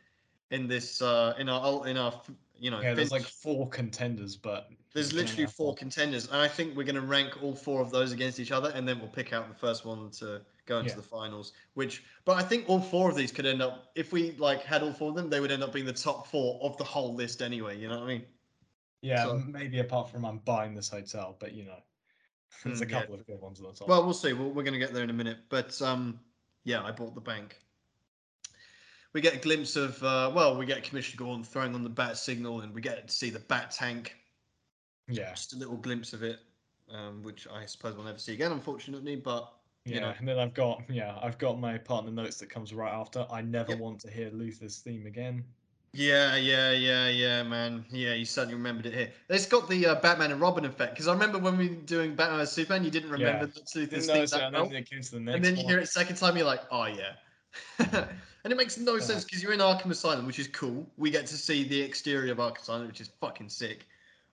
in this uh in our in our you know. yeah, there's like four contenders, but There's we can only literally have four contenders, and I think we're going to rank all four of those against each other, and then we'll pick out the first one to go into Yeah. the finals. Which, but I think all four of these could end up, if we like had all four of them, they would end up being the top four of the whole list anyway. You know what I mean? Yeah, So- maybe apart from I'm buying this hotel, but you know, there's a Mm, yeah. couple of good ones at the top. Well, we'll see. We'll, we're going to get there in a minute, but um, yeah, I bought the bank. We get a glimpse of, uh, well, we get Commissioner Gordon throwing on the bat signal, and we get to see the bat tank. yeah, Just a little glimpse of it, um, which I suppose we'll never see again, unfortunately. But yeah, you know. and then I've got yeah, I've got my partner notes that comes right after. I never Yep. want to hear Luther's theme again. Yeah, yeah, yeah, yeah, man. Yeah, you suddenly remembered it here. It's got the uh, Batman and Robin effect because I remember when we were doing Batman and Superman, you didn't remember Yeah. the two Didn't things notice that and well. then it came to the next And then you hear it second time, you're like, oh yeah, and it makes no Yeah. sense because you're in Arkham Asylum, which is cool. We get to see the exterior of Arkham Asylum, which is fucking sick.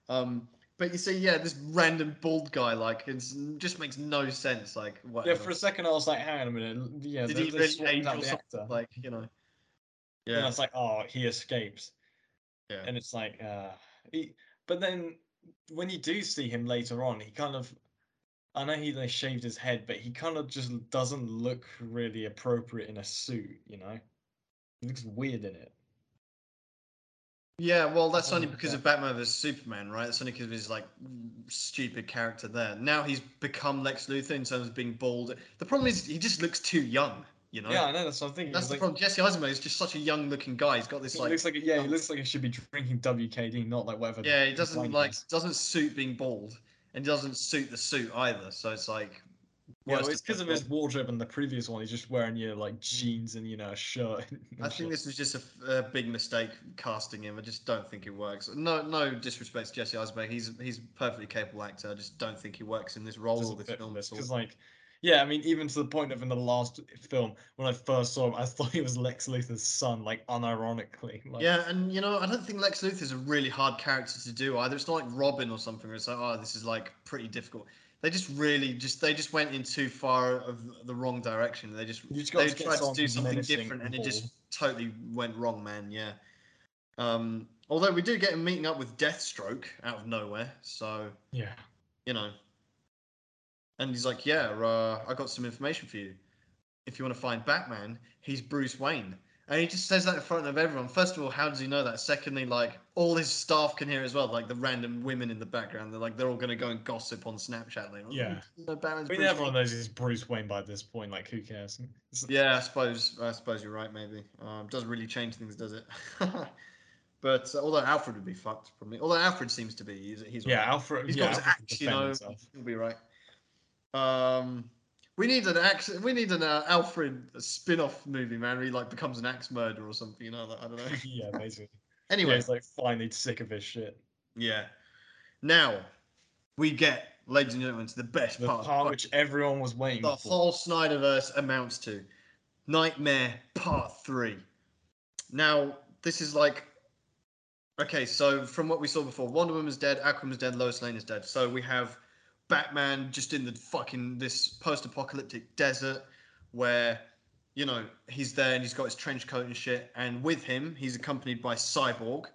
Um, but you see, yeah, this random bald guy, like, it just makes no sense. Like, Yeah, for a second I was like, hang on a minute. Yeah, Did he really age or the something? actor. Like, you know. And Yeah. it's like, oh, he escapes. Yeah. And it's like, uh, he, but then when you do see him later on, he kind of, I know he they shaved his head, but he kind of just doesn't look really appropriate in a suit, you know? He looks weird in it. Yeah, well, that's only because God. of Batman vs Superman, right? That's only because of his like stupid character there. Now he's become Lex Luthor in terms of being bald. The problem is he just looks too young, you know. Yeah, I know, that's what I'm thinking. that's the like, problem. Jesse Eisenberg is just such a young-looking guy. He's got this He like, looks like, yeah, he looks like he should be drinking WKD, not like whatever. yeah, he doesn't like does. doesn't suit being bald, and doesn't suit the suit either. So it's like, Yeah, well, it's because of his wardrobe and the previous one. He's just wearing you know, like jeans and you know a shirt. I think this was just a big mistake casting him. I just don't think it works. No, no disrespect to Jesse Eisenberg. He's he's a perfectly capable actor. I just don't think he works in this role or this film this at all. because like yeah i mean even to the point of in the last film when i first saw him i thought he was lex luthor's son like unironically like Yeah, and you know, I don't think Lex Luthor's a really hard character to do either. It's not like Robin or something where it's like, oh, this is like pretty difficult. They just really just they just went in too far of the wrong direction. They just just they tried to do something different and and it just totally went wrong, man. Yeah. Um, although we do get him meeting up with Deathstroke out of nowhere, so yeah you know. And he's like, "Yeah, uh, I got some information for you. If you want to find Batman, he's Bruce Wayne." And he just says that in front of everyone. First of all, how does he know that? Secondly, like all his staff can hear as well, like the random women in the background. They're like they're all gonna go and gossip on Snapchat. "Oh, Yeah. know, Batman's i mean everyone Wayne." knows he's bruce wayne by this point like who cares Yeah, I suppose. I suppose you're right. Maybe um, doesn't really change things, does it? but uh, although Alfred would be fucked probably. Although Alfred seems to be, he's, he's yeah alright. alfred He's yeah, got his axe, you know. himself. He'll be right. Um, we need an axe. We need an uh, Alfred spin-off movie, man. Where he like becomes an axe murderer or something. You know, I don't know. yeah basically yeah, anyway, he's like finally sick of his shit yeah. Now we get, ladies and gentlemen, to the best the part. part which everyone was waiting for the for whole Snyderverse amounts to. Nightmare Part 3. Now, this is like. Okay, so from what we saw before, Wonder Woman's dead, Aquaman's dead, Lois Lane is dead. So we have Batman just in the fucking this post apocalyptic desert where, you know, he's there and he's got his trench coat and shit. And with him, he's accompanied by Cyborg,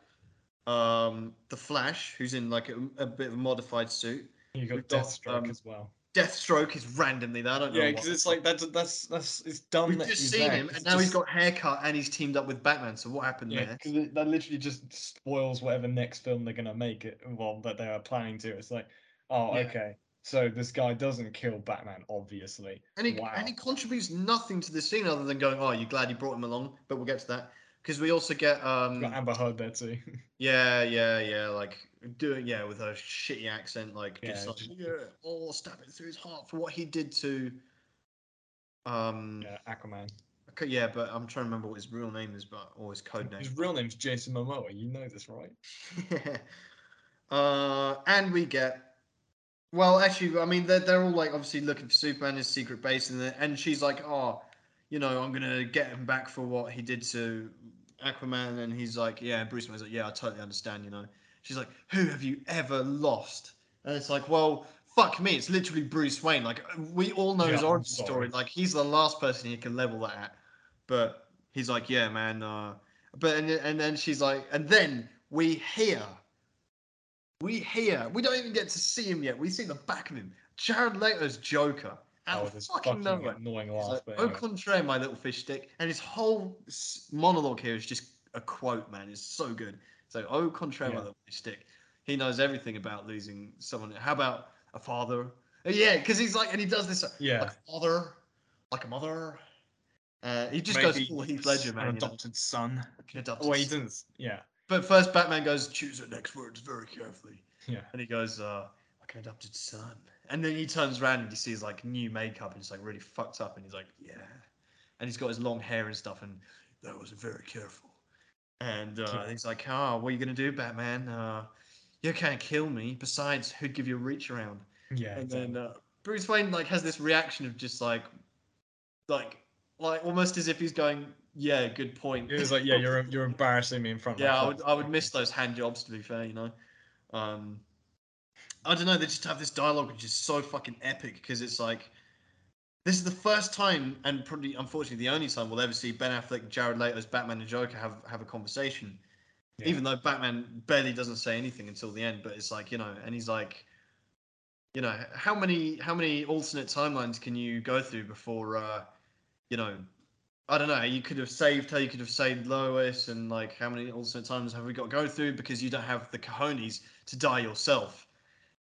um, the Flash, who's in like a, a bit of a modified suit. you got got, deathstroke um, as well Deathstroke is randomly there. I don't know. yeah because it's like that's that's that's it's dumb We've that just he's seen there, him, 'cause and it now he's got haircut and he's teamed up with Batman. So what happened Yeah, there? because that literally just spoils whatever next film they're gonna make it. Well, that they are planning to. It's like, oh, Yeah. okay, so this guy doesn't kill Batman, obviously. And he, wow. and he contributes nothing to the scene other than going, "Oh, you're glad you brought him along." But we'll get to that because we also get, um, Got Amber Heard there too. yeah, yeah, yeah, like doing, yeah, with her shitty accent, like just like, just- yeah, oh, stab it through his heart for what he did to, um, yeah, Aquaman. okay, yeah, but I'm trying to remember what his real name is, but or his code name. His real name's Jason Momoa. You know this, right? yeah. uh, and we get, well, actually, I mean, they're, they're all like obviously looking for Superman, his secret base, and, the, and she's like, oh, you know, I'm gonna get him back for what he did to Aquaman, and he's like, yeah, and Bruce Wayne's like, yeah, I totally understand, you know. She's like, who have you ever lost? And it's like, well, fuck me, it's literally Bruce Wayne. Like, we all know Yeah, his origin story. Like, he's the last person you can level that at. But he's like, yeah, man. Uh, but and, and then she's like, and then we hear, we hear, we don't even get to see him yet. We see the back of him. Jared Leto's Joker. Out Oh, of this fucking fucking nowhere. annoying laugh. like, au contraire, my little fish stick. And his whole monologue here is just a quote, man. It's so good. So, au contraire, my little fish stick. He knows everything about losing someone. How about a father? Uh, Yeah, because he's like, and he does this uh, Yeah. like a father, like a mother. Uh, he just Maybe goes full Heath Ledger, an man. You know? adopted son. An adopted Oh, he didn't. Yeah, But first, Batman goes, choose your next words very carefully. yeah. And he goes, uh, like an adopted son. And then he turns around and he sees like new makeup and it's like really fucked up. And he's like, yeah. And he's got his long hair and stuff. And that was very careful. And uh, he's like, oh, what are you going to do, Batman? Uh, you can't kill me. Besides, who'd give you a reach around? Yeah, and exactly. then uh, Bruce Wayne like has this reaction of just like, like like almost as if he's going, "Yeah, good point." It was like, yeah, you're you're embarrassing me in front. yeah, I of would I would miss those hand jobs to be fair, you know. Um, I don't know. They just have this dialogue which is so fucking epic because it's like this is the first time and probably unfortunately the only time we'll ever see Ben Affleck, Jared Leto's Batman and Joker have have a conversation. Yeah. Even though Batman barely doesn't say anything until the end, but it's like you know, and he's like, you know, how many how many alternate timelines can you go through before, uh, you know, I don't know. You could have saved her. You could have saved Lois, and like, how many alternate times have we got to go through because you don't have the cojones to die yourself?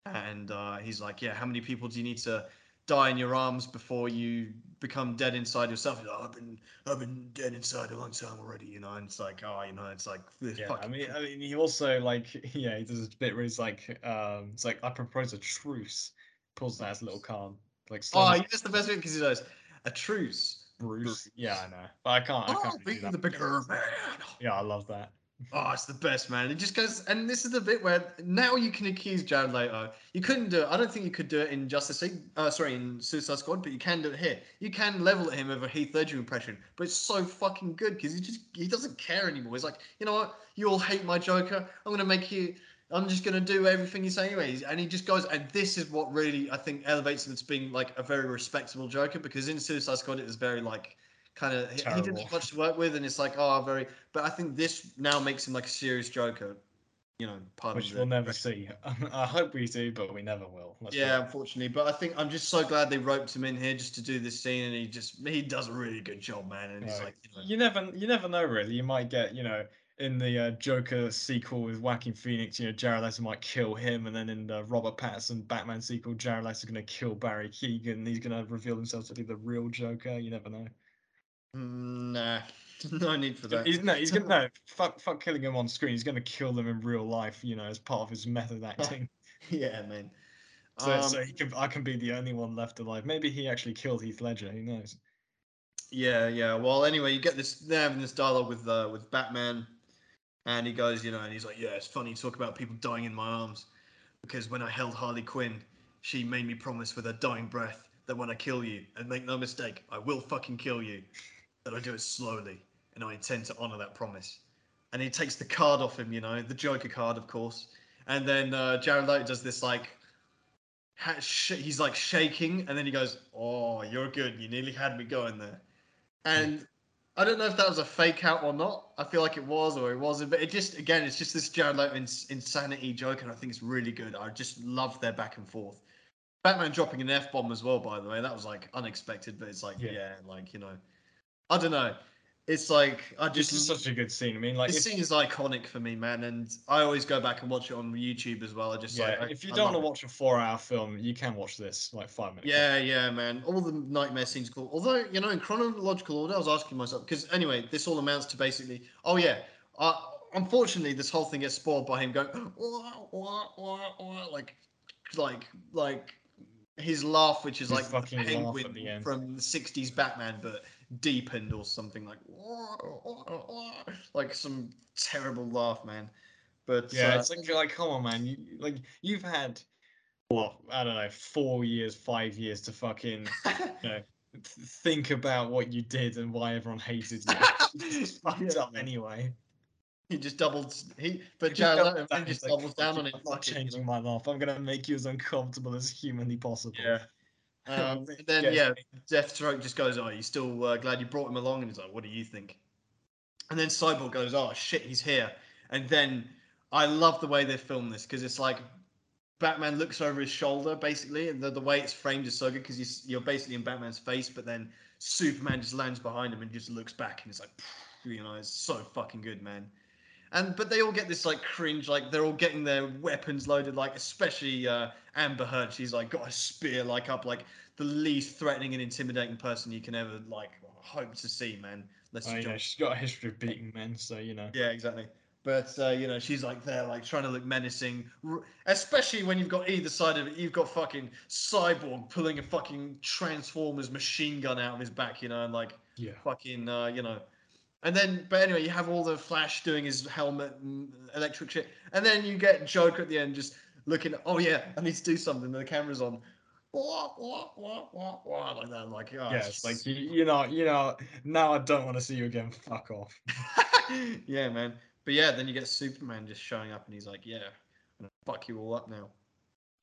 And uh, he's like, yeah. How many people do you need to die in your arms before you become dead inside yourself? Like, I've been I've been dead inside a long time already, you know. And it's like, oh, you know, it's like this Yeah, I mean, I mean, he also like, yeah, he does this bit where he's like, um, it's like, I propose a truce. Pulls out his little card, like, oh, that's the best bit because he does a truce. Bruce. Yeah, I know, but I can't. I Oh, can't really be the bigger man. Yeah, I love that. Oh, it's the best, man. It just goes, and this is the bit where now you can accuse Jared Leto. You couldn't do it. I don't think you could do it in Justice League. Uh, sorry, in Suicide Squad, but you can do it here. You can level at him with a Heath Ledger impression, but it's so fucking good because he just he doesn't care anymore. He's like, you know what? You all hate my Joker. I'm gonna make you. I'm just gonna do everything you say anyways. And he just goes, and this is what really I think elevates him to being like a very respectable Joker because in Suicide Squad it was very like kind of he didn't have much to work with, and it's like oh very. But I think this now makes him like a serious Joker. You know, pardon Which the- we'll never see. I hope we do, but we never will. Let's Yeah, unfortunately, but I think I'm just so glad they roped him in here just to do this scene, and he just he does a really good job, man. And he's No, like, you know, you never, you never know. Really, you might get, you know, in the uh, Joker sequel with Joaquin Phoenix, you know, Jared Leto might kill him, and then in the Robert Pattinson Batman sequel, Jared Leto's going to kill Barry Keoghan. He's going to reveal himself to be the real Joker. You never know. "Mm, nah, no need for that. He's no, he's gonna no, fuck, fuck killing him on screen. He's gonna kill them in real life. You know, as part of his method acting. yeah, man. So, Um, so he can, I can be the only one left alive. Maybe he actually killed Heath Ledger. Who knows? Yeah, yeah. Well, anyway, you get this. They're having this dialogue with uh, with Batman, and he goes, you know, and he's like, "Yeah, it's funny talk about people dying in my arms, because when I held Harley Quinn, she made me promise with her dying breath that when I kill you, and make no mistake, I will fucking kill you, that I do it slowly, and I intend to honor that promise." And he takes the card off him, you know, the Joker card, of course, and then uh, Jared Leto does this like ha- sh- he's like shaking, and then he goes, "Oh, you're good. You nearly had me going there." And I don't know if that was a fake out or not. I feel like it was or it wasn't, but it just again, it's just this Jared Leto ins- insanity joke, and I think it's really good. I just love their back and forth. Batman dropping an f bomb as well, by the way, that was like unexpected, but it's like yeah, Yeah. like you know, I don't know. It's like I just. This is such a good scene. I mean, like, this if, scene is iconic for me, man, and I always go back and watch it on YouTube as well. I just yeah, like if you I don't want to watch a four-hour film, you can watch this like five minutes. Yeah, yeah, man. All the nightmare scenes cool. Although, you know, in chronological order, I was asking myself because anyway, this all amounts to basically. Oh yeah. Uh, unfortunately, this whole thing gets spoiled by him going "Wah, wah, wah, wah," like, like, like his laugh, which is His like the fucking laugh at penguin from the '60s Batman, but deepened or something like, like some terrible laugh, man. But Yeah, uh, it's like, like, come on, man. You like, you've had what I don't know, four years, five years to fucking you know, think about what you did and why everyone hated you. It's fucked Yeah, up anyway. he just doubled. He, but Jared Leto just like, doubles down on it. I'm not fuck it, you changing my laugh. I'm gonna make you as uncomfortable as humanly possible. Yeah. Um, and then Yes. yeah, Deathstroke just goes, "Oh, you still uh, glad you brought him along?" And he's like, "What do you think?" And then Cyborg goes, "Oh shit, he's here." And then I love the way they film this because it's like Batman looks over his shoulder, basically, and the, the way it's framed is so good because you're basically in Batman's face, but then Superman just lands behind him and just looks back, and it's like, you know, it's so fucking good, man. And but they all get this like cringe, like they're all getting their weapons loaded, like especially uh, Amber Heard. She's like got a spear like up, like the least threatening and intimidating person you can ever like hope to see, man. Let's Oh, yeah, she's got a history of beating men, so you know. yeah, exactly. But uh, you know, she's like there, like trying to look menacing, R- especially when you've got either side of it. You've got fucking cyborg pulling a fucking Transformers machine gun out of his back, you know, and like Yeah. fucking, uh, you know. And then, but anyway, you have all the Flash doing his helmet and electric shit, and then you get Joker at the end just looking. Oh yeah, I need to do something. The camera's on. wah, wah, wah, wah, wah, like that. I'm like, oh, yeah, it's like you, you know, you know. Now I don't want to see you again. Fuck off. yeah, man. But yeah, then you get Superman just showing up, and he's like, "Yeah, I'm gonna fuck you all up now."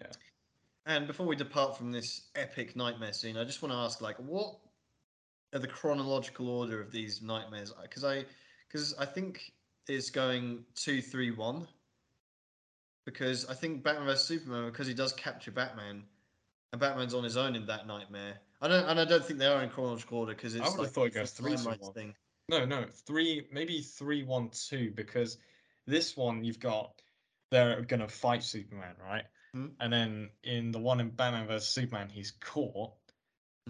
Yeah. And before we depart from this epic nightmare scene, I just want to ask, like, what the chronological order of these nightmares? Because I, because I think it's going two, three, one. Because I think Batman vs Superman, because he does capture Batman, and Batman's on his own in that nightmare. I don't, and I don't think they are in chronological order because it's would've like thought it goes three, one. thing. No, no, three, maybe three, one, two, because this one you've got they're gonna fight Superman, right? Hmm. And then in the one in Batman vs Superman, he's caught.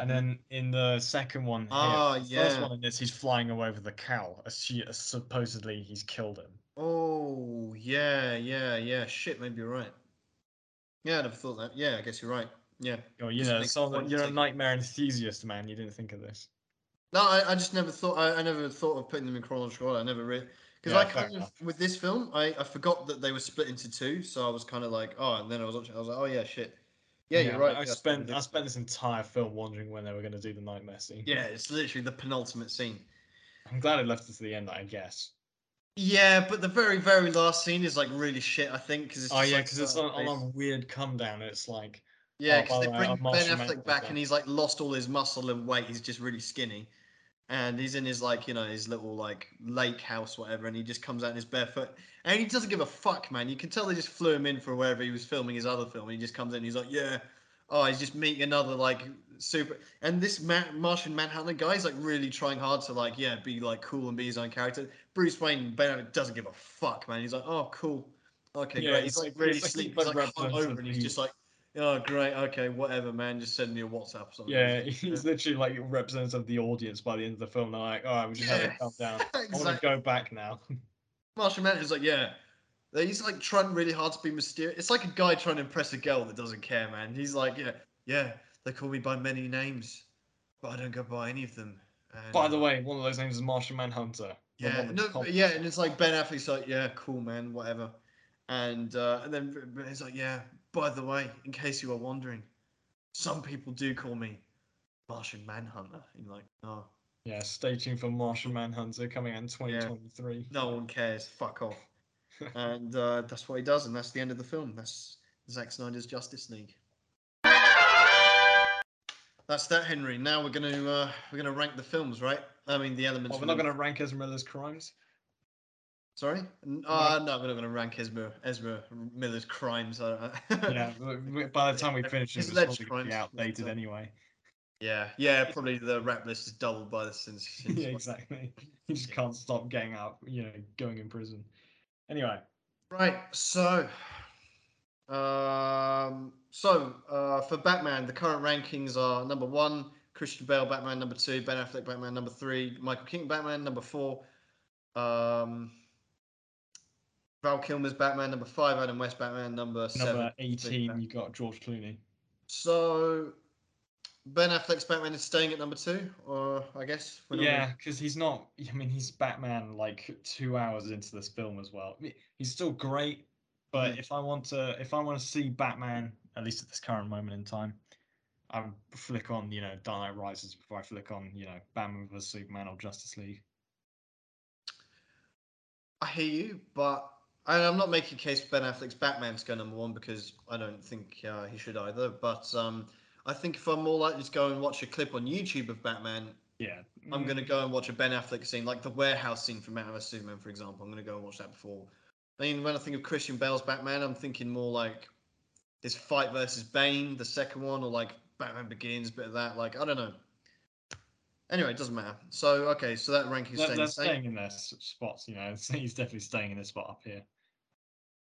And then in the second one here, Ah, the first one in this, he's flying away with the cow. assu- Supposedly he's killed him. Oh, yeah, yeah, yeah. Shit, maybe you're right. Yeah, I never thought that. Yeah, I guess you're right. Yeah. Oh, you know, so you're a nightmare enthusiast, man. You didn't think of this. No, I, I just never thought. I, I never thought of putting them in chronological order. I never really because Yeah, I kind of enough. with this film, I, I forgot that they were split into two. So I was kind of like, oh, and then I was watching. I was like, oh yeah, shit. Yeah, you're right. I yeah, spent I spent this entire film wondering when they were going to do the nightmare scene. Yeah, it's literally the penultimate scene. I'm glad it left it to the end. I guess. Yeah, but the very very last scene is like really shit. I think because it's Oh just, yeah, like, because it's so on, on a weird come down. It's like Yeah, Oh, because by they bring Ben Affleck Manhunter. back and he's like lost all his muscle and weight. He's just really skinny, and he's in his like you know his little like lake house whatever, and he just comes out in his barefoot, and he doesn't give a fuck, man. You can tell they just flew him in for wherever he was filming his other film. And he just comes in, and he's like, yeah, oh, he's just meeting another like super, and this Ma- Martian Manhunter guy is like really trying hard to like yeah be like cool and be his own character. Bruce Wayne Ben doesn't give a fuck, man. He's like, oh cool. Okay, Yeah, great. he's He's like really sleepy. he's like hungover, and he's just like, Oh, great. Okay, whatever, man. Just send me a WhatsApp or something. Yeah, he's literally like representative of the audience by the end of the film. They're like, all right, we just Yeah, to calm down. I want to go back now. Martian Manhunter's like, yeah. He's like trying really hard to be mysterious. It's like a guy trying to impress a girl that doesn't care, man. He's like, yeah, yeah. They call me by many names, but I don't go by any of them. And, by the way, one of those names is Martian Manhunter. yeah, no, yeah, and it's like Ben Affleck's like, yeah, cool, man, whatever. And uh, and then he's like, yeah. By the way, in case you are wondering, some people do call me Martian Manhunter. And you're like, oh. Yeah, stay tuned for Martian Manhunter coming out in 2023. No one cares. Fuck off. and uh, that's what he does, and that's the end of the film. That's Zack Snyder's Justice League. That's that, Henry. Now we're gonna uh, we're gonna rank the films, right? I mean the elements. Oh, we're not going to rank Miller's crimes. Sorry. N- Uh, no, we're not gonna rank Ezra Ezra Miller's crimes. Yeah, w- w- by the time we finish it, it's alleged probably going to be crimes. outdated anyway. yeah, yeah. Probably the rap list is doubled by the since. since yeah, exactly. You just can't stop getting out, you know, going in prison. Anyway, Right. So, um, so uh, for Batman, the current rankings are number one, Christian Bale, Batman. Number two, Ben Affleck, Batman. Number three, Michael Keaton, Batman. Number four, um, Val Kilmer's Batman. Number five, Adam West, Batman. Number seven. number 18, you got George Clooney. So, Ben Affleck's Batman is staying at number two, or I guess. we're Yeah, because he's not. I mean, he's Batman like two hours into this film as well. He's still great, but Mm. if I want to, if I want to see Batman, at least at this current moment in time, I flick on, you know, Dark Knight Rises before I flick on, you know, Batman vs Superman or Justice League. I hear you, but and I'm not making a case for Ben Affleck's Batman to go number one because I don't think uh, he should either. But um, I think if I'm more likely to go and watch a clip on YouTube of Batman, Yeah, I'm going to mm, go and watch a Ben Affleck scene, like the warehouse scene from Batman vs Superman, for example. I'm going to go and watch that before. I mean, when I think of Christian Bale's Batman, I'm thinking more like this fight versus Bane, the second one, or like Batman Begins, bit of that. Like I don't know. Anyway, it doesn't matter. So okay, so that ranking is staying the same. staying in their spots, you know. He's definitely staying in this spot up here.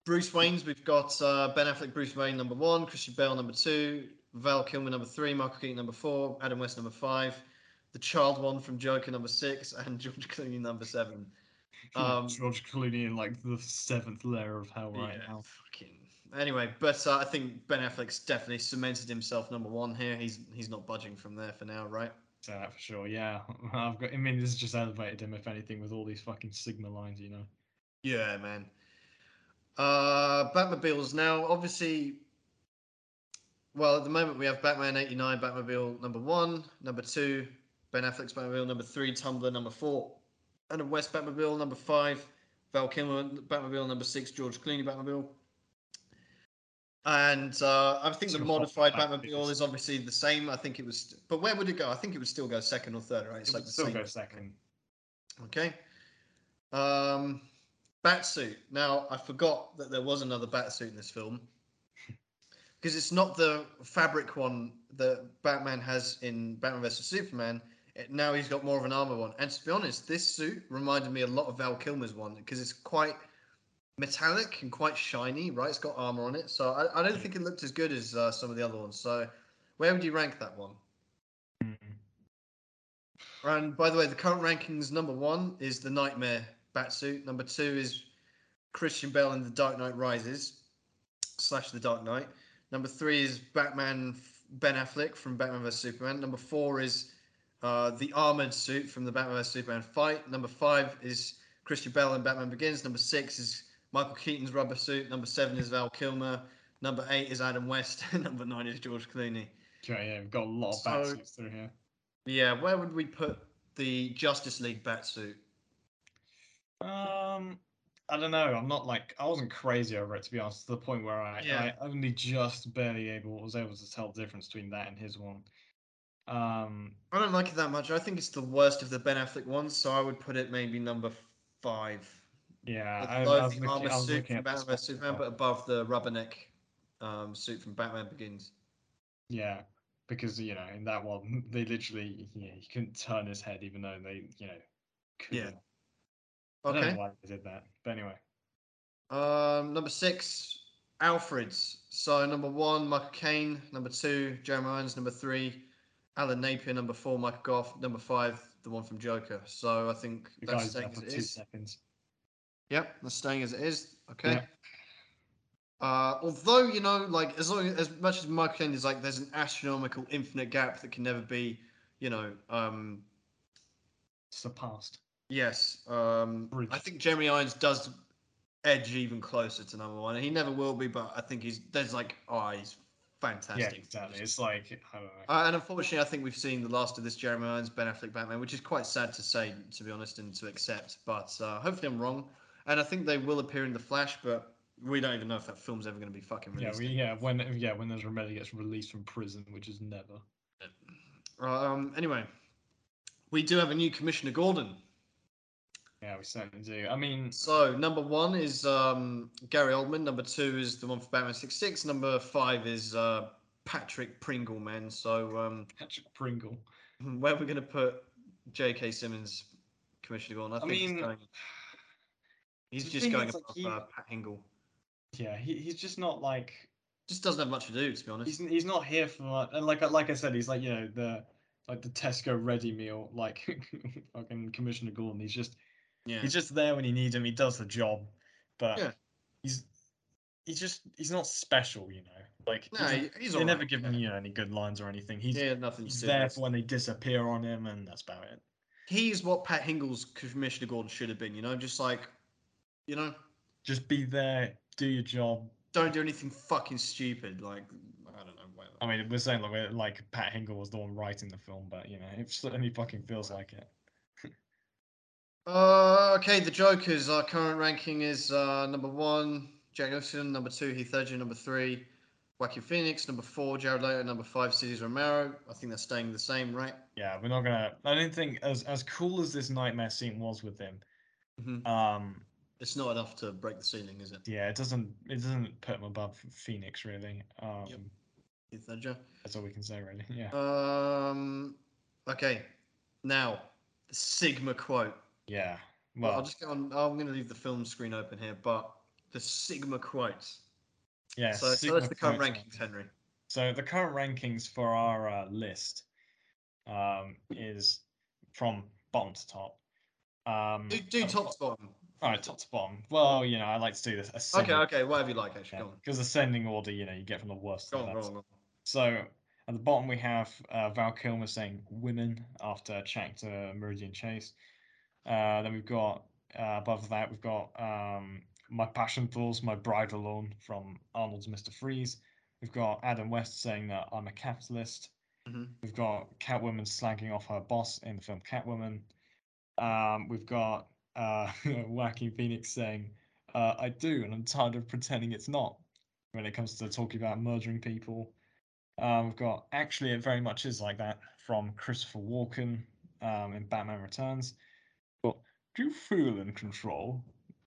Bruce Wayne's, we've got uh, Ben Affleck, Bruce Wayne number one, Christian Bale number two, Val Kilmer number three, Michael Keaton number four, Adam West number five, the child one from Joker number six, and George Clooney number seven. Um, George Clooney in like the seventh layer of hell right yeah, now. fucking. Anyway, but uh, I think Ben Affleck's definitely cemented himself number one here. He's he's not budging from there for now, right? That for sure. Yeah, I've got. I mean, this has just elevated him, if anything, with all these fucking Sigma lines, you know. Yeah, man. Uh, Batmobiles now. Obviously, well, at the moment we have Batman '89, Batmobile number one, number two, Ben Affleck's Batmobile number three, Tumbler number four, Adam West Batmobile number five, Val Kilmer Batmobile number six, George Clooney Batmobile. And uh, I think the modified Batmobile. Is obviously the same. I think it was, but where would it go? I think it would still go second or third, right? It It's would like the still same. go second. Okay. Um, Batsuit. Now I forgot that there was another Batsuit in this film because it's not the fabric one that Batman has in Batman vs Superman. It, now he's got more of an armor one. And to be honest, this suit reminded me a lot of Val Kilmer's one because it's quite metallic and quite shiny. Right, it's got armor on it, so I, I don't think it looked as good as uh, some of the other ones. So, where would you rank that one? Mm. And by the way, the current rankings number one is the Nightmare Batsuit. Number two is Christian Bale in The Dark Knight Rises slash The Dark Knight. Number three is Batman Ben Affleck from Batman vs Superman. Number four is uh, the armored suit from the Batman vs Superman fight. Number five is Christian Bale in Batman Begins. Number six is Michael Keaton's rubber suit. Number seven is Val Kilmer. Number eight is Adam West. Number nine is George Clooney. Okay, yeah, we've got a lot of So- batsuits through here. Yeah, where would we put the Justice League Batsuit? Um, I don't know. I'm not like I wasn't crazy over it to be honest. To the point where I, Yeah. I only just barely able was able to tell the difference between that and his one. Um, I don't like it that much. I think it's the worst of the Ben Affleck ones, so I would put it maybe number five. yeah, I, I was the looking, armor suit from Batman Superman, but above the rubberneck um, suit from Batman Begins. Yeah, because you know in that one they literally yeah he couldn't turn his head even though they you know could. Yeah. I don't Okay. know why they did that, but anyway. Um, number six, Alfred's. So number one, Michael Caine. Number two, Jeremy Irons. Number three, Alan Napier. Number four, Michael Gough. Number five, the one from Joker. So I think The that's staying as it two is. seconds. Yep, that's staying as it is. Okay. Yeah. Uh, although you know, like as long as much as Michael Caine is like, there's an astronomical, infinite gap that can never be, you know, um, Surpassed. Yes. Um, I think Jeremy Irons does edge even closer to number one. He never will be, but I think he's there's like, oh, he's fantastic. Yeah, exactly. It's like I don't know. Uh, and unfortunately, I think we've seen the last of this Jeremy Irons Ben Affleck Batman, which is quite sad to say, to be honest, and to accept. But uh, hopefully, I'm wrong. And I think they will appear in the Flash, but we don't even know if that film's ever going to be fucking yeah, released. we, yeah. When yeah when Ezra Miller gets released from prison, which is never. Um. Anyway, we do have a new Commissioner Gordon. Yeah, we certainly do. I mean, So number one is um, Gary Oldman. Number two is the one for Batman six six. Number five is uh, Patrick Pringle, man. So um, Patrick Pringle. where are we going to put J.K. Simmons, Commissioner Gordon? I I think he's mean, going. He's just going is, like, above he- uh, Pat Hingle. Yeah, he, he's just not like Just doesn't have much to do, to be honest. he's he's not here for like, and like like I said, he's like you know the like the Tesco ready meal like fucking Commissioner Gordon. He's just yeah. he's just there when you need him. He does the job, but Yeah. he's he's just he's not special, you know. Like no, he's- he's they all never right, give yeah. him you know any good lines or anything. He's He had nothing he's do there for when they disappear on him, and that's about it. He's what Pat Hingle's Commissioner Gordon should have been, you know, just like, you know, Just be there, do your job. don't do anything fucking stupid. Like, I don't know, whatever. I mean, we're saying like like Pat Hingle was the one writing the film, but you know, it certainly fucking feels like it. Uh, okay, the Jokers. Our current ranking is uh, number one, Jack Nicholson. Number two, Heath Ledger. Number three, Joaquin Phoenix. Number four, Jared Leto. Number five, Cesar Romero. I think they're staying the same, right? Yeah, we're not gonna. I don't think as as cool as this nightmare scene was with him. Mhm. Um, It's not enough to break the ceiling, is it? yeah, it doesn't it doesn't put him above Phoenix really. Um, Heath Ledger. that's all we can say really. Yeah, Um, okay, now the Sigma quote. Yeah. Well, I'll just go on. I'm going to leave the film screen open here, but the Sigma quote. yeah. so, so that's the current rankings, Henry. So the current rankings for our uh, list um, is from bottom to top. Um, Do, do uh, top to bottom. All right, top to bottom. Well, you know, I like to do this. Okay, Ascending, okay, okay, whatever you like, actually. On. Because ascending order, you know, you get from the worst Go on, go on, go on. So at the bottom we have uh, Val Kilmer saying "women" after chatting to Meridian Chase. Uh, then we've got uh, above that we've got um, "My Passion Falls, My Bridal Loan" from Arnold's Mr. Freeze. We've got Adam West saying that I'm a capitalist. Mhm. We've got Catwoman slagging off her boss in the film Catwoman. Um, we've got uh, Wacky Phoenix saying, uh, I do, and I'm tired of pretending it's not when it comes to talking about murdering people. Um, we've got actually, it very much is like that from Christopher Walken um, in Batman Returns. Do you feel in control?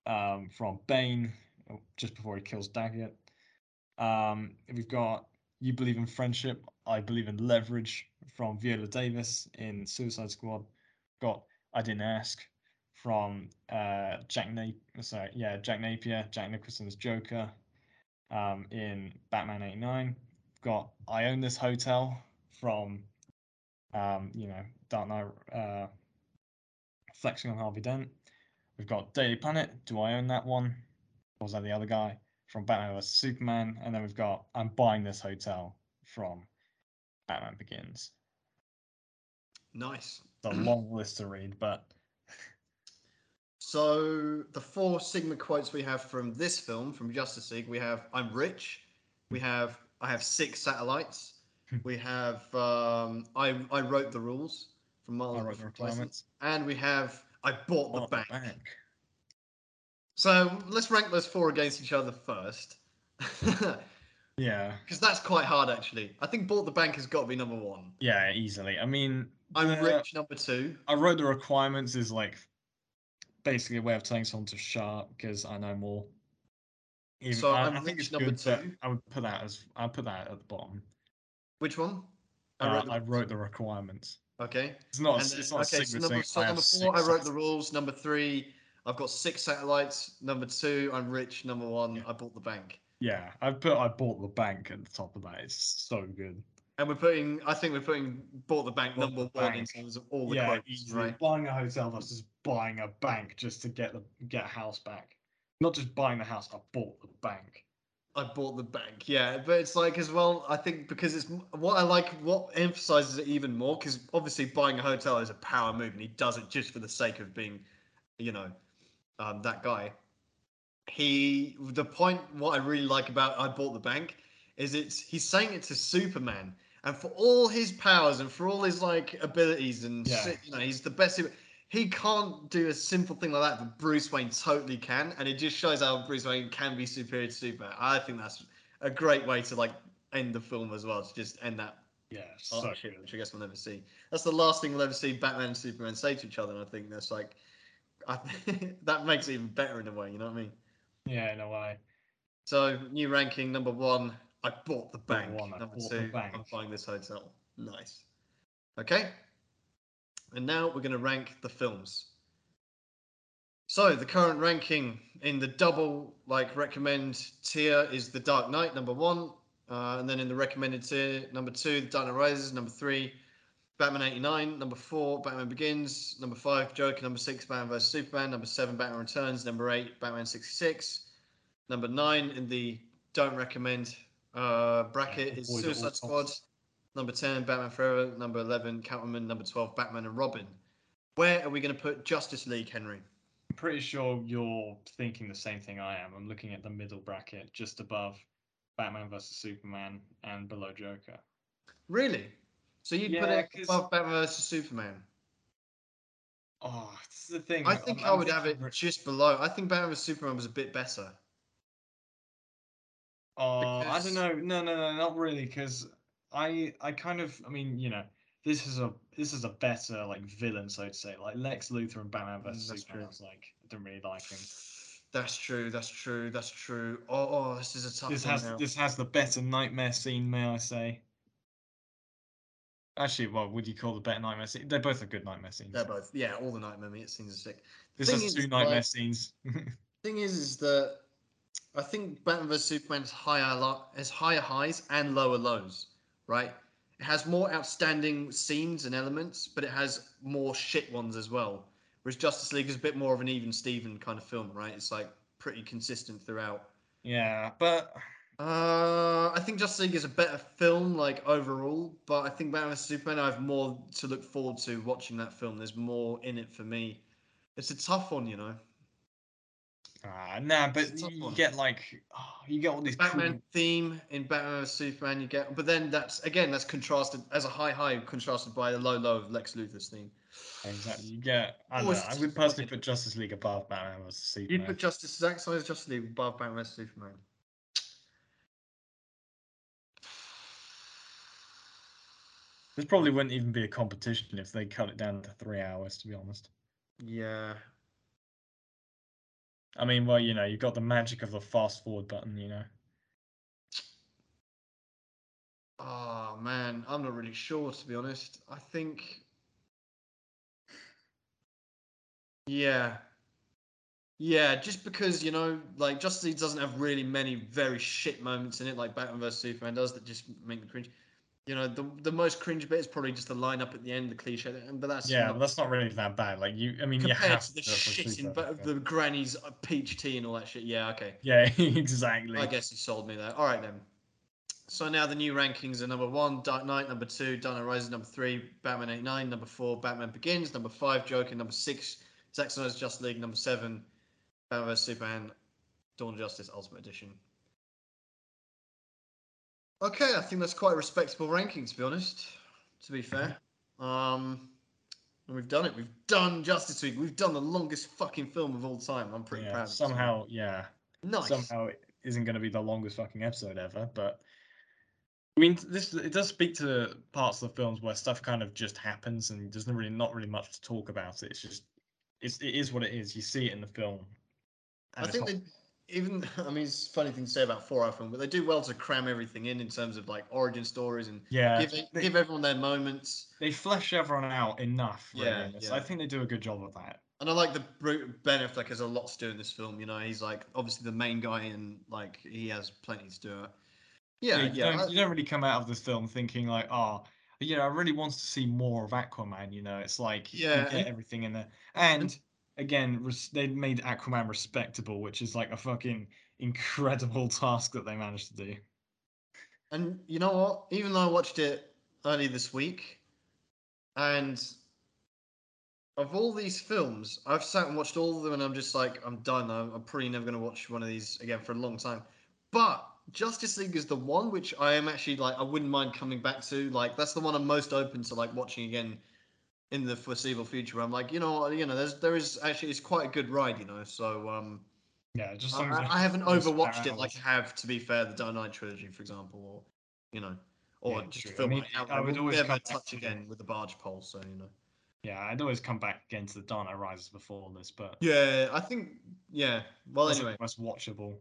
Um, from Bane uh, just before he kills Daggett. Um, we've got You Believe in Friendship, I Believe in Leverage from Viola Davis in Suicide Squad. Got I Didn't Ask from uh, Jack Napier. Sorry, yeah, Jack Napier, Jack Nicholson's Joker um, in Batman 89. Got I Own This Hotel from, um, you know, Dark Knight, uh, flexing on Harvey Dent. We've got Daily Planet. Do I own that one? Or was that the other guy from Batman vs Superman? And then we've got I'm buying this hotel from Batman Begins. Nice. It's a long list to read, but So the four Sigma quotes we have from this film, from Justice League, we have "I'm rich," we have "I have six satellites," we have um, "I I wrote the rules" from Miles I wrote the requirements. and we have "I bought the bank." bank. So let's rank those four against each other first, yeah. because that's quite hard actually. I think "bought the bank" has got to be number one. yeah, easily. I mean, "I'm the- rich" number two. I wrote the requirements is like basically a way of telling someone to shut up because I know more. Even, So I, I'm I think it's number good, two. I would put that as I put that at the bottom. Which one? I uh, wrote, the- I wrote the requirements. Okay. It's not. And it's not a okay, so number, so number four, I wrote the rules. Number three, I've got six satellites. Number two, I'm rich. Number one, Yeah. I bought the bank. Yeah, I put I bought the bank at the top of that. It's so good. And we're putting, I think we're putting bought the bank Bought number the one in terms of all the yeah, quotes, easily. right? Buying a hotel versus buying a bank just to get the get a house back. Not just buying the house. I bought the bank. I bought the bank, yeah. But it's like as well, I think because it's what I like, what emphasizes it even more, because obviously buying a hotel is a power move, and he does it just for the sake of being, you know, um, that guy. He, the point, what I really like about I bought the bank is it's he's saying it to Superman, and for all his powers and for all his like abilities and Yeah. you know he's the best. He can't do a simple thing like that, but Bruce Wayne totally can, and it just shows how Bruce Wayne can be superior to Superman. I think that's a great way to like end the film as well, to just end that Yeah, so partnership, good. which I guess we'll never see. That's the last thing we'll ever see Batman and Superman say to each other, and I think that's like, I, that makes it even better in a way. You know what I mean? Yeah, in a way. So new ranking number one. I bought the bank. one, number bought the two. I'm buying this hotel. Nice. Okay. And now we're going to rank the films. So the current ranking in the double like recommend tier is The Dark Knight number one, uh, and then in the recommended tier number two, The Dark Knight Rises number three, Batman eighty nine number four, Batman Begins number five, Joker number six, Batman vs Superman number seven, Batman Returns number eight, Batman sixty six, number nine in the don't recommend uh, bracket is avoid at all Suicide Squad. costs. Number 10, Batman Forever. Number 11, Catwoman. Number 12, Batman and Robin. Where are we going to put Justice League, Henry? I'm pretty sure you're thinking the same thing I am. I'm looking at the middle bracket, just above Batman vs Superman and below Joker. Really? So you'd put it 'cause- above Batman vs Superman? Oh, this is the thing. I think I'm- i I'm would have it just below. I think Batman vs Superman was a bit better. Oh, I don't know. No, no, no, not really. Because I, I kind of, I mean, you know, this is a this is a better like villain, so to say. Like Lex Luthor and Batman vs Mm, that's Superman. true. Like, I don't really like him. That's true. That's true. That's true. Oh, oh this is a tough This one has now. this has the better nightmare scene, may I say? Actually, well, would you call the better nightmare scene? They're both a good nightmare scenes. They're both. Yeah, all the Nightmare scenes are sick. This has is, two nightmare like- scenes. thing is, is that I think Batman vs Superman has higher has higher highs and lower lows, right? It has more outstanding scenes and elements, but it has more shit ones as well. Whereas Justice League is a bit more of an even Steven kind of film, right? It's like pretty consistent throughout. yeah, but Uh, I think Justice League is a better film, like overall, but I think Batman vs Superman, I have more to look forward to watching that film. There's more in it for me. It's a tough one, you know. Ah, nah, but It's a tough you one. get like oh, you get all these Batman cool- theme in Batman vs Superman. You get, but then that's again that's contrasted as a high high contrasted by the low low of Lex Luthor's theme. Exactly. You get. I Oh, know. I would personally put Justice League above Batman vs Superman. You'd put Justice Zack Snyder's Justice League above Batman vs Superman. This probably wouldn't even be a competition if they cut it down to three hours. To be honest. Yeah, I mean, well, you know, you've got the magic of the fast forward button. You know. Oh man, I'm not really sure to be honest. I think Yeah. Yeah, just because, you know, like Justice League doesn't have really many very shit moments in it like Batman vs Superman does that just make me cringe. You know, the the most cringe bit is probably just the line up at the end, the cliche, but that's Yeah, not- that's not really that bad. Like you, I mean, you compared have to the shit in but- the granny's uh, peach tea and all that shit. Yeah, okay. Yeah, exactly. I guess you sold me there. All right then. So now the new rankings are number one, Dark Knight, number two, Dark Knight Rises, number three, Batman 89, number four, Batman Begins, number five, Joker, number six, Zack Snyder's Justice League, number seven, Batman vs Superman, Dawn of Justice Ultimate Edition. Okay, I think that's quite a respectable ranking to be honest. To be fair, um, and we've done it. We've done Justice League. We've done the longest fucking film of all time. I'm pretty yeah, proud. somehow, yeah, nice. somehow it isn't going to be the longest fucking episode ever. But I mean, this it does speak to parts of the films where stuff kind of just happens and there's not really not really much to talk about. It's just it's it is what it is. You see it in the film. I think not- they even. I mean, it's a funny thing to say about four hour film, but they do well to cram everything in in terms of like origin stories and yeah, give they, give everyone their moments. they flesh everyone out enough. Really, Yeah, yeah. I think they do a good job of that. And I like the Ben Affleck has a lot to do in this film. You know, he's like obviously the main guy, and like he has plenty to do. Yeah, you, yeah. don't, you don't really come out of this film thinking like, oh, you know, I really want to see more of Aquaman. You know, it's like Yeah, you get everything in there, and again, res- they made Aquaman respectable, which is like a fucking incredible task that they managed to do. And you know what? Even though I watched it early this week, and of all these films, I've sat and watched all of them, and I'm just like, I'm done. I'm, I'm probably never going to watch one of these again for a long time. But Justice League is the one which I am actually like, I wouldn't mind coming back to. Like, that's the one I'm most open to like watching again in the foreseeable future. I'm like, you know, you know, there's there is actually it's quite a good ride, you know. So um, Yeah, just I, I- haven't overwatched it like I have to be fair the Dark Knight trilogy, for example, or you know, or Yeah, just true. I film mean. I would always never touch to- again with the barge pole, so you know. Yeah, I'd always come back again to the Dark Knight Rises before this, but Yeah, I think yeah. Well, anyway, most watchable.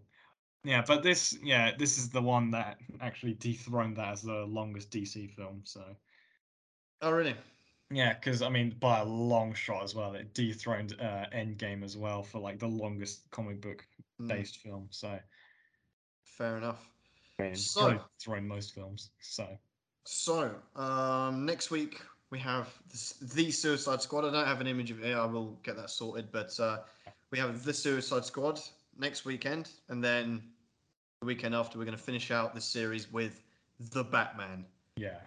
Yeah, but this, yeah, this is the one that actually dethroned that as the longest DC film. So oh really? Yeah, because I mean, by a long shot as well, it dethroned uh, Endgame as well for like the longest comic book Mm, based film. So fair enough. I mean, it's So- probably dethroned most films. So So um, next week we have the, the Suicide Squad. I don't have an image of it. I will get that sorted, but uh, we have the Suicide Squad next weekend, and then the weekend after we're going to finish out this series with the Batman. yeah,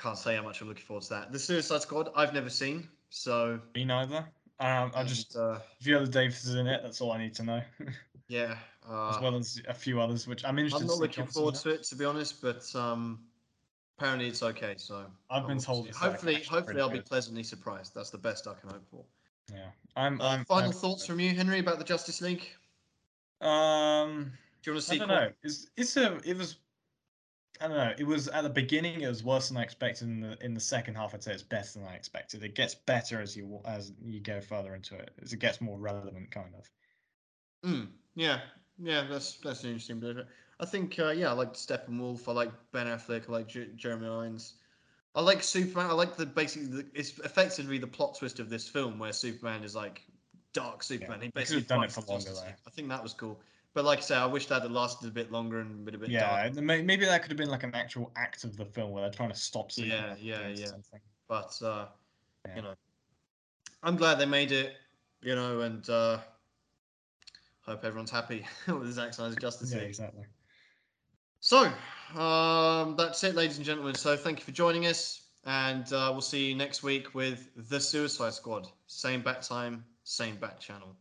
Can't say how much I'm looking forward to that. The Suicide Squad I've never seen, so me neither. Um, I and, just uh, Viola Davis is in it. That's all I need to know, yeah. Uh, as well as a few others, which I'm interested. I'm not looking forward to it to be honest, but um, apparently it's okay. So I've I been told it's, like, Hopefully, hopefully I'll be pleasantly surprised. That's the best I can hope for. Yeah, I'm. Uh, I'm final I'm- thoughts from you, Henry, about the Justice League? Um, Do you want to I see? don't know. It's it's a it was. I don't know. It was at the beginning. It was worse than I expected. In the in the second half, I'd say it's better than I expected. It gets better as you as you go further into it. As it gets more relevant, kind of. Mm, yeah, yeah, that's that's an interesting bit. of it. I think, uh, yeah, I like Steppenwolf. I like Ben Affleck. I like J- Jeremy Irons. I like Superman. I like the basically the, it's effectively the plot twist of this film where Superman is like dark Superman. he basically done it for longer, though. I think that was cool. But like I say, I wish that had lasted a bit longer and been a bit Yeah, darker. maybe that could have been like an actual act of the film where they're trying to stop. Yeah, yeah, yeah. Something. But uh, Yeah. you know, I'm glad they made it. You know, and uh, hope everyone's happy with Zack Snyder's Justice League. Yeah, exactly. So, um, that's it, ladies and gentlemen. So, thank you for joining us, and uh, we'll see you next week with The Suicide Squad. Same bat time, same bat channel.